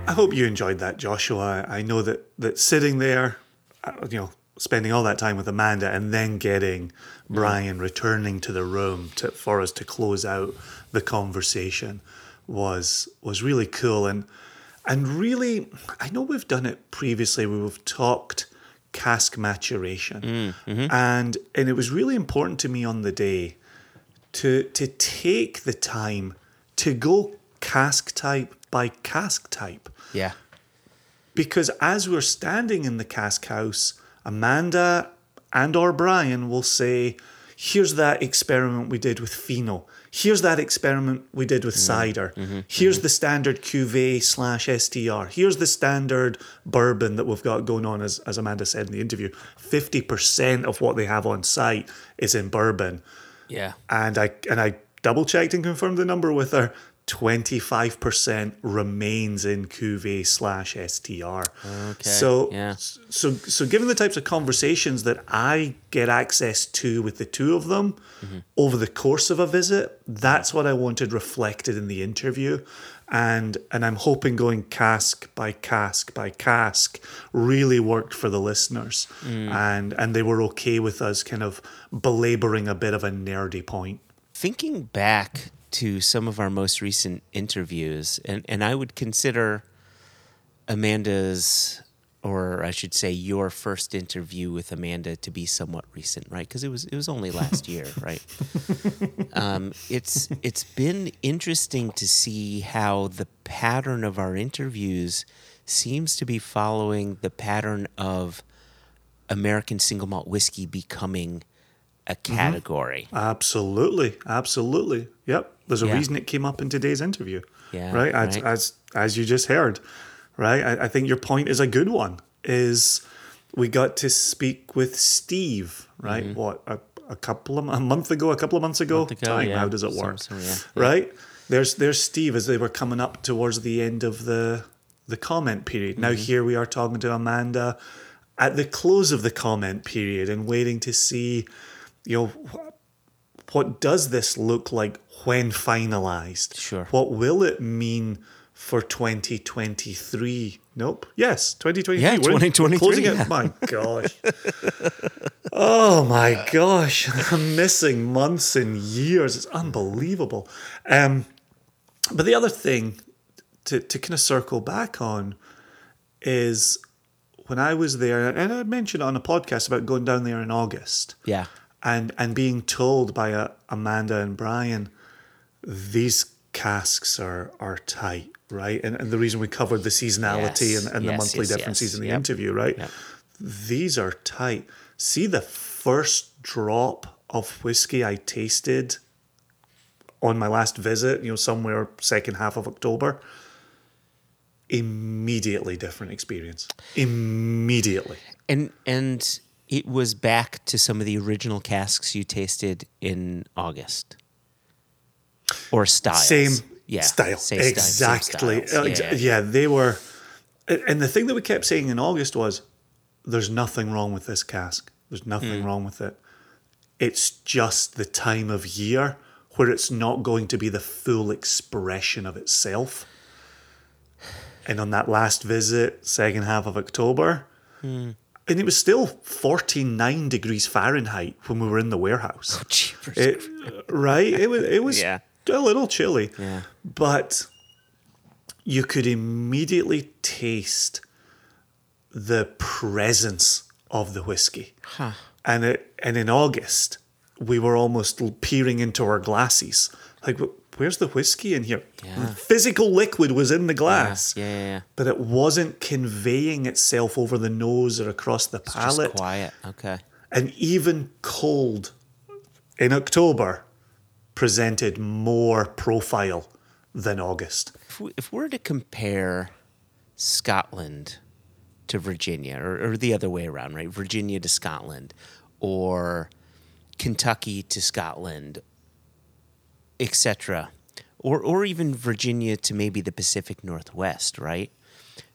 [SPEAKER 2] I hope you enjoyed that, Joshua. I know that that sitting there, uh, you know, spending all that time with Amanda and then getting Brian returning to the room to, for us to close out the conversation was was really cool and and really I know we've done it previously. We've talked cask maturation, mm, mm-hmm. and and it was really important to me on the day to to take the time to go cask type by cask type
[SPEAKER 1] Yeah.
[SPEAKER 2] because as we're standing in the cask house, Amanda and or Brian will say, "Here's that experiment we did with Fino. Here's that experiment we did with mm-hmm. cider. Mm-hmm. Mm-hmm. Here's the standard cuvee slash STR. Here's the standard bourbon that we've got going on." As as Amanda said in the interview, fifty percent of what they have on site is in bourbon
[SPEAKER 1] Yeah.
[SPEAKER 2] and I and I double checked and confirmed the number with her. Twenty five percent remains in cuvee slash STR.
[SPEAKER 1] Okay,
[SPEAKER 2] So
[SPEAKER 1] yeah.
[SPEAKER 2] so so given the types of conversations that I get access to with the two of them
[SPEAKER 1] Mm-hmm.
[SPEAKER 2] over the course of a visit, that's what I wanted reflected in the interview. And and I'm hoping going cask by cask by cask really worked for the listeners.
[SPEAKER 1] Mm.
[SPEAKER 2] And and they were okay with us kind of belaboring a bit of a nerdy point.
[SPEAKER 1] thinking back to some of our most recent interviews, and, and I would consider Amanda's, or I should say, your first interview with Amanda to be somewhat recent, right? Because it was it was only last *laughs* year, right? Um, it's it's been interesting to see how the pattern of our interviews seems to be following the pattern of American single malt whiskey becoming a category.
[SPEAKER 2] Absolutely, absolutely. Yep. There's a
[SPEAKER 1] Yeah.
[SPEAKER 2] reason it came up in today's interview.
[SPEAKER 1] Yeah,
[SPEAKER 2] Right. As
[SPEAKER 1] right.
[SPEAKER 2] as, as you just heard. Right. I, I think your point is a good one. Is we got to speak with Steve. Right. What a, a couple of a month ago, a couple of months ago.
[SPEAKER 1] Month ago,
[SPEAKER 2] Time.
[SPEAKER 1] yeah.
[SPEAKER 2] How does it work?
[SPEAKER 1] yeah,
[SPEAKER 2] Right. There's there's Steve as they were coming up towards the end of the the comment period. Now
[SPEAKER 1] Mm-hmm.
[SPEAKER 2] here we are talking to Amanda at the close of the comment period and waiting to see, you know, wh- what does this look like when finalized?
[SPEAKER 1] Sure.
[SPEAKER 2] What will it mean for 2023? Nope. Yes, 2023.
[SPEAKER 1] Yeah,
[SPEAKER 2] We're
[SPEAKER 1] 2023,
[SPEAKER 2] Closing
[SPEAKER 1] yeah.
[SPEAKER 2] it. My *laughs* gosh. oh my gosh. *laughs* I'm missing months and years. It's unbelievable. Um, but the other thing to, to kind of circle back on is when I was there, and I mentioned on a podcast about going down there in August
[SPEAKER 1] Yeah.
[SPEAKER 2] And and being told by uh, Amanda and Brian, these casks are are tight, right? And, and the reason we covered the seasonality
[SPEAKER 1] Yes,
[SPEAKER 2] and, and the monthly
[SPEAKER 1] yes,
[SPEAKER 2] differences
[SPEAKER 1] yes.
[SPEAKER 2] in the
[SPEAKER 1] Yep.
[SPEAKER 2] interview, right?
[SPEAKER 1] Yep.
[SPEAKER 2] These are tight. See the first drop of whiskey I tasted on my last visit, you know, somewhere second half of October. Immediately different experience. Immediately.
[SPEAKER 1] And and it was back to some of the original casks you tasted in August. Or styles.
[SPEAKER 2] Same
[SPEAKER 1] yeah,
[SPEAKER 2] style.
[SPEAKER 1] same
[SPEAKER 2] exactly.
[SPEAKER 1] Yeah, yeah,
[SPEAKER 2] yeah, they were. And the thing that we kept saying in August was, "There's nothing wrong with this cask. There's nothing
[SPEAKER 1] Hmm.
[SPEAKER 2] wrong with it. It's just the time of year where it's not going to be the full expression of itself." And on that last visit, second half of October,
[SPEAKER 1] Hmm.
[SPEAKER 2] And it was still 49 degrees Fahrenheit when we were in the warehouse.
[SPEAKER 1] Oh, jeepers.
[SPEAKER 2] It, right? It was it was
[SPEAKER 1] Yeah.
[SPEAKER 2] a little chilly.
[SPEAKER 1] Yeah.
[SPEAKER 2] But you could immediately taste the presence of the whiskey. And it and in August, we were almost peering into our glasses. Like, "Wh- where's the whiskey in here?
[SPEAKER 1] Yeah.
[SPEAKER 2] Physical liquid was in the glass.
[SPEAKER 1] yeah, yeah, yeah.
[SPEAKER 2] But it wasn't conveying itself over the nose or across the
[SPEAKER 1] Just
[SPEAKER 2] palate
[SPEAKER 1] quiet. Okay.
[SPEAKER 2] and even cold in October presented more profile than August.
[SPEAKER 1] If we, if we're to compare Scotland to Virginia, or, or the other way around, right? Virginia to Scotland, or Kentucky to Scotland, etc., or or even Virginia to maybe the Pacific Northwest, right?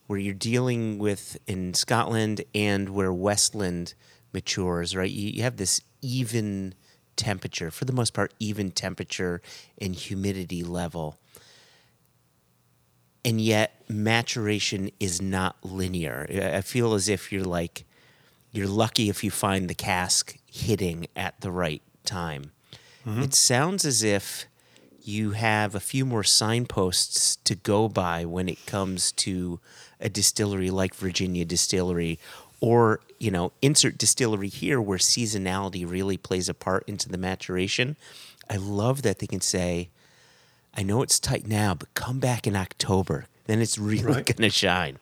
[SPEAKER 1] Where you're dealing with in Scotland and where Westland matures, right? You, you have this even temperature, for the most part, even temperature and humidity level and yet maturation is not linear. I I feel as if you're like you're lucky if you find the cask hitting at the right time. Mm-hmm. It sounds as if you have a few more signposts to go by when it comes to a distillery like Virginia Distillery or, you know, insert distillery here where seasonality really plays a part into the maturation. I love that they can say, I know it's tight now, but come back in October. Then it's really
[SPEAKER 2] Right.
[SPEAKER 1] going to shine.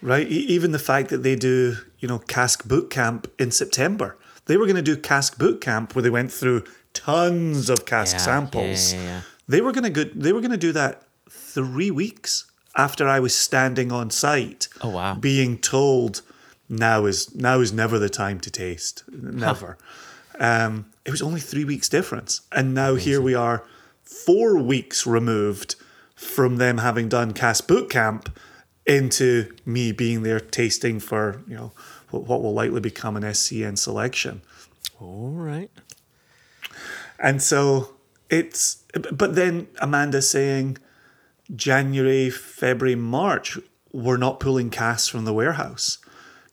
[SPEAKER 2] Right? Even the fact that they do, you know, cask boot camp in September. They were going to do cask boot camp where they went through tons of cask
[SPEAKER 1] Yeah,
[SPEAKER 2] samples.
[SPEAKER 1] yeah, yeah.
[SPEAKER 2] They were going to go, they were to do that 3 weeks after I was standing on site.
[SPEAKER 1] Oh, wow.
[SPEAKER 2] Being told now is now is never the time to taste. Never. Um, it was only 3 weeks difference. And now here we are 4 weeks removed from them having done cask boot camp into me being there tasting for, you know, what, what will likely become an SCN selection.
[SPEAKER 1] All right.
[SPEAKER 2] And so it's, but then Amanda saying January, February, March, we're not pulling casks from the warehouse.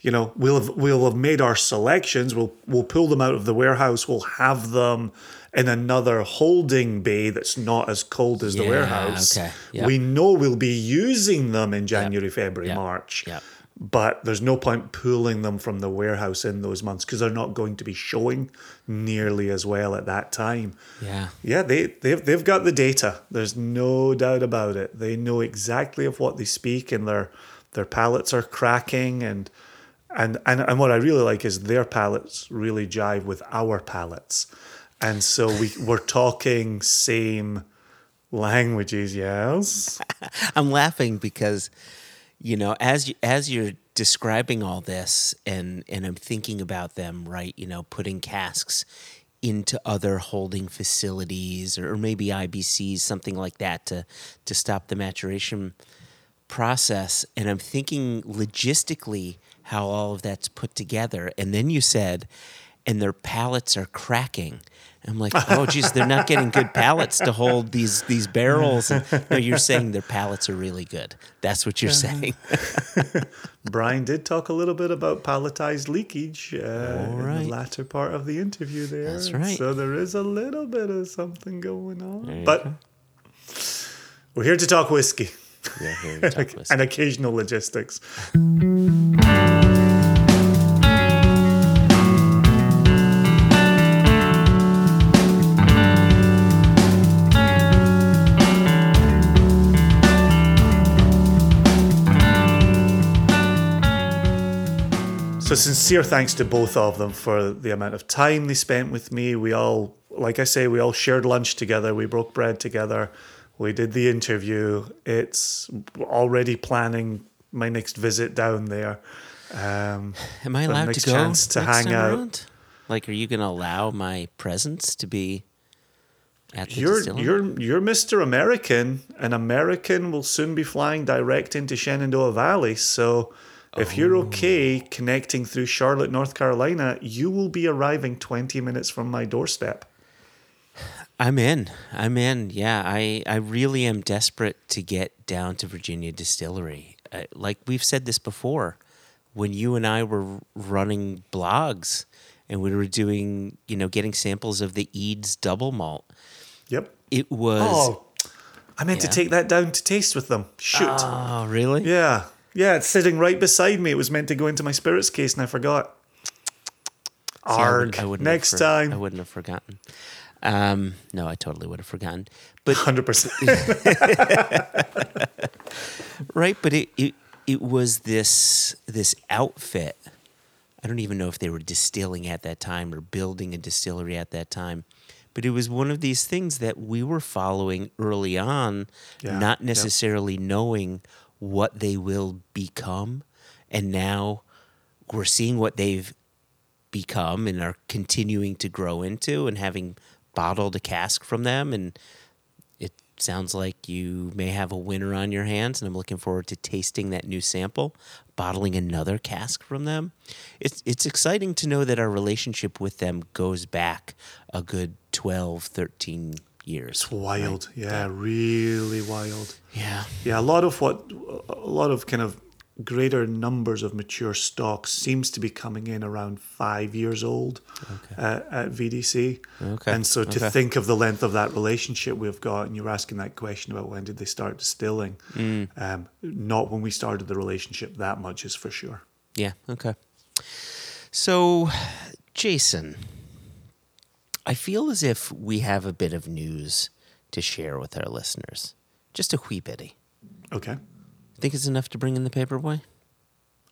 [SPEAKER 2] You know, we'll have, we'll have made our selections. We'll we'll pull them out of the warehouse. We'll have them in another holding bay that's not as cold as the
[SPEAKER 1] Yeah,
[SPEAKER 2] warehouse.
[SPEAKER 1] okay, yep.
[SPEAKER 2] We know we'll be using them in January, February,
[SPEAKER 1] yep,
[SPEAKER 2] March
[SPEAKER 1] yep.
[SPEAKER 2] but there's no point pulling them from the warehouse in those months because they're not going to be showing nearly as well at that time.
[SPEAKER 1] Yeah.
[SPEAKER 2] Yeah, they they've they've got the data. There's no doubt about it. They know exactly of what they speak, and their their palates are cracking, and and and and what I really like is their palates really jive with our palates, and so we *laughs* we're talking same languages. Yes. *laughs*
[SPEAKER 1] I'm laughing because, you know, as you, as you're describing all this, and and I'm thinking about them, right? You know, putting casks into other holding facilities or, or maybe IBCs, something like that, to to stop the maturation process. And I'm thinking logistically how all of that's put together. And then you said, and their pallets are cracking. I'm like, oh, geez, they're not getting good pallets to hold these these barrels. And, no, you're saying their pallets are really good. That's what you're saying. *laughs*
[SPEAKER 2] Brian did talk a little bit about palletized leakage uh, in the latter part of the interview there.
[SPEAKER 1] That's right.
[SPEAKER 2] So there is a little bit of something going on. But we're here to talk whiskey
[SPEAKER 1] Yeah, here we talk with- *laughs*
[SPEAKER 2] and occasional logistics. So sincere thanks to both of them for the amount of time they spent with me. We all, like I say, we all shared lunch together. We broke bread together. We did the interview. It's already planning my next visit down there. Um, *sighs*
[SPEAKER 1] Am I allowed to go
[SPEAKER 2] chance to
[SPEAKER 1] next
[SPEAKER 2] hang out.
[SPEAKER 1] around? Like, are you going to allow my presence to be at the
[SPEAKER 2] You're
[SPEAKER 1] distillery?
[SPEAKER 2] you're you're Mr. American. An American will soon be flying direct into Shenandoah Valley. So if you're okay connecting through Charlotte, North Carolina, you will be arriving 20 minutes from my doorstep.
[SPEAKER 1] I'm in. I'm in. Yeah, I, I really am desperate to get down to Virginia Distillery. Uh, like we've said this before, when you and I were running blogs and we were doing, you know, getting samples of the Eades double malt,
[SPEAKER 2] Yep.
[SPEAKER 1] it was.
[SPEAKER 2] Oh, I meant
[SPEAKER 1] Yeah.
[SPEAKER 2] to take that down to taste with them. Shoot.
[SPEAKER 1] Oh, really?
[SPEAKER 2] yeah. Yeah, it's sitting right beside me. It was meant to go into my spirits case and I forgot.
[SPEAKER 1] See, I
[SPEAKER 2] Arg.
[SPEAKER 1] would- I wouldn't have
[SPEAKER 2] Next
[SPEAKER 1] for-
[SPEAKER 2] time.
[SPEAKER 1] I wouldn't have forgotten. Um, no, I totally would have forgotten. But
[SPEAKER 2] 100%. *laughs*
[SPEAKER 1] right but it, it it was this this outfit i don't even know if they were distilling at that time or building a distillery at that time but it was one of these things that we were following early on
[SPEAKER 2] Yeah,
[SPEAKER 1] not
[SPEAKER 2] yep.
[SPEAKER 1] necessarily knowing what they will become and now we're seeing what they've become and are continuing to grow into and having bottled a cask from them and it sounds like you may have a winner on your hands and I'm looking forward to tasting that new sample, bottling another cask from them. It's it's exciting to know that our relationship with them goes back a good 12, 13 years.
[SPEAKER 2] It's wild. Yeah, really wild.
[SPEAKER 1] Yeah.
[SPEAKER 2] Yeah, a lot of what, a lot of kind of greater numbers of mature stocks seems to be coming in around five years old uh, at VDC.
[SPEAKER 1] Okay,
[SPEAKER 2] And so to
[SPEAKER 1] okay.
[SPEAKER 2] think of the length of that relationship we've got, and you're asking that question about when did they start distilling,
[SPEAKER 1] Mm.
[SPEAKER 2] um, not when we started the relationship that much is for sure.
[SPEAKER 1] Yeah, okay. So, Jason, I feel as if we have a bit of news to share with our listeners. Just a wee bitty.
[SPEAKER 2] Okay.
[SPEAKER 1] Think it's enough to bring in the paperboy?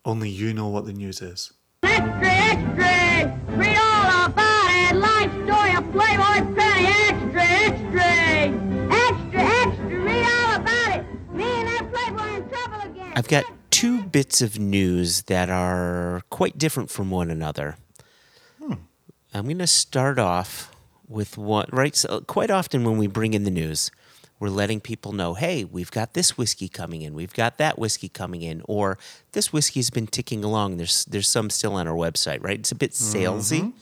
[SPEAKER 2] Only you know what the news is.
[SPEAKER 7] Extra, extra! Read all about it! Life story of Playboy Penny! Extra, extra! Extra, extra! Read all about it! Me and that Playboy in trouble again!
[SPEAKER 1] I've got two bits of news that are quite different from one another. I'm going to start off with one, right? So quite often when we bring in the news, we're letting people know, hey, we've got this whiskey coming in, we've got that whiskey coming in, or this whiskey's been ticking along. There's there's some still on our website, right? It's a bit salesy.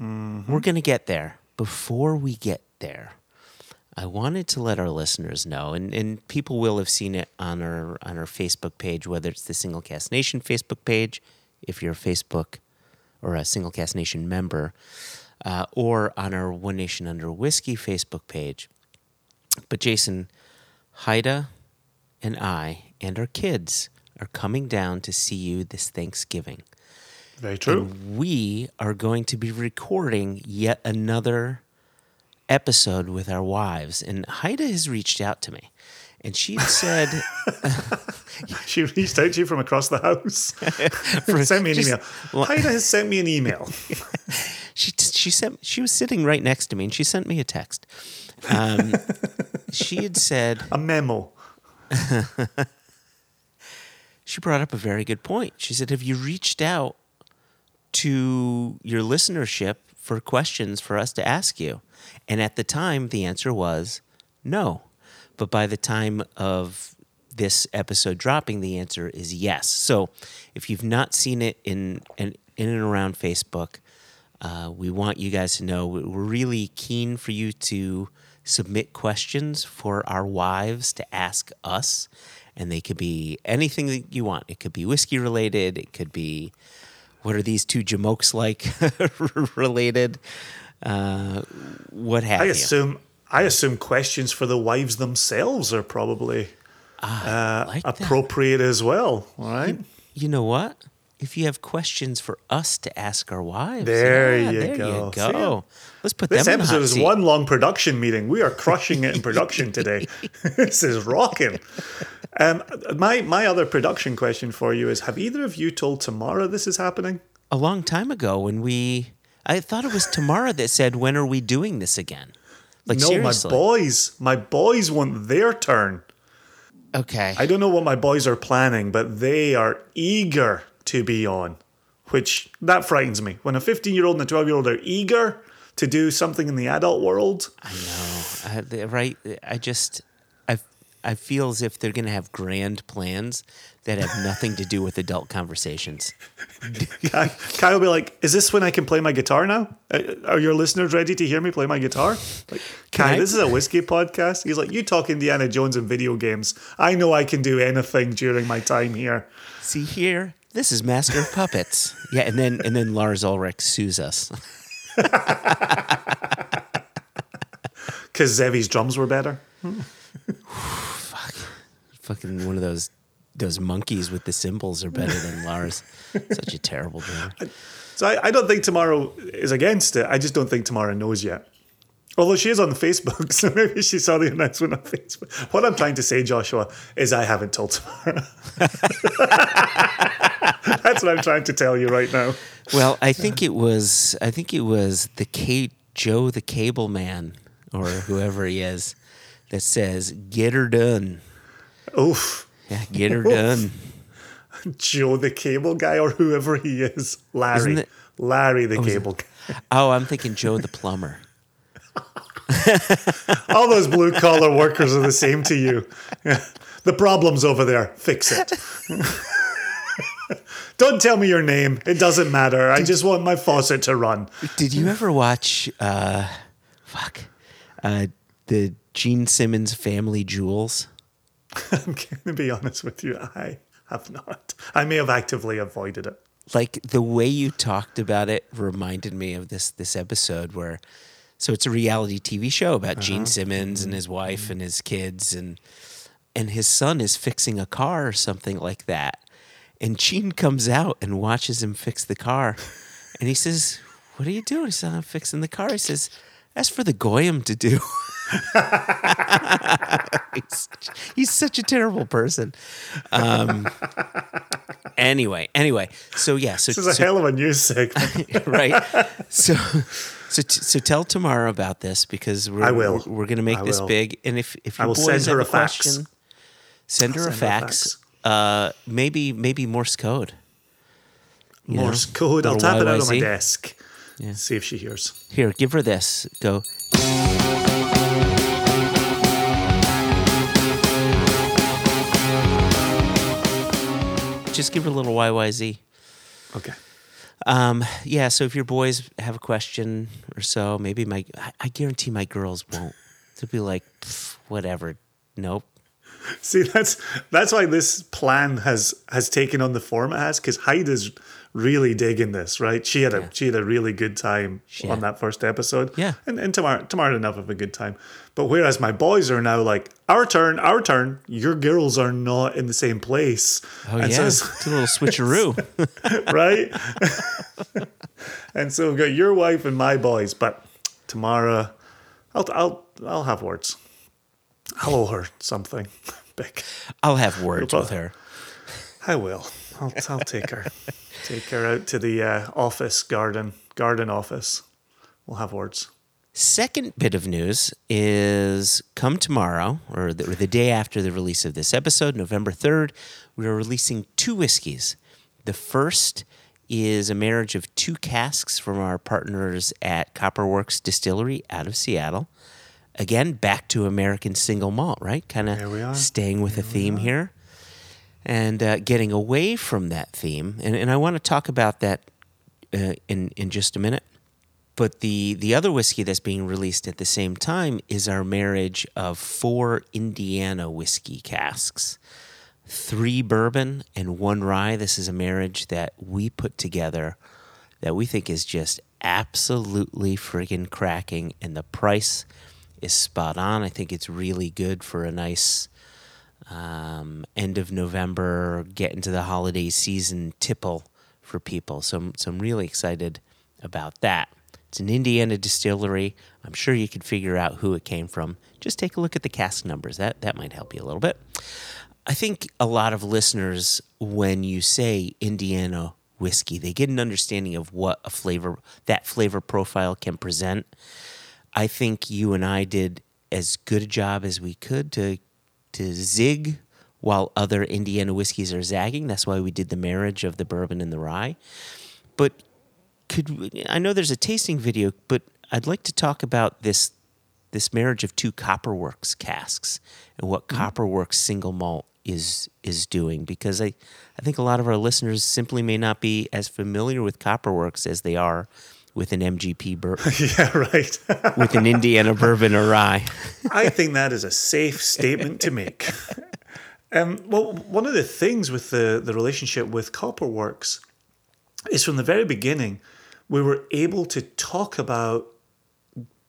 [SPEAKER 1] Mm-hmm. Mm-hmm. We're going to get there. Before we get there, I wanted to let our listeners know, and, and people will have seen it on our on our Facebook page, whether it's the Single Cask Nation Facebook page, if you're a Facebook or a Single Cask Nation member, uh, or on our One Nation Under Whiskey Facebook page. But Jason, Haida, and I and our kids are coming down to see you this Thanksgiving.
[SPEAKER 2] Very true.
[SPEAKER 1] And we are going to be recording yet another episode with our wives. And Haida has reached out to me. And she had said, *laughs*
[SPEAKER 2] She reached out to you from across the house. *laughs* sent me an
[SPEAKER 1] just-
[SPEAKER 2] email. Haida has sent me an email. *laughs*
[SPEAKER 1] she she sent she was sitting right next to me and she sent me a text. Um, she had said
[SPEAKER 2] A memo.
[SPEAKER 1] she brought up a very good point. She said, "Have you reached out to your listenership for questions for us to ask you?" And at the time, the answer was no. But by the time of this episode dropping, the answer is yes. So, if you've not seen it in in, in and around Facebook, uh, we want you guys to know we- we're really keen for you to submit questions for our wives to ask us. And they could be anything that you want. It could be whiskey related. It could be what are these two jamokes like *laughs* related? Uh, what have
[SPEAKER 2] I
[SPEAKER 1] you?
[SPEAKER 2] I assume questions for the wives themselves are probably
[SPEAKER 1] I like that.
[SPEAKER 2] appropriate as well. All right.
[SPEAKER 1] You know what? if you have questions for us to ask our wives,
[SPEAKER 2] There
[SPEAKER 1] yeah,
[SPEAKER 2] you
[SPEAKER 1] there
[SPEAKER 2] go.
[SPEAKER 1] you go. Let's put
[SPEAKER 2] This
[SPEAKER 1] them in the
[SPEAKER 2] episode is
[SPEAKER 1] seat.
[SPEAKER 2] one long production meeting. We are crushing it in production today. *laughs* *laughs* this is rocking. Um, my my other production question for you is: Have either of you told Tamara this is happening?
[SPEAKER 1] a long time ago when we. I thought it was Tamara that said, "When are we doing this again?" Like
[SPEAKER 2] no,
[SPEAKER 1] seriously.
[SPEAKER 2] my boys, my boys want their turn.
[SPEAKER 1] Okay.
[SPEAKER 2] I don't know what my boys are planning, but they are eager to be on, which that frightens me. When a 15 year old and a 12 year old are eager to do something in the adult world,
[SPEAKER 1] I, know. the- right? I just, I, feel as if they're going to have grand plans that have nothing to do with adult conversations. *laughs*
[SPEAKER 2] Kai will be like, "Is this when I can play my guitar now? Uh, Are your listeners ready to hear me play my guitar?" Like,
[SPEAKER 1] I-
[SPEAKER 2] this is a whiskey podcast. He's like, "You talk Indiana Jones in video games. I know I can do anything during my time here."
[SPEAKER 1] See here, this is Master of Puppets. Yeah, and then and then Lars Ulrich sues us. *laughs*
[SPEAKER 2] Because Zevi's drums were better. *laughs*
[SPEAKER 1] Fucking one of those those monkeys with the cymbals are better than Lars. Such a terrible drummer.
[SPEAKER 2] So I, I don't think Tamara is against it. I just don't think Tamara knows yet. Although she is on Facebook, *laughs* so maybe she saw the announcement on Facebook. What I'm trying to say, Joshua, is I haven't told Tamara. *laughs* That's what I'm trying to tell you right now.
[SPEAKER 1] Well, I think it was I think it was the K Joe the Cable Man or whoever he is that says get her done.
[SPEAKER 2] Oof.
[SPEAKER 1] Yeah, get her done.
[SPEAKER 2] Joe the cable guy or whoever he is. Larry.
[SPEAKER 1] It-
[SPEAKER 2] Larry the cable guy.
[SPEAKER 1] Oh, I'm thinking Joe the plumber. *laughs*
[SPEAKER 2] All those blue collar workers are the same to you. *laughs* The problem's over there. Fix it. *laughs* Don't tell me your name. It doesn't matter. I just want my faucet to run.
[SPEAKER 1] Did you ever watch uh fuck uh the Gene Simmons Family Jewels? *laughs*
[SPEAKER 2] I'm going to be honest with you. I have not. I may have actively avoided it.
[SPEAKER 1] like the way you talked about it reminded me of this this episode where so it's a reality TV show about Gene uh-huh. Simmons and his wife mm-hmm. and his kids and and his son is fixing a car or something like that. And Gene comes out and watches him fix the car. And he says, What are you doing? He said, I'm fixing the car. He says, That's for the Goyim to do. *laughs* he's, such, he's such a terrible person. Um, anyway, anyway, so yeah, so,
[SPEAKER 2] This is a
[SPEAKER 1] so
[SPEAKER 2] hell of a news segment. *laughs*
[SPEAKER 1] right? So, so, t- so tell Tamara about this because we're
[SPEAKER 2] I will.
[SPEAKER 1] we're, we're going to make
[SPEAKER 2] I
[SPEAKER 1] this
[SPEAKER 2] will.
[SPEAKER 1] big. And if if your
[SPEAKER 2] will
[SPEAKER 1] boys
[SPEAKER 2] send her
[SPEAKER 1] have
[SPEAKER 2] a fax.
[SPEAKER 1] question, send her a
[SPEAKER 2] send her a
[SPEAKER 1] fax. Uh, maybe maybe Morse code. You know,
[SPEAKER 2] Morse code. I'll tap it out on my desk.
[SPEAKER 1] Yeah.
[SPEAKER 2] See if she hears.
[SPEAKER 1] Here, give her this. Go. Just give her a little YYZ.
[SPEAKER 2] Okay.
[SPEAKER 1] Um, yeah, so if your boys have a question or so, maybe my I, I guarantee my girls won't. They'll be like, whatever. Nope.
[SPEAKER 2] See, that's that's why this plan has has taken on the form it has because Hyde is really digging this, right? She had a she had a really good time
[SPEAKER 1] Yeah.
[SPEAKER 2] on that first episode.
[SPEAKER 1] Yeah.
[SPEAKER 2] And and Tamara Tamara did enough of a good time. But whereas my boys are now like, our turn, our turn, your girls are not in the same place.
[SPEAKER 1] Oh
[SPEAKER 2] And so
[SPEAKER 1] yeah,
[SPEAKER 2] it's-
[SPEAKER 1] it's a little switcheroo. *laughs*
[SPEAKER 2] right? *laughs* and so we've got your wife and my boys, but Tamara, I'll I'll I'll have words. I'll owe her something *laughs* big.
[SPEAKER 1] I'll have words with her.
[SPEAKER 2] I will. I'll I'll take her, take her out to the uh, office garden garden office. We'll have words.
[SPEAKER 1] Second bit of news is come tomorrow, or the, or the day after the release of this episode, November 3rd, we are releasing two whiskeys. The first is a marriage of two casks from our partners at Copperworks Distillery out of Seattle. Again, back to American single malt, right? Kind
[SPEAKER 2] There we are.
[SPEAKER 1] of staying with a theme here and uh, getting away from that theme. And, and I want to talk about that uh, in, in just a minute. But the, the other whiskey that's being released at the same time is our marriage of four Indiana whiskey casks three bourbon and one rye. This is a marriage that we put together that we think is just absolutely friggin' cracking, and the price is spot on. I think it's really good for a nice um, end of November, get into the holiday season tipple for people. So, so I'm really excited about that. It's an Indiana distillery. I'm sure you could figure out who it came from. Just take a look at the cask numbers. That that might help you a little bit. I think a lot of listeners, when you say Indiana whiskey, they get an understanding of what a flavor that flavor profile can present. I think you and I did as good a job as we could to to zig while other Indiana whiskeys are zagging. That's why we did the marriage of the bourbon and the rye. But could I know there's a tasting video, but I'd like to talk about this this marriage of two Copperworks casks and what mm-hmm. Copperworks single malt is is doing because I I think a lot of our listeners simply may not be as familiar with Copperworks as they are with an MGP bur- *laughs*
[SPEAKER 2] yeah, right. *laughs*
[SPEAKER 1] with an Indiana bourbon or rye.
[SPEAKER 2] I think that is a safe statement to make. Um, well, one of the things with the, the relationship with Copperworks is from the very beginning, we were able to talk about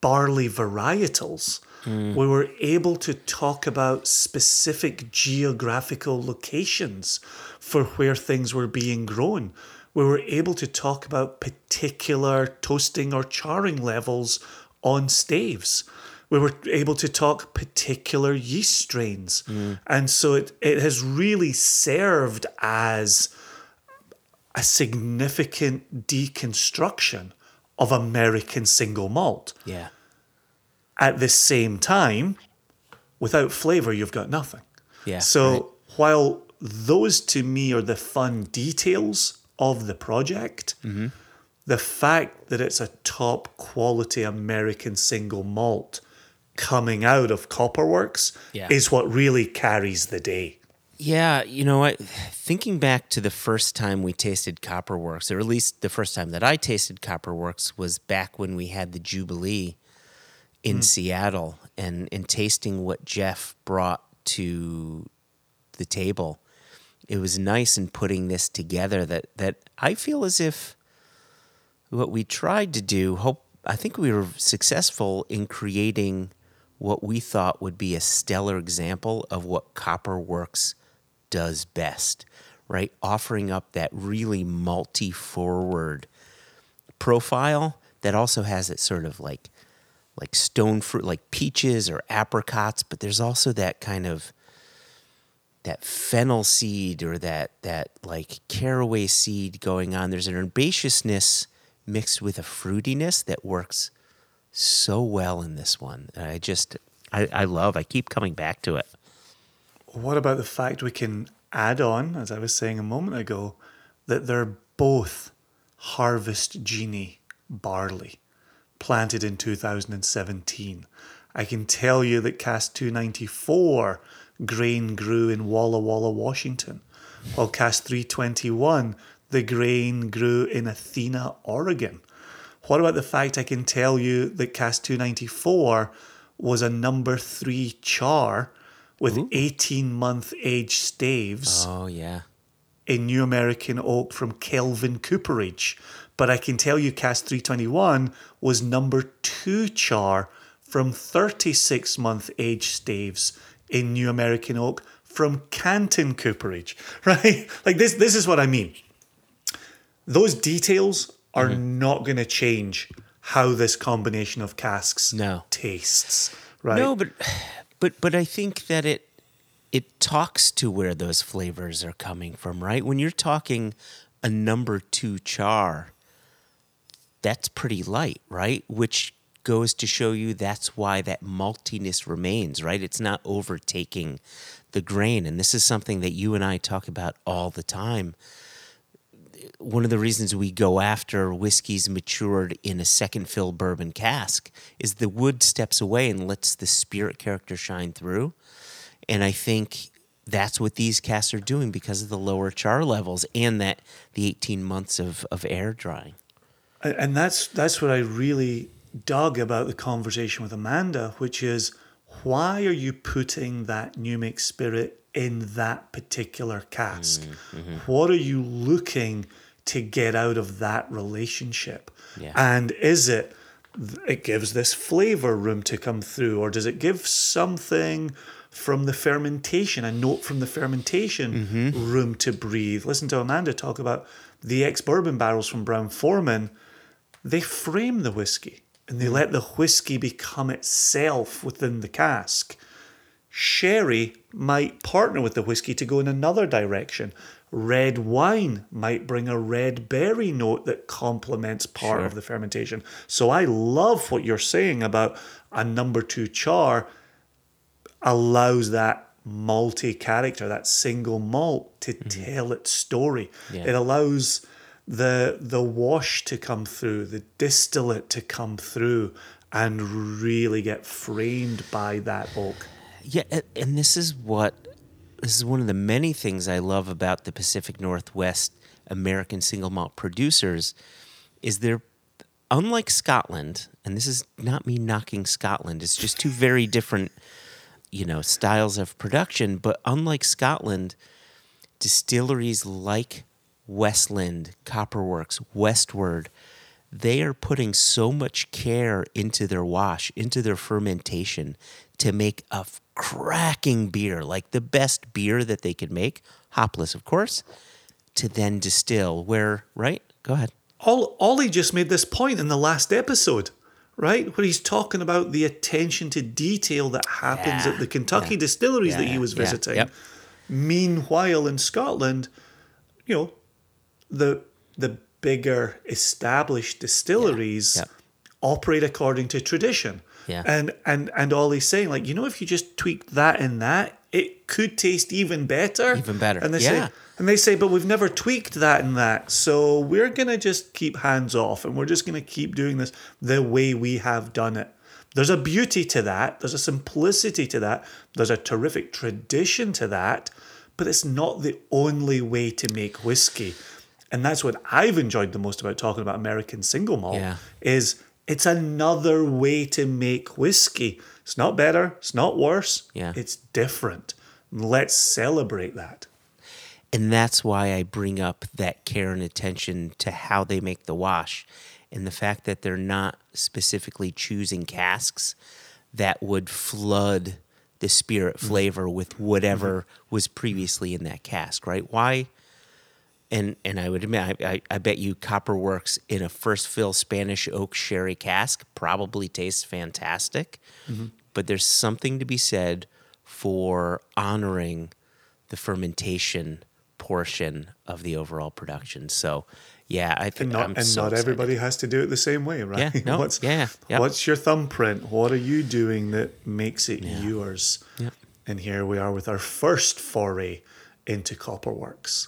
[SPEAKER 2] barley varietals. We were able to talk about specific geographical locations for where things were being grown. We were able to talk about particular toasting or charring levels on staves. We were able to talk particular yeast strains. Mm. And so it, it has really served as a significant deconstruction of American single malt.
[SPEAKER 1] Yeah.
[SPEAKER 2] At the same time, without flavor, you've got nothing.
[SPEAKER 1] Yeah.
[SPEAKER 2] So
[SPEAKER 1] right.
[SPEAKER 2] while those to me are the fun details of the project,
[SPEAKER 1] Mm-hmm.
[SPEAKER 2] the fact that it's a top quality American single malt coming out of Copperworks
[SPEAKER 1] Yeah.
[SPEAKER 2] is what really carries the day.
[SPEAKER 1] Yeah, you know what? Thinking back to the first time we tasted Copperworks, or at least the first time that I tasted Copperworks, was back when we had the Jubilee in Seattle, and and tasting what Jeff brought to the table. It was nice in putting this together. That that I feel as if what we tried to do. Hope I think we were successful in creating what we thought would be a stellar example of what Copperworks does best, right? Offering up that really multi forward profile that also has it sort of like like stone fruit like peaches or apricots, but there's also that kind of that fennel seed or that that like caraway seed going on. There's an herbaceousness mixed with a fruitiness that works so well in this one. I just I, I love. I keep coming back to it.
[SPEAKER 2] What about the fact we can add on, as I was saying a moment ago, that they're both Harvest Genie barley planted in 2017? I can tell you that Cask 294 grain grew in Walla Walla, Washington, while Cask 321, the grain grew in Athena, Oregon. What about the fact I can tell you that Cask 294 was a number three char with 18 month age staves
[SPEAKER 1] Oh yeah.
[SPEAKER 2] in New American Oak from Kelvin Cooperage. But I can tell you Cask 321 was number two char from 36 month age staves in New American Oak from Canton Cooperage. *laughs* Right? Like this this is what I mean. Those details are mm-hmm. not going to change how this combination of casks
[SPEAKER 1] No.
[SPEAKER 2] tastes. Right?
[SPEAKER 1] No, but but but I think that it it talks to where those flavors are coming from, right? When you're talking a number two char, that's pretty light, right? Which goes to show you that's why that maltiness remains, right? It's not overtaking the grain. And this is something that you and I talk about all the time. One of the reasons we go after whiskeys matured in a second fill bourbon cask is the wood steps away and lets the spirit character shine through. And I think that's what these casks are doing because of the lower char levels and that the 18 months of, of air drying.
[SPEAKER 2] And- that's that's what I really dug about the conversation with Amanda, which is why are you putting that New Make spirit in that particular cask? Mm, mm-hmm. What are you looking to get out of that relationship?
[SPEAKER 1] Yeah.
[SPEAKER 2] And is it it gives this flavor room to come through, or does it give something from the fermentation, a note from the fermentation mm-hmm. room to breathe? Listen to Amanda talk about the ex bourbon barrels from Brown Forman, they frame the whiskey and they let the whiskey become itself within the cask. Sherry might partner with the whiskey to go in another direction. Red wine might bring a red berry note that complements part of the fermentation. So I love what you're saying about a number two char allows that multi character, that single malt to mm-hmm. tell its story.
[SPEAKER 1] Yeah.
[SPEAKER 2] It allows the the wash to come through, the distillate to come through and really get framed by that oak.
[SPEAKER 1] Yeah, and this is what this is one of the many things I love about the Pacific Northwest American single malt producers is they're unlike Scotland, and this is not me knocking Scotland. It's just two very different, you know, styles of production. But unlike Scotland, distilleries like Westland, Copperworks, Westward, they are putting so much care into their wash, into their fermentation to make a cracking beer, like the best beer that they could make, hopless, of course, to then distill. Where, right? Go ahead.
[SPEAKER 2] Ol- Ollie just made this point in the last episode, right? Where he's talking about the attention to detail that happens
[SPEAKER 1] Yeah,
[SPEAKER 2] at the Kentucky
[SPEAKER 1] yeah,
[SPEAKER 2] distilleries that he was
[SPEAKER 1] yeah,
[SPEAKER 2] visiting.
[SPEAKER 1] yep.
[SPEAKER 2] Meanwhile, in Scotland, you know, the the bigger established distilleries
[SPEAKER 1] yep.
[SPEAKER 2] operate according to tradition.
[SPEAKER 1] Yeah.
[SPEAKER 2] And and and Ollie's saying, like, you know, if you just tweak that and that, it could taste even better.
[SPEAKER 1] Even better,
[SPEAKER 2] And they
[SPEAKER 1] yeah.
[SPEAKER 2] say and they say, but we've never tweaked that and that. So we're gonna just keep hands off and we're just gonna keep doing this the way we have done it. There's a beauty to that, there's a simplicity to that, there's a terrific tradition to that, but it's not the only way to make whiskey. And that's what I've enjoyed the most about talking about American single malt
[SPEAKER 1] Yeah.
[SPEAKER 2] is it's another way to make whiskey. It's not better, it's not worse.
[SPEAKER 1] Yeah.
[SPEAKER 2] It's different. Let's celebrate that.
[SPEAKER 1] And that's why I bring up that care and attention to how they make the wash and the fact that they're not specifically choosing casks that would flood the spirit mm-hmm. flavor with whatever mm-hmm. was previously in that cask, right? Why? And and I would admit, I, I, I bet you copper works in a first fill Spanish oak sherry cask probably tastes fantastic. Mm-hmm. But there's something to be said for honoring the fermentation portion of the overall production. So, yeah, I think
[SPEAKER 2] And not, and
[SPEAKER 1] so
[SPEAKER 2] not everybody has to do it the same way, right?
[SPEAKER 1] Yeah, no, *laughs*
[SPEAKER 2] what's,
[SPEAKER 1] yeah, yep.
[SPEAKER 2] what's your thumbprint? What are you doing that makes it yours?
[SPEAKER 1] Yep.
[SPEAKER 2] And here we are with our first foray into Copperworks.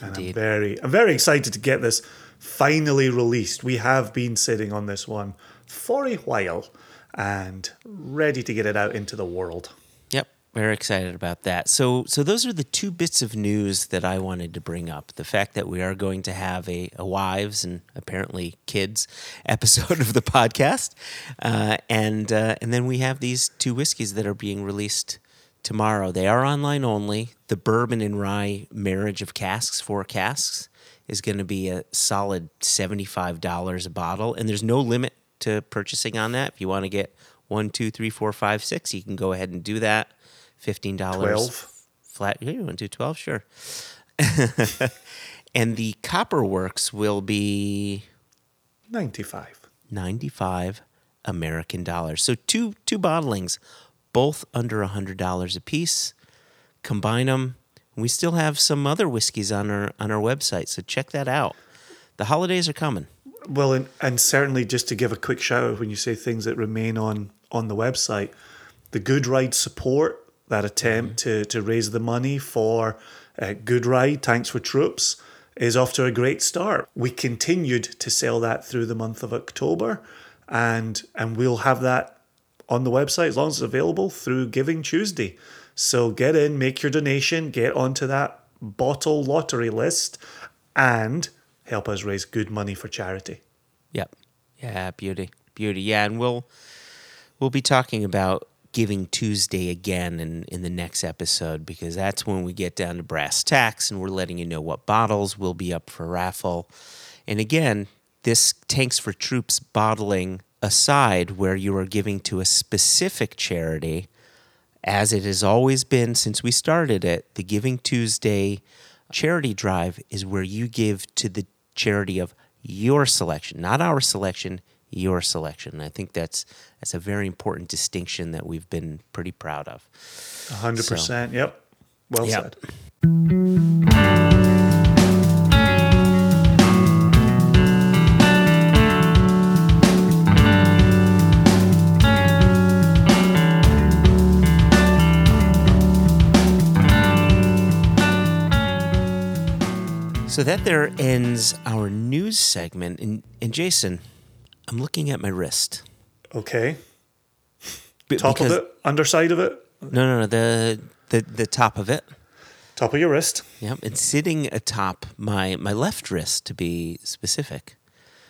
[SPEAKER 2] And I'm very I'm very excited to get this finally released. We have been sitting on this one for a while and ready to get it out into the world.
[SPEAKER 1] Yep, very excited about that. So, so those are the two bits of news that I wanted to bring up: the fact that we are going to have a, a wives and apparently kids *laughs* episode of the podcast, uh, and uh, and then we have these two whiskeys that are being released tomorrow. They are online only. The bourbon and rye marriage of casks, four casks, is going to be a solid seventy-five dollars a bottle, and there's no limit to purchasing on that. If you want to get one, two, three, four, five, six, you can go ahead and do that. Fifteen dollars
[SPEAKER 2] Twelve.
[SPEAKER 1] flat. Yeah, you want to do twelve? Sure. *laughs* and the Copperworks will be
[SPEAKER 2] 95.
[SPEAKER 1] 95 American dollars. So two two bottlings, both under $100 a piece. Combine them. We still have some other whiskeys on our on our website, so check that out. The holidays are coming.
[SPEAKER 2] Well, and, and certainly just to give a quick shout out when you say things that remain on on the website, the Good Ride support, that attempt to, to raise the money for uh, Good Ride, Tanks for Troops, is off to a great start. We continued to sell that through the month of October, and and we'll have that on the website as long as it's available through Giving Tuesday. So get in, make your donation, get onto that bottle lottery list, and help us raise good money for charity.
[SPEAKER 1] Yep. Yeah, beauty. Beauty. Yeah, and we'll we'll be talking about Giving Tuesday again in, in the next episode because that's when we get down to brass tacks and we're letting you know what bottles will be up for raffle. And again, this Tanks for Troops bottling aside where you are giving to a specific charity, as it has always been since we started it, the Giving Tuesday Charity drive is where you give to the charity of your selection, not our selection, your selection. And I think that's that's a very important distinction that we've been pretty proud of.
[SPEAKER 2] Hundred percent. Yep. Well
[SPEAKER 1] Yep.
[SPEAKER 2] said.
[SPEAKER 1] So that there ends our news segment. And, and Jason, I'm looking at my wrist.
[SPEAKER 2] Okay.
[SPEAKER 1] B-
[SPEAKER 2] Top of it, underside of it,
[SPEAKER 1] No, no, no. The the the top of it.
[SPEAKER 2] top of your wrist.
[SPEAKER 1] Yep, it's sitting atop my my left wrist to be specific.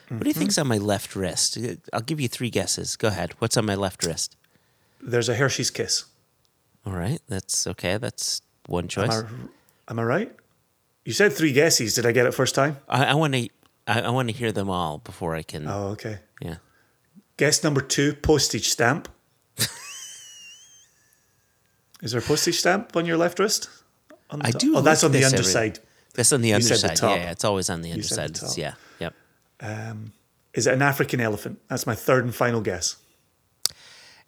[SPEAKER 1] What do you mm-hmm. think's on my left wrist? I'll give you three guesses. Go ahead. What's on my left wrist?
[SPEAKER 2] There's a Hershey's kiss.
[SPEAKER 1] All right, that's okay. That's one
[SPEAKER 2] Am
[SPEAKER 1] choice.
[SPEAKER 2] I, am I right? You said three guesses. Did I get it first time?
[SPEAKER 1] I, I want to I, I want to hear them all before I can.
[SPEAKER 2] Oh, okay.
[SPEAKER 1] Yeah.
[SPEAKER 2] Guess number two, postage stamp. Is there a postage stamp on your left wrist? On
[SPEAKER 1] I
[SPEAKER 2] top?
[SPEAKER 1] do.
[SPEAKER 2] Oh, that's on the
[SPEAKER 1] this every-
[SPEAKER 2] underside.
[SPEAKER 1] That's on the
[SPEAKER 2] You said the
[SPEAKER 1] underside. Yeah, yeah, it's always on the underside. Yeah. Yep.
[SPEAKER 2] Um, is it an African elephant? That's my third and final guess.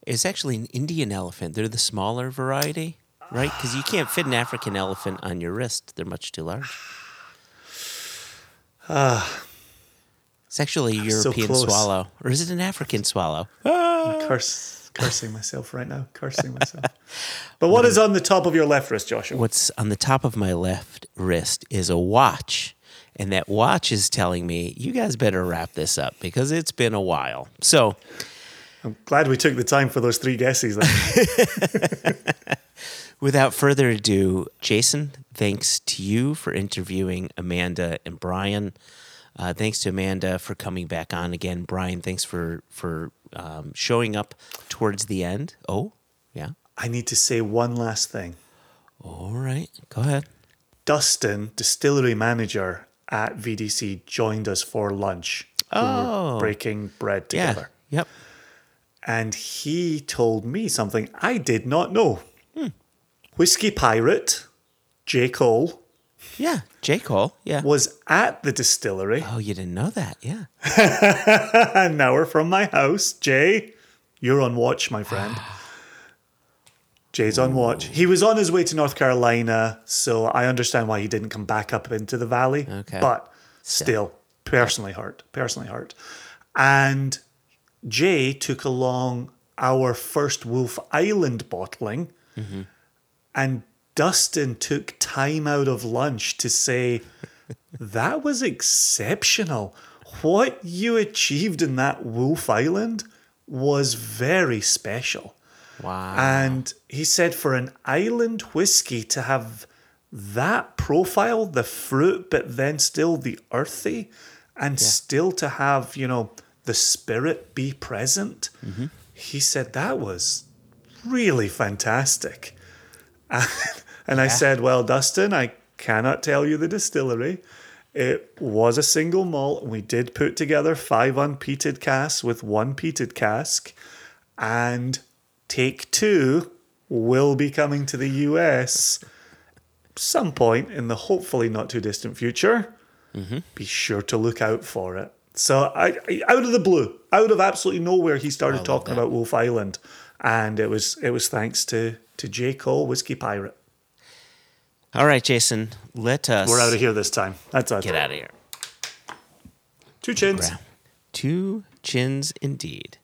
[SPEAKER 1] It's actually an Indian elephant. They're the smaller variety, right? Because you can't fit an African elephant on your wrist. They're much too large. *sighs* it's actually a European
[SPEAKER 2] close.
[SPEAKER 1] swallow. Or is it an African swallow?
[SPEAKER 2] I'm ah. curse, cursing myself right now. Cursing myself. *laughs* But what is on the top of your left wrist, Joshua?
[SPEAKER 1] What's on the top of my left wrist is a watch. And that watch is telling me, you guys better wrap this up because it's been a while. So,
[SPEAKER 2] I'm glad we took the time for those three guesses. *laughs* *laughs*
[SPEAKER 1] Without further ado, Jason, thanks to you for interviewing Amanda and Brian. Uh, thanks to Amanda for coming back on again. Brian, thanks for for um, showing up towards the end. Oh, yeah.
[SPEAKER 2] I need to say one last thing.
[SPEAKER 1] All right, go ahead.
[SPEAKER 2] Dustin, distillery manager at VDC, joined us for lunch. We were
[SPEAKER 1] Oh.
[SPEAKER 2] breaking bread
[SPEAKER 1] Yeah.
[SPEAKER 2] together.
[SPEAKER 1] Yep.
[SPEAKER 2] And he told me something I did not know. Whiskey Pirate, J. Cole,
[SPEAKER 1] Yeah. J. Cole. Yeah.
[SPEAKER 2] was at the distillery
[SPEAKER 1] Oh, you didn't know that? Yeah. *laughs*
[SPEAKER 2] an hour from my house. Jay, you're on watch, my friend. Jay's on watch. He was on his way to North Carolina, so I understand why he didn't come back up into the valley.
[SPEAKER 1] Okay.
[SPEAKER 2] But still, personally hurt. Personally hurt. And Jay took along our first Wolf Island bottling, mm-hmm. And Dustin took time out of lunch to say, *laughs* That was exceptional. What you achieved in that Wolf Island was very special.
[SPEAKER 1] Wow.
[SPEAKER 2] And he said for an island whiskey to have that profile, the fruit, but then still the earthy, and still to have, you know, the spirit be present, mm-hmm. he said that was really fantastic. *laughs* And I said, Well, Dustin, I cannot tell you the distillery. It was a single malt. and We did put together five unpeated casks with one peated cask. And take two will be coming to the US some point in the hopefully not too distant future. Be sure to look out for it. So, I, I- out of the blue, out of absolutely nowhere, he started talking about Wolf Island, and it was it was thanks to to J Cole, Whiskey Pirate.
[SPEAKER 1] All right, Jason, let us
[SPEAKER 2] We're out of here this time. That's us.
[SPEAKER 1] get out of here.
[SPEAKER 2] Two chins.
[SPEAKER 1] Two chins indeed.